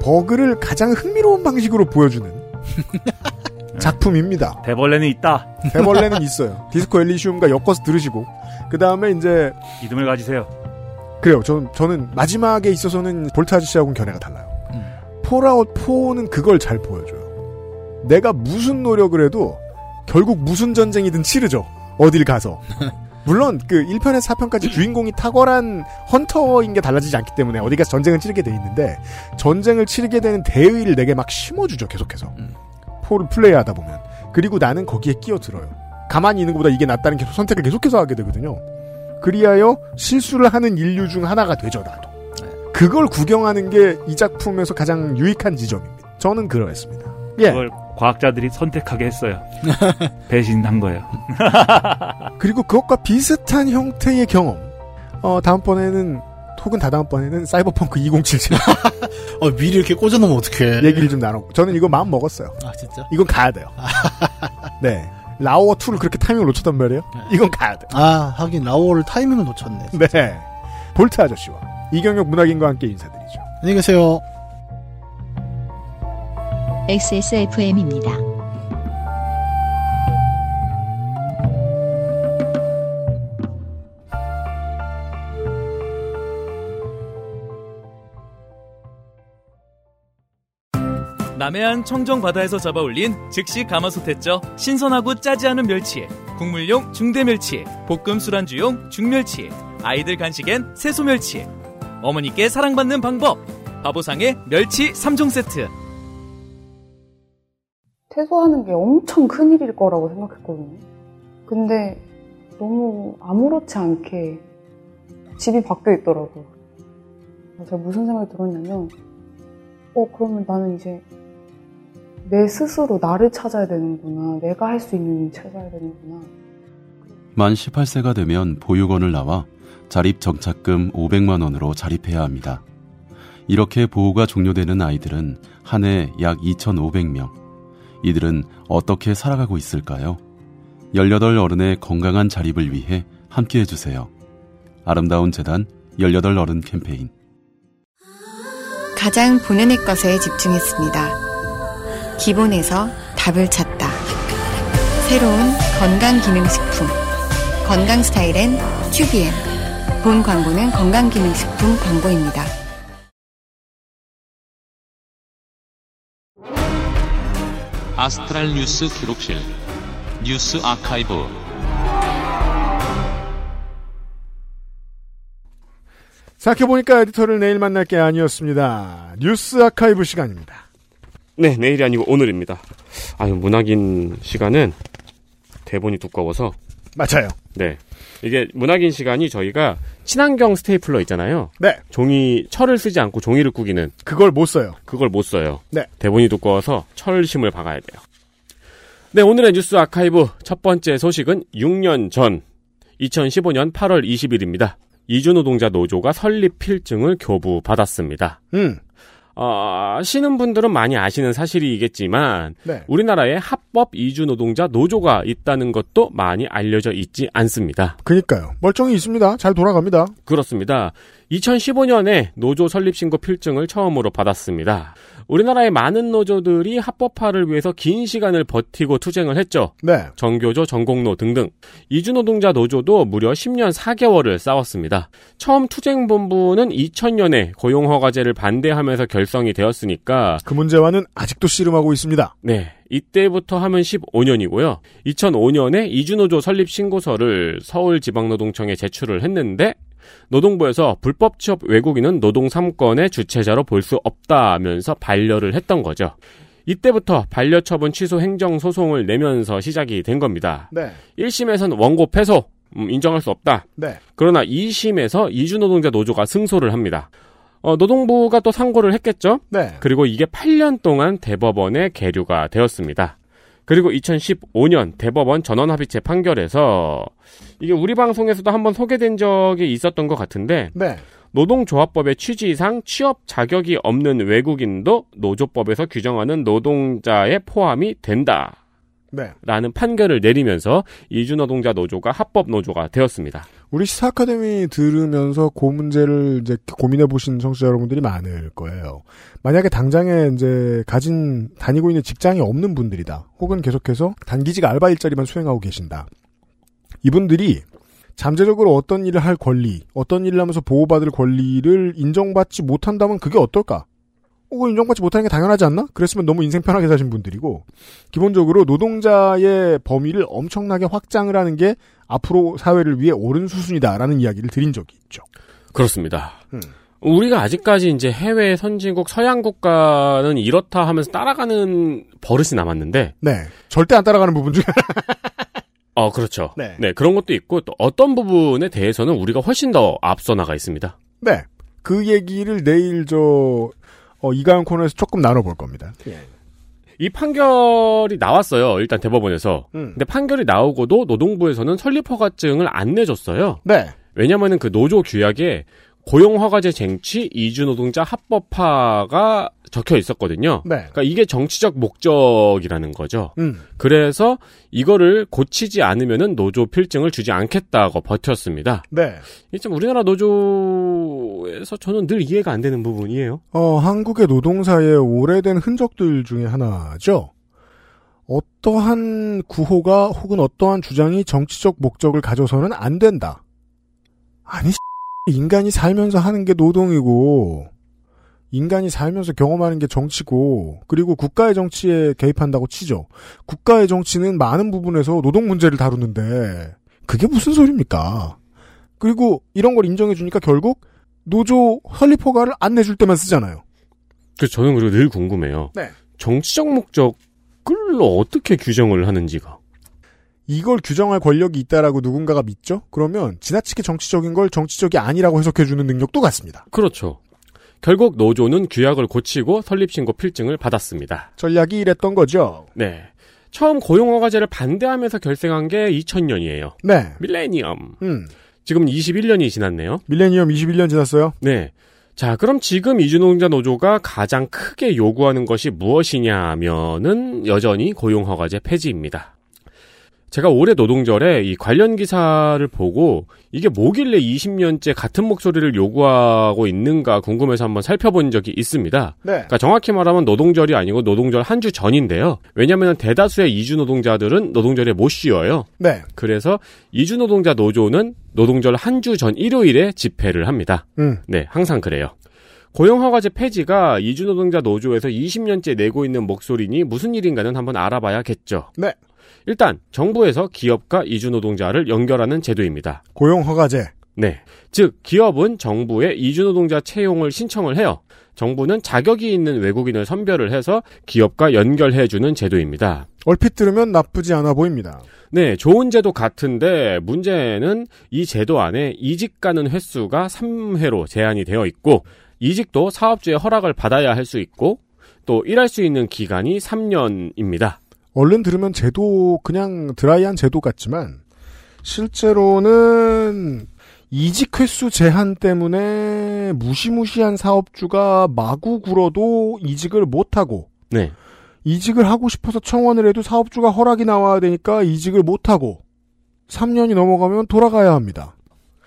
버그를 가장 흥미로운 방식으로 보여주는 작품입니다. 대벌레는 있다. 대벌레는 있어요. Disco Elysium과 엮어서 들으시고 그 다음에 이제 믿음을 가지세요. 그래요. 저는 저는 마지막에 있어서는 볼트 아저씨하고는 견해가 달라요. Fallout 4는 그걸 잘 보여줘요. 내가 무슨 노력을 해도 결국 무슨 전쟁이든 치르죠. 어딜 가서. 물론 그 1편에서 4편까지 주인공이 탁월한 헌터인 게 달라지지 않기 때문에 어디 가서 전쟁을 치르게 돼 있는데 전쟁을 치르게 되는 대의를 내게 막 심어주죠. 계속해서. 폴을 플레이하다 보면. 그리고 나는 거기에 끼어들어요. 가만히 있는 것보다 이게 낫다는 계속 선택을 계속해서 하게 되거든요. 그리하여 실수를 하는 인류 중 하나가 되죠, 나도. 그걸 구경하는 게 이 작품에서 가장 유익한 지점입니다. 저는 그러했습니다. 예. 그걸 과학자들이 선택하게 했어요. 배신한 거예요. 그리고 그것과 비슷한 형태의 경험. 어, 다음번에는, 혹은 다다음번에는 사이버펑크 2077 어, 미리 이렇게 꽂아놓으면 어떡해. 얘기를 좀 나눠. 저는 이거 마음 먹었어요. 아, 진짜? 이건 가야 돼요. 네. 라오어 2를 그렇게 타이밍을 놓쳤단 말이에요. 이건 가야 돼. 아, 하긴 라오어를 타이밍을 놓쳤네. 네. 볼트 아저씨와 이경혁 문학인과 함께 인사드리죠. 안녕히 계세요. XSFM입니다. 남해안 청정 바다에서 잡아올린 즉시 가마솥했죠. 신선하고 짜지 않은 멸치, 국물용 중대 멸치, 볶음 술안주용 중멸치, 아이들 간식엔 새소 멸치. 어머니께 사랑받는 방법. 바보상의 멸치 3종 세트. 퇴소하는 게 엄청 큰일일 거라고 생각했거든요. 근데 너무 아무렇지 않게 집이 바뀌어 있더라고요. 제가 무슨 생각이 들었냐면, 어, 그러면 나는 이제 내 스스로 나를 찾아야 되는구나. 내가 할 수 있는 일 찾아야 되는구나. 만 18세가 되면 보육원을 나와 자립 정착금 500만 원으로 자립해야 합니다. 이렇게 보호가 종료되는 아이들은 한 해 약 2,500명. 이들은 어떻게 살아가고 있을까요? 18 어른의 건강한 자립을 위해 함께 해주세요. 아름다운 재단 18 어른 캠페인. 가장 본연의 것에 집중했습니다. 기본에서 답을 찾다. 새로운 건강기능식품. 건강 스타일엔 튜비엔. 본 광고는 건강기능식품 광고입니다. 아스트랄 뉴스 기록실 뉴스 아카이브 생각해보니까 에디터를 내일 만날 게 아니었습니다. 뉴스 아카이브 시간입니다. 네, 내일이 아니고 오늘입니다. 아유, 문학인 시간은 대본이 두꺼워서. 맞아요. 네. 이게 문학인 시간이 저희가 친환경 스테이플러 있잖아요. 네. 종이, 철을 쓰지 않고 종이를 꾸기는. 그걸 못 써요. 그걸 못 써요. 네. 대본이 두꺼워서 철심을 박아야 돼요. 네, 오늘의 뉴스 아카이브 첫 번째 소식은 6년 전, 2015년 8월 20일입니다. 이주노동자 노조가 설립 필증을 교부받았습니다. 음. 어, 아시는 분들은 많이 아시는 사실이겠지만 네. 우리나라에 합법 이주 노동자 노조가 있다는 것도 많이 알려져 있지 않습니다. 그니까요. 멀쩡히 있습니다. 잘 돌아갑니다. 그렇습니다. 2015년에 노조 설립 신고 필증을 처음으로 받았습니다. 우리나라의 많은 노조들이 합법화를 위해서 긴 시간을 버티고 투쟁을 했죠. 네. 정교조, 전공로 등등. 이주노동자 노조도 무려 10년 4개월을 싸웠습니다. 처음 투쟁본부는 2000년에 고용허가제를 반대하면서 결성이 되었으니까 그 문제와는 아직도 씨름하고 있습니다. 네. 이때부터 하면 15년이고요. 2005년에 이주노조 설립 신고서를 서울지방노동청에 제출을 했는데 노동부에서 불법 취업 외국인은 노동 3건의 주체자로 볼 수 없다면서 반려를 했던 거죠. 이때부터 반려 처분 취소 행정 소송을 내면서 시작이 된 겁니다. 네. 1심에서는 원고 패소, 음, 인정할 수 없다. 네. 그러나 2심에서 이주노동자 노조가 승소를 합니다. 어, 노동부가 또 상고를 했겠죠? 네. 그리고 이게 8년 동안 대법원에 계류가 되었습니다. 그리고 2015년 대법원 전원합의체 판결에서 이게 우리 방송에서도 한번 소개된 적이 있었던 것 같은데 네. 노동조합법의 취지상 취업 자격이 없는 외국인도 노조법에서 규정하는 노동자에 포함이 된다. 네. 라는 판결을 내리면서 이주노동자 노조가 합법 노조가 되었습니다. 우리 시사 아카데미 들으면서 그 문제를 이제 고민해 보신 청취자 여러분들이 많을 거예요. 만약에 당장에 이제 가진 다니고 있는 직장이 없는 분들이다. 혹은 계속해서 단기직 알바 일자리만 수행하고 계신다. 이분들이 잠재적으로 어떤 일을 할 권리, 어떤 일을 하면서 보호받을 권리를 인정받지 못한다면 그게 어떨까? 혹은 인정받지 못하는 게 당연하지 않나? 그랬으면 너무 인생 편하게 사신 분들이고, 기본적으로 노동자의 범위를 엄청나게 확장을 하는 게 앞으로 사회를 위해 옳은 수순이다라는 이야기를 드린 적이 있죠. 그렇습니다. 음. 우리가 아직까지 이제 해외 선진국 서양 국가는 이렇다 하면서 따라가는 버릇이 남았는데 네. 절대 안 따라가는 부분 중에 어, 그렇죠. 네. 그런 것도 있고 또 어떤 부분에 대해서는 우리가 훨씬 더 앞서 나가 있습니다. 네. 그 얘기를 내일 저, 어, 이가연 코너에서 조금 나눠볼 겁니다. 이 판결이 나왔어요. 일단 대법원에서. 음. 근데 판결이 나오고도 노동부에서는 설립 허가증을 안 내줬어요. 네. 왜냐면은 그 노조 규약에 고용허가제 쟁취 이주노동자 합법화가 적혀 있었거든요. 네. 그러니까 이게 정치적 목적이라는 거죠. 음. 그래서 이거를 고치지 않으면은 노조 필증을 주지 않겠다고 버텼습니다. 네. 이참 우리나라 노조에서 저는 늘 이해가 안 되는 부분이에요. 어, 한국의 노동사의 오래된 흔적들 중에 하나죠. 어떠한 구호가 혹은 어떠한 주장이 정치적 목적을 가져서는 안 된다. 아니, 인간이 살면서 하는 게 노동이고, 인간이 살면서 경험하는 게 정치고, 그리고 국가의 정치에 개입한다고 치죠. 국가의 정치는 많은 부분에서 노동 문제를 다루는데, 그게 무슨 소리입니까? 그리고 이런 걸 인정해 주니까 결국 노조 설립 허가를 안 내줄 때만 쓰잖아요. 그 저는 그리고 늘 궁금해요. 네. 정치적 목적을 어떻게 규정을 하는지가. 이걸 규정할 권력이 있다라고 누군가가 믿죠? 그러면 지나치게 정치적인 걸 정치적이 아니라고 해석해주는 능력도 같습니다. 그렇죠. 결국 노조는 규약을 고치고 설립신고 필증을 받았습니다. 전략이 이랬던 거죠. 네. 처음 고용허가제를 반대하면서 결성한 게 2000년이에요. 네. 밀레니엄. 음. 지금 21년이 지났네요. 밀레니엄 21년 지났어요? 네. 자, 그럼 지금 이주노동자 노조가 가장 크게 요구하는 것이 무엇이냐면은 여전히 고용허가제 폐지입니다. 제가 올해 노동절에 이 관련 기사를 보고 이게 뭐길래 20년째 같은 목소리를 요구하고 있는가 궁금해서 한번 살펴본 적이 있습니다. 네. 그러니까 정확히 말하면 노동절이 아니고 노동절 한 주 전인데요. 왜냐하면 대다수의 이주 노동자들은 노동절에 못 쉬어요. 네. 그래서 이주 노동자 노조는 노동절 한 주 전 일요일에 집회를 합니다. 음. 네, 항상 그래요. 고용허가제 폐지가 이주 노동자 노조에서 20년째 내고 있는 목소리니 무슨 일인가는 한번 알아봐야겠죠. 네. 일단 정부에서 기업과 이주 노동자를 연결하는 제도입니다. 고용 허가제. 네. 즉 기업은 정부에 이주 노동자 채용을 신청을 해요. 정부는 자격이 있는 외국인을 선별을 해서 기업과 연결해 주는 제도입니다. 얼핏 들으면 나쁘지 않아 보입니다. 네, 좋은 제도 같은데 문제는 이 제도 안에 이직 가는 횟수가 3회로 제한이 되어 있고 이직도 사업주의 허락을 받아야 할 수 있고 또 일할 수 있는 기간이 3년입니다. 얼른 들으면 제도 그냥 드라이한 제도 같지만 실제로는 이직 횟수 제한 때문에 무시무시한 사업주가 마구 굴어도 이직을 못하고 네. 이직을 하고 싶어서 청원을 해도 사업주가 허락이 나와야 되니까 이직을 못하고 3년이 넘어가면 돌아가야 합니다.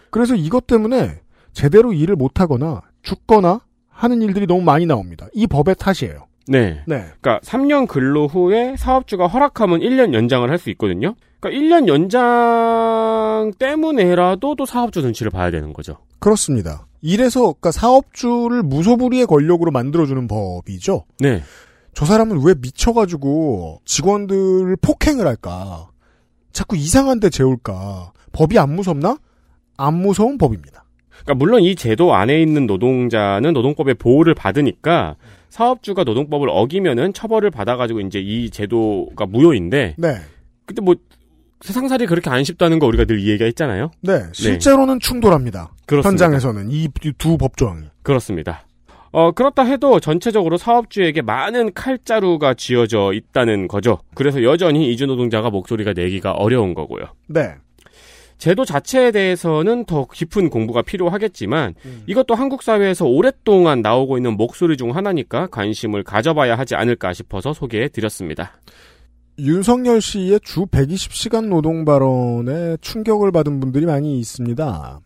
그래서 이것 때문에 제대로 일을 못하거나 죽거나 하는 일들이 너무 많이 나옵니다. 이 법의 탓이에요. 네. 네. 그러니까 3년 근로 후에 사업주가 허락하면 1년 연장을 할 수 있거든요. 그러니까 1년 연장 때문에라도 또 사업주 눈치를 봐야 되는 거죠. 그렇습니다. 이래서 그러니까 사업주를 무소불위의 권력으로 만들어주는 법이죠. 네. 저 사람은 왜 미쳐가지고 직원들을 폭행을 할까? 자꾸 이상한 데 재울까? 법이 안 무섭나? 안 무서운 법입니다. 그러니까 물론 이 제도 안에 있는 노동자는 노동법의 보호를 받으니까 사업주가 노동법을 어기면은 처벌을 받아가지고 이제 이 제도가 무효인데. 네. 근데 뭐 세상살이 그렇게 안 쉽다는 거 우리가 늘 이 얘기가 있잖아요. 네. 실제로는 충돌합니다. 그렇습니다. 현장에서는 이 두 법조항이. 그렇습니다. 어, 그렇다 해도 전체적으로 사업주에게 많은 칼자루가 쥐어져 있다는 거죠. 그래서 여전히 이주 노동자가 목소리가 내기가 어려운 거고요. 네. 제도 자체에 대해서는 더 깊은 공부가 필요하겠지만 이것도 한국 사회에서 오랫동안 나오고 있는 목소리 중 하나니까 관심을 가져봐야 하지 않을까 싶어서 소개해 드렸습니다. 윤석열 씨의 주 120시간 노동 발언에 충격을 받은 분들이 많이 있습니다.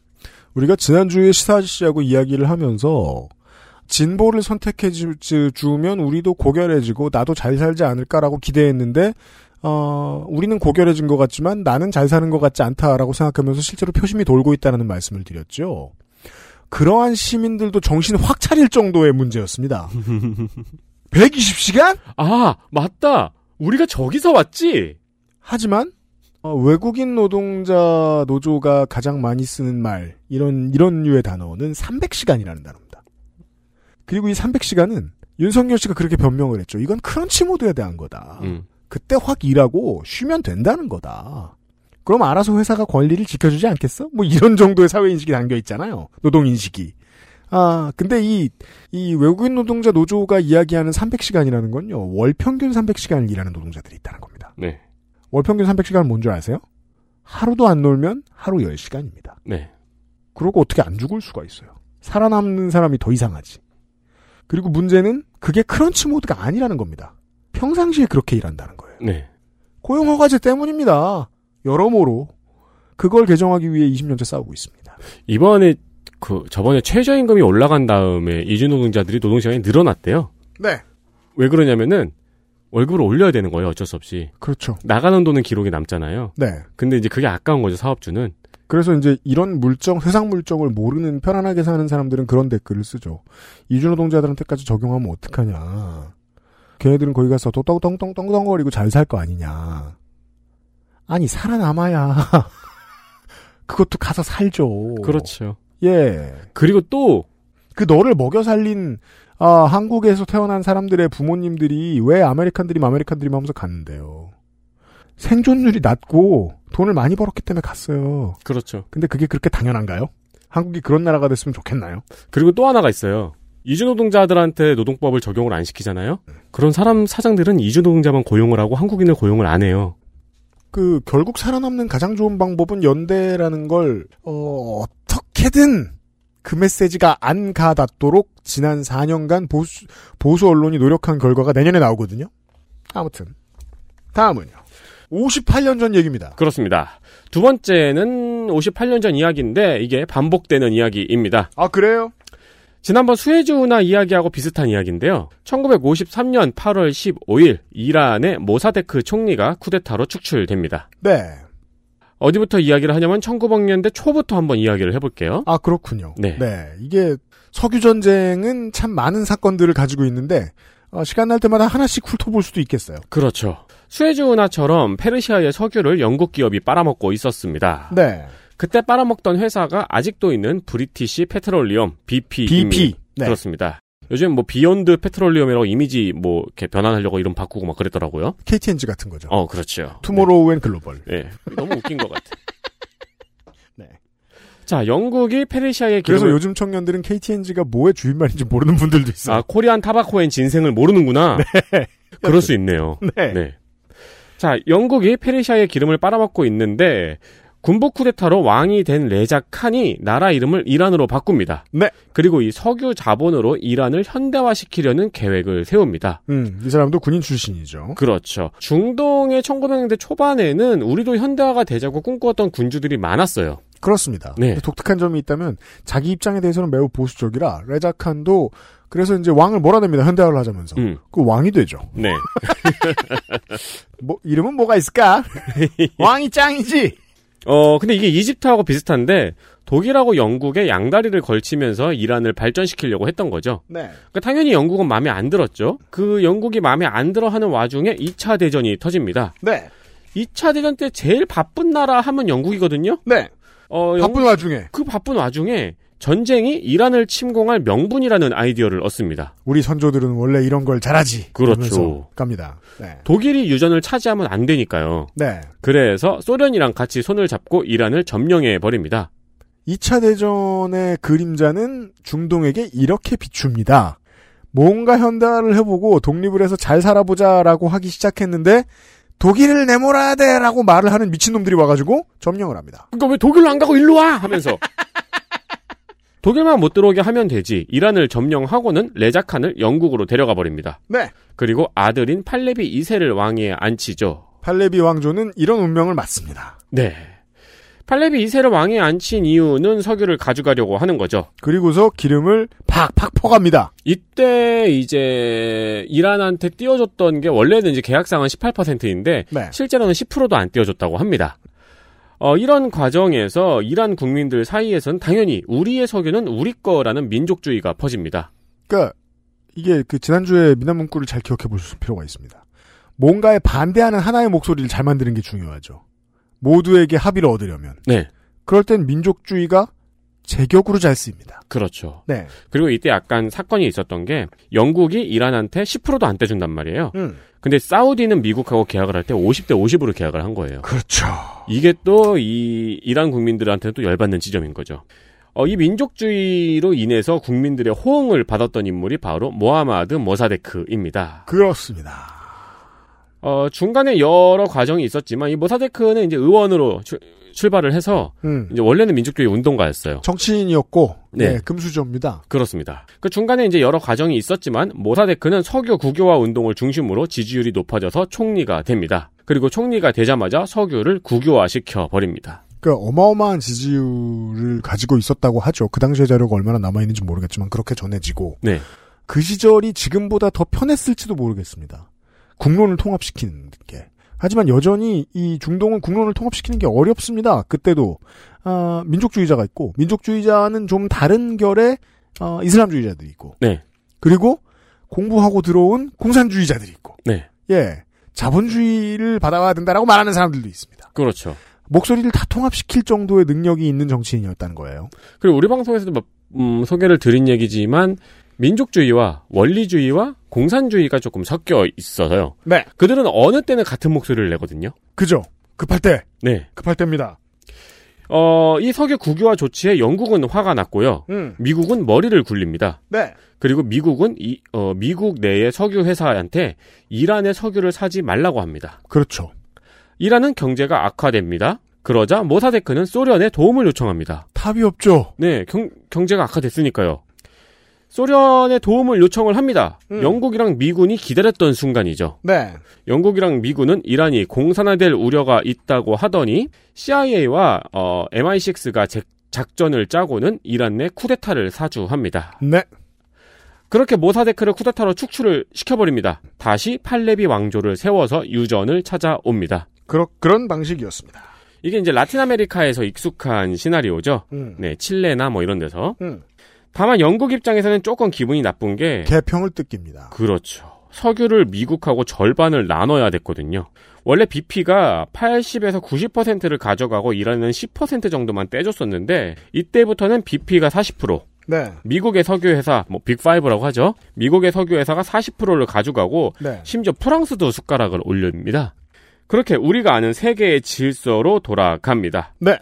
우리가 지난주에 시사 아저씨하고 이야기를 하면서 진보를 선택해 주- 주면 우리도 고결해지고 나도 잘 살지 않을까라고 기대했는데 어, 우리는 고결해진 것 같지만 나는 잘 사는 것 같지 않다라고 생각하면서 실제로 표심이 돌고 있다는 말씀을 드렸죠. 그러한 시민들도 정신 확 차릴 정도의 문제였습니다. 120시간? 아, 맞다. 우리가 저기서 왔지? 하지만 어, 외국인 노동자 노조가 가장 많이 쓰는 말 이런 이런 류의 단어는 300시간이라는 단어입니다. 그리고 이 300시간은 윤석열 씨가 그렇게 변명을 했죠. 이건 크런치 모드에 대한 거다. 음. 그때 확 일하고 쉬면 된다는 거다. 그럼 알아서 회사가 권리를 지켜주지 않겠어? 뭐 이런 정도의 사회인식이 담겨 있잖아요. 노동인식이. 아, 근데 이, 이 외국인 노동자 노조가 이야기하는 300시간이라는 건요, 월 평균 300시간을 일하는 노동자들이 있다는 겁니다. 네. 월 평균 300시간은 뭔 줄 아세요? 하루도 안 놀면 하루 10시간입니다. 네. 그러고 어떻게 안 죽을 수가 있어요. 살아남는 사람이 더 이상하지. 그리고 문제는 그게 크런치 모드가 아니라는 겁니다. 평상시에 그렇게 일한다는. 네. 고용 허가제 때문입니다. 여러모로 그걸 개정하기 위해 20년째 싸우고 있습니다. 이번에 그 저번에 최저임금이 올라간 다음에 이주 노동자들이 노동 시간이 늘어났대요. 네. 왜 그러냐면은 월급을 올려야 되는 거예요. 어쩔 수 없이. 그렇죠. 나가는 돈은 기록이 남잖아요. 네. 근데 이제 그게 아까운 거죠. 사업주는. 그래서 이제 이런 물정, 세상 물정을 모르는 편안하게 사는 사람들은 그런 댓글을 쓰죠. 이주노동자들한테까지 적용하면 어떡하냐. 걔네들은 거기 가서 또 떵떵떵떵거리고 잘 살 거 아니냐. 아니, 살아남아야. 그것도 가서 살죠. 그렇죠. 예. 그리고 또 그 너를 먹여 살린 아, 한국에서 태어난 사람들의 부모님들이 왜 American dream American dream 하면서 갔는데요. 생존율이 낮고 돈을 많이 벌었기 때문에 갔어요. 그렇죠. 근데 그게 그렇게 당연한가요? 한국이 그런 나라가 됐으면 좋겠나요? 그리고 또 하나가 있어요. 이주노동자들한테 노동법을 적용을 안 시키잖아요. 그런 사람 사장들은 이주노동자만 고용을 하고 한국인을 고용을 안 해요. 그 결국 살아남는 가장 좋은 방법은 연대라는 걸 어, 어떻게든 그 메시지가 안 가닿도록 지난 4년간 보수 보수 언론이 노력한 결과가 내년에 나오거든요. 아무튼 다음은요. 58년 전 얘기입니다. 그렇습니다. 두 번째는 58년 전 이야기인데 이게 반복되는 이야기입니다. 아 그래요? 지난번 수에즈운하 이야기하고 비슷한 이야기인데요. 1953년 8월 15일 이란의 모사데크 총리가 쿠데타로 축출됩니다. 네. 어디부터 이야기를 하냐면 1900년대 초부터 한번 이야기를 해볼게요. 아 그렇군요. 네. 이게 석유 전쟁은 참 많은 사건들을 가지고 있는데 어, 시간 날 때마다 하나씩 훑어볼 수도 있겠어요. 그렇죠. 수에즈 운하처럼 페르시아의 석유를 영국 기업이 빨아먹고 있었습니다. 네. 그때 빨아먹던 회사가 아직도 있는 British Petroleum BP. BP. 네. 그렇습니다. 요즘 뭐 Beyond Petroleum이라고 이미지 뭐 이렇게 변환하려고 이름 바꾸고 막 그랬더라고요. KT&G 같은 거죠. 어, 그렇죠. Tomorrow and Global. 네. 너무 웃긴 것 같아. 네. 자, 영국이 페르시아의 그래서 기름을 요즘 청년들은 KT&G가 뭐의 줄임말인지 모르는 분들도 있어요. 아, Korean Tobacco and Ginseng을 모르는구나. 그럴 수 있네요. 네. 자, 영국이 페르시아의 기름을 빨아먹고 있는데 군부 쿠데타로 왕이 된 레자 칸이 나라 이름을 이란으로 바꿉니다. 네. 그리고 이 석유 자본으로 이란을 현대화시키려는 계획을 세웁니다. 음, 이 사람도 군인 출신이죠. 그렇죠. 중동의 1900년대 초반에는 우리도 현대화가 되자고 꿈꾸었던 군주들이 많았어요. 그렇습니다. 네. 독특한 점이 있다면 자기 입장에 대해서는 매우 보수적이라 레자 칸도 그래서 이제 왕을 몰아냅니다. 현대화를 하자면서. 음. 그 왕이 되죠. 네. 뭐 이름은 뭐가 있을까? 왕이 짱이지. 어, 근데 이게 이집트하고 비슷한데 독일하고 영국의 양다리를 걸치면서 이란을 발전시키려고 했던 거죠. 네. 그러니까 당연히 영국은 마음에 안 들었죠. 그 영국이 마음에 안 들어 하는 와중에 2차 대전이 터집니다. 네. 2차 대전 때 제일 바쁜 나라 하면 영국이거든요. 네. 어, 바쁜 영국- 와중에 그 바쁜 와중에 전쟁이 이란을 침공할 명분이라는 아이디어를 얻습니다. 우리 선조들은 원래 이런 걸 잘하지. 그렇죠. 갑니다. 네. 독일이 유전을 차지하면 안 되니까요. 네. 그래서 소련이랑 같이 손을 잡고 이란을 점령해 버립니다. 2차 대전의 그림자는 중동에게 이렇게 비춥니다. 뭔가 현대화를 해보고 독립을 해서 잘 살아보자라고 하기 시작했는데 독일을 내몰아야 돼라고 말을 하는 미친놈들이 와가지고 점령을 합니다. 그러니까 왜 독일로 안 가고 일로 와 하면서 독일만 못 들어오게 하면 되지. 이란을 점령하고는 레자칸을 영국으로 데려가 버립니다. 네. 그리고 아들인 팔레비 2세를 왕위에 앉히죠. 팔레비 왕조는 이런 운명을 맞습니다. 네. 팔레비 2세를 왕위에 앉힌 이유는 석유를 가져가려고 하는 거죠. 그리고서 기름을 팍팍 퍼갑니다. 이때 이제 이란한테 띄워줬던 게 원래는 이제 계약상은 18%인데 네. 실제로는 10%도 안 띄워줬다고 합니다. 어, 이런 과정에서 이란 국민들 사이에서는 당연히 우리의 석유는 우리 거라는 민족주의가 퍼집니다. 그러니까 이게 그 지난주에 미남 문구를 잘 기억해 보실 필요가 있습니다. 뭔가에 반대하는 하나의 목소리를 잘 만드는 게 중요하죠. 모두에게 합의를 얻으려면. 네. 그럴 땐 민족주의가 제격으로 잘 쓰입니다. 그렇죠. 네. 그리고 이때 약간 사건이 있었던 게 영국이 이란한테 10%도 안 떼준단 말이에요. 음. 근데 사우디는 미국하고 계약을 할 때 50대 50으로 계약을 한 거예요. 그렇죠. 이게 또 이 이란 국민들한테는 또 열받는 지점인 거죠. 어, 이 민족주의로 인해서 국민들의 호응을 받았던 인물이 바로 모하마드 모사데크입니다. 그렇습니다. 어, 중간에 여러 과정이 있었지만 이 모사데크는 이제 의원으로 출, 출발을 해서 음. 이제 원래는 민족주의 운동가였어요. 정치인이었고 네. 네, 금수저입니다. 그렇습니다. 그 중간에 이제 여러 과정이 있었지만 모사데크는 석유 국유화 운동을 중심으로 지지율이 높아져서 총리가 됩니다. 그리고 총리가 되자마자 석유를 국유화시켜 버립니다. 그 어마어마한 지지율을 가지고 있었다고 하죠. 그 당시의 자료가 얼마나 남아 있는지 모르겠지만 그렇게 전해지고 네. 그 시절이 지금보다 더 편했을지도 모르겠습니다. 국론을 통합시키는 게. 하지만 여전히 이 중동은 국론을 통합시키는 게 어렵습니다. 그때도 아, 민족주의자가 있고 민족주의자는 좀 다른 결의 어, 이슬람주의자들이 있고 네. 그리고 공부하고 들어온 공산주의자들이 있고 네. 예 자본주의를 받아와야 된다라고 말하는 사람들도 있습니다. 그렇죠. 목소리를 다 통합시킬 정도의 능력이 있는 정치인이었다는 거예요. 그리고 우리 방송에서도 몇- 음, 소개를 드린 얘기지만 민족주의와 원리주의와 공산주의가 조금 섞여 있어서요. 네. 그들은 어느 때는 같은 목소리를 내거든요. 그죠? 급할 때 네. 급할 때입니다. 어, 이 석유 국유화 조치에 영국은 화가 났고요. 음. 미국은 머리를 굴립니다. 네. 그리고 미국은 이, 어, 미국 내의 석유 회사한테 이란의 석유를 사지 말라고 합니다. 그렇죠. 이란은 경제가 악화됩니다. 그러자 모사데크는 소련에 도움을 요청합니다. 답이 없죠. 네, 경, 경제가 악화됐으니까요. 소련에 도움을 요청을 합니다. 음. 영국이랑 미군이 기다렸던 순간이죠. 네. 영국이랑 미군은 이란이 공산화될 우려가 있다고 하더니 CIA와 어, MI6가 작전을 짜고는 이란 내 쿠데타를 사주합니다. 네. 그렇게 모사데크를 쿠데타로 축출을 시켜버립니다. 다시 팔레비 왕조를 세워서 유전을 찾아옵니다. 그러, 그런 방식이었습니다. 이게 이제 라틴 아메리카에서 익숙한 시나리오죠. 음. 네, 칠레나 뭐 이런 데서. 음. 다만 영국 입장에서는 조금 기분이 나쁜 게 개평을 뜯깁니다. 그렇죠. 석유를 미국하고 절반을 나눠야 됐거든요. 원래 BP가 80에서 90%를 가져가고 이란은 10% 정도만 떼줬었는데 이때부터는 BP가 40%, 네. 미국의 석유 회사 뭐 빅5라고 하죠. 미국의 석유 회사가 40%를 가져가고 네. 심지어 프랑스도 숟가락을 올립니다. 그렇게 우리가 아는 세계의 질서로 돌아갑니다. 네.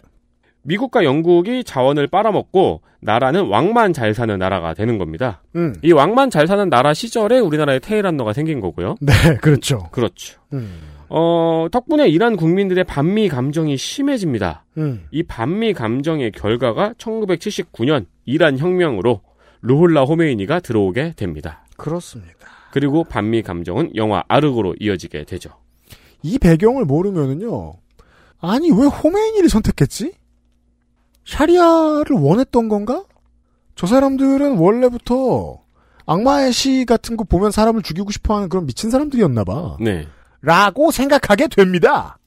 미국과 영국이 자원을 빨아먹고 나라는 왕만 잘 사는 나라가 되는 겁니다. 음. 이 왕만 잘 사는 나라 시절에 우리나라에 테헤란너가 생긴 거고요. 네, 그렇죠. 그렇죠. 음. 어, 덕분에 이란 국민들의 반미 감정이 심해집니다. 음. 이 반미 감정의 결과가 1979년 이란 혁명으로 루홀라 호메이니가 들어오게 됩니다. 그렇습니다. 그리고 반미 감정은 영화 아르고로 이어지게 되죠. 이 배경을 모르면은요. 아니, 왜 호메이니를 선택했지? 샤리아를 원했던 건가? 저 사람들은 원래부터 악마의 시 같은 거 보면 사람을 죽이고 싶어 하는 그런 미친 사람들이었나 봐. 네. 라고 생각하게 됩니다.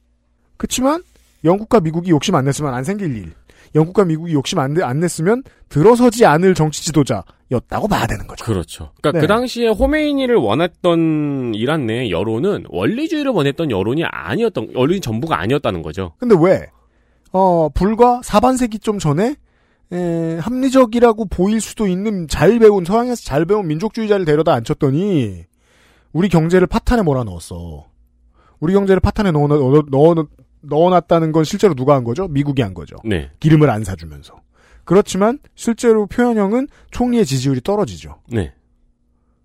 그치만 영국과 미국이 욕심 안 냈으면 안 생길 일. 영국과 미국이 욕심 안, 내- 안 냈으면 들어서지 않을 정치 지도자였다고 봐야 되는 거죠. 그렇죠. 그러니까 네. 그 당시에 호메이니를 원했던 이란 내 여론은 원리주의를 원했던 여론이 아니었던 여론이 전부가 아니었다는 거죠. 근데 왜? 어, 불과 4반세기 좀 전에 에, 합리적이라고 보일 수도 있는 잘 배운 서양에서 잘 배운 민족주의자를 데려다 앉혔더니 우리 경제를 파탄에 몰아넣었어. 우리 경제를 파탄에 넣어, 넣어, 넣어, 넣어놨다는 건 실제로 누가 한 거죠? 미국이 한 거죠. 네. 기름을 안 사주면서. 그렇지만 실제로 표현형은 총리의 지지율이 떨어지죠. 네.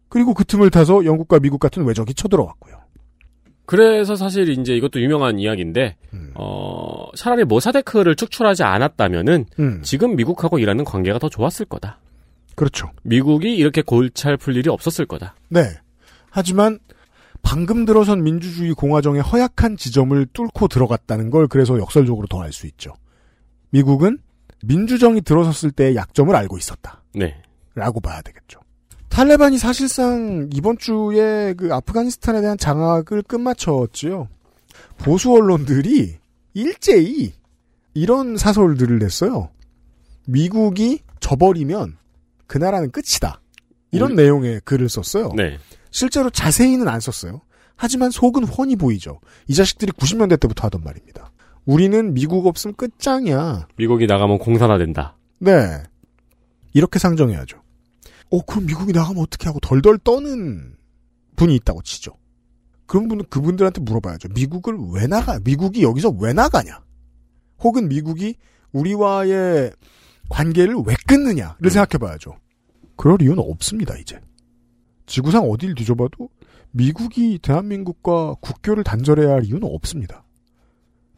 그리고 그 틈을 타서 영국과 미국 같은 외적이 쳐들어왔고요. 그래서 사실 이제 이것도 유명한 이야기인데 음. 어, 차라리 모사데크를 축출하지 않았다면은 음. 지금 미국하고 이란은 관계가 더 좋았을 거다. 그렇죠. 미국이 이렇게 골치 풀 일이 없었을 거다. 네. 하지만 방금 들어선 민주주의 공화정의 허약한 지점을 뚫고 들어갔다는 걸 그래서 역설적으로 더 알 수 있죠. 미국은 민주정이 들어섰을 때의 약점을 알고 있었다. 네. 라고 봐야 되겠죠. 탈레반이 사실상 이번 주에 그 아프가니스탄에 대한 장악을 끝마쳤지요. 보수 언론들이 일제히 이런 사설들을 냈어요. 미국이 져버리면 그 나라는 끝이다. 이런 우리- 내용의 글을 썼어요. 네. 실제로 자세히는 안 썼어요. 하지만 속은 훤히 보이죠. 이 자식들이 90년대 때부터 하던 말입니다. 우리는 미국 없으면 끝장이야. 미국이 나가면 공산화 된다. 네. 이렇게 상정해야죠. 어, 그럼 미국이 나가면 어떻게 하고 덜덜 떠는 분이 있다고 치죠. 그런 분은 그분들한테 물어봐야죠. 미국을 왜 나가? 미국이 여기서 왜 나가냐? 혹은 미국이 우리와의 관계를 왜 끊느냐를 생각해봐야죠. 그럴 이유는 없습니다, 이제. 지구상 어딜 뒤져봐도 미국이 대한민국과 국교를 단절해야 할 이유는 없습니다.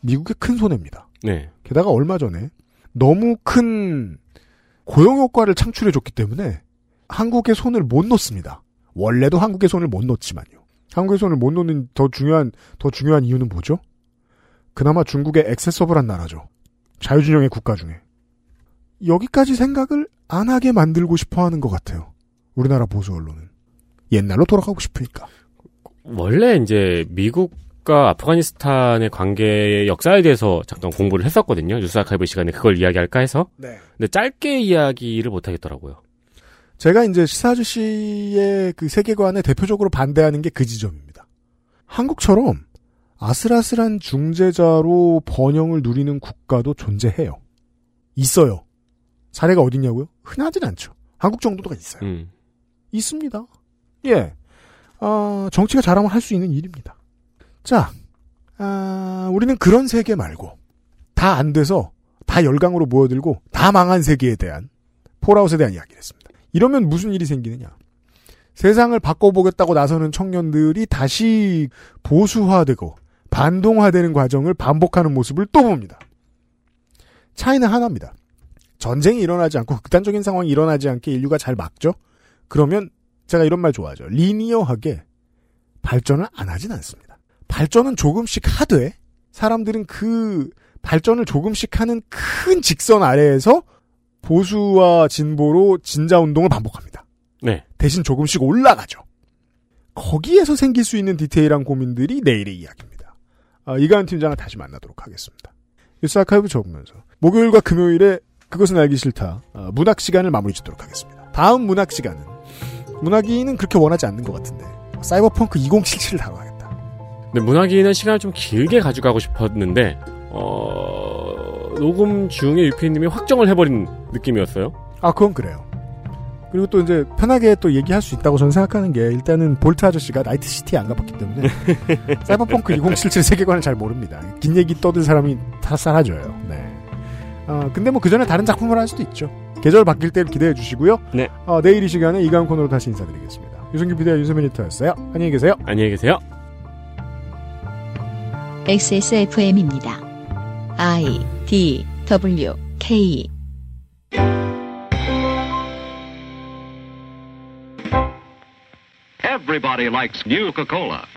미국의 큰 손해입니다. 네. 게다가 얼마 전에 너무 큰 고용 효과를 창출해줬기 때문에 한국의 손을 못 놓습니다. 원래도 한국의 손을 못 놓지만요. 한국의 손을 못 놓는 더 중요한 더 중요한 이유는 뭐죠? 그나마 중국의 액세서블한 나라죠. 자유진영의 국가 중에 여기까지 생각을 안 하게 만들고 싶어하는 것 같아요. 우리나라 보수 언론은 옛날로 돌아가고 싶으니까. 원래 이제 미국과 아프가니스탄의 관계의 역사에 대해서 잠깐 공부를 했었거든요. 뉴스 아카이브 시간에 그걸 이야기할까 해서. 네. 근데 짧게 이야기를 못 하겠더라고요. 제가 이제 시사 아저씨의 그 세계관에 대표적으로 반대하는 게 그 지점입니다. 한국처럼 아슬아슬한 중재자로 번영을 누리는 국가도 존재해요. 있어요. 사례가 어딨냐고요? 흔하진 않죠. 한국 정도가 있어요. 음. 있습니다. 예. 아, 정치가 잘하면 할 수 있는 일입니다. 자, 아, 우리는 그런 세계 말고 다 안 돼서 다 열강으로 모여들고 다 망한 세계에 대한 폴아웃에 대한 이야기를 했습니다. 이러면 무슨 일이 생기느냐? 세상을 바꿔보겠다고 나서는 청년들이 다시 보수화되고 반동화되는 과정을 반복하는 모습을 또 봅니다. 차이는 하나입니다. 전쟁이 일어나지 않고 극단적인 상황이 일어나지 않게 인류가 잘 막죠? 그러면 제가 이런 말 좋아하죠. 리니어하게 발전을 안 하진 않습니다. 발전은 조금씩 하되 사람들은 그 발전을 조금씩 하는 큰 직선 아래에서 보수와 진보로 진자 운동을 반복합니다. 네. 대신 조금씩 올라가죠. 거기에서 생길 수 있는 디테일한 고민들이 내일의 이야기입니다. 아, 이가은 팀장을 다시 만나도록 하겠습니다. 뉴스 아카이브 적으면서 목요일과 금요일에 그것은 알기 싫다 아, 문학 시간을 마무리 짓도록 하겠습니다. 다음 문학 시간은 문학인은 그렇게 원하지 않는 것 같은데 사이버펑크 2077을 다뤄야겠다. 근데 문학인은 시간을 좀 길게 가져가고 싶었는데 어... 녹음 중에 유PD님이 확정을 해버린 느낌이었어요. 아 그건 그래요. 그리고 또 이제 편하게 또 얘기할 수 있다고 저는 생각하는 게 일단은 볼트 아저씨가 Night City에 안 가봤기 때문에 사이버펑크 2077 세계관을 잘 모릅니다. 긴 얘기 떠들 사람이 다 사라져요. 네. 어, 근데 뭐 그 전에 다른 작품을 할 수도 있죠. 계절 바뀔 때를 기대해 주시고요. 네. 어, 내일 이 시간에 이강 코너로 다시 인사드리겠습니다. 유승규 PD와 윤세민 에디터였어요. 안녕히 계세요. 안녕히 계세요. XSFM입니다. I D W K Everybody likes new Coca-Cola.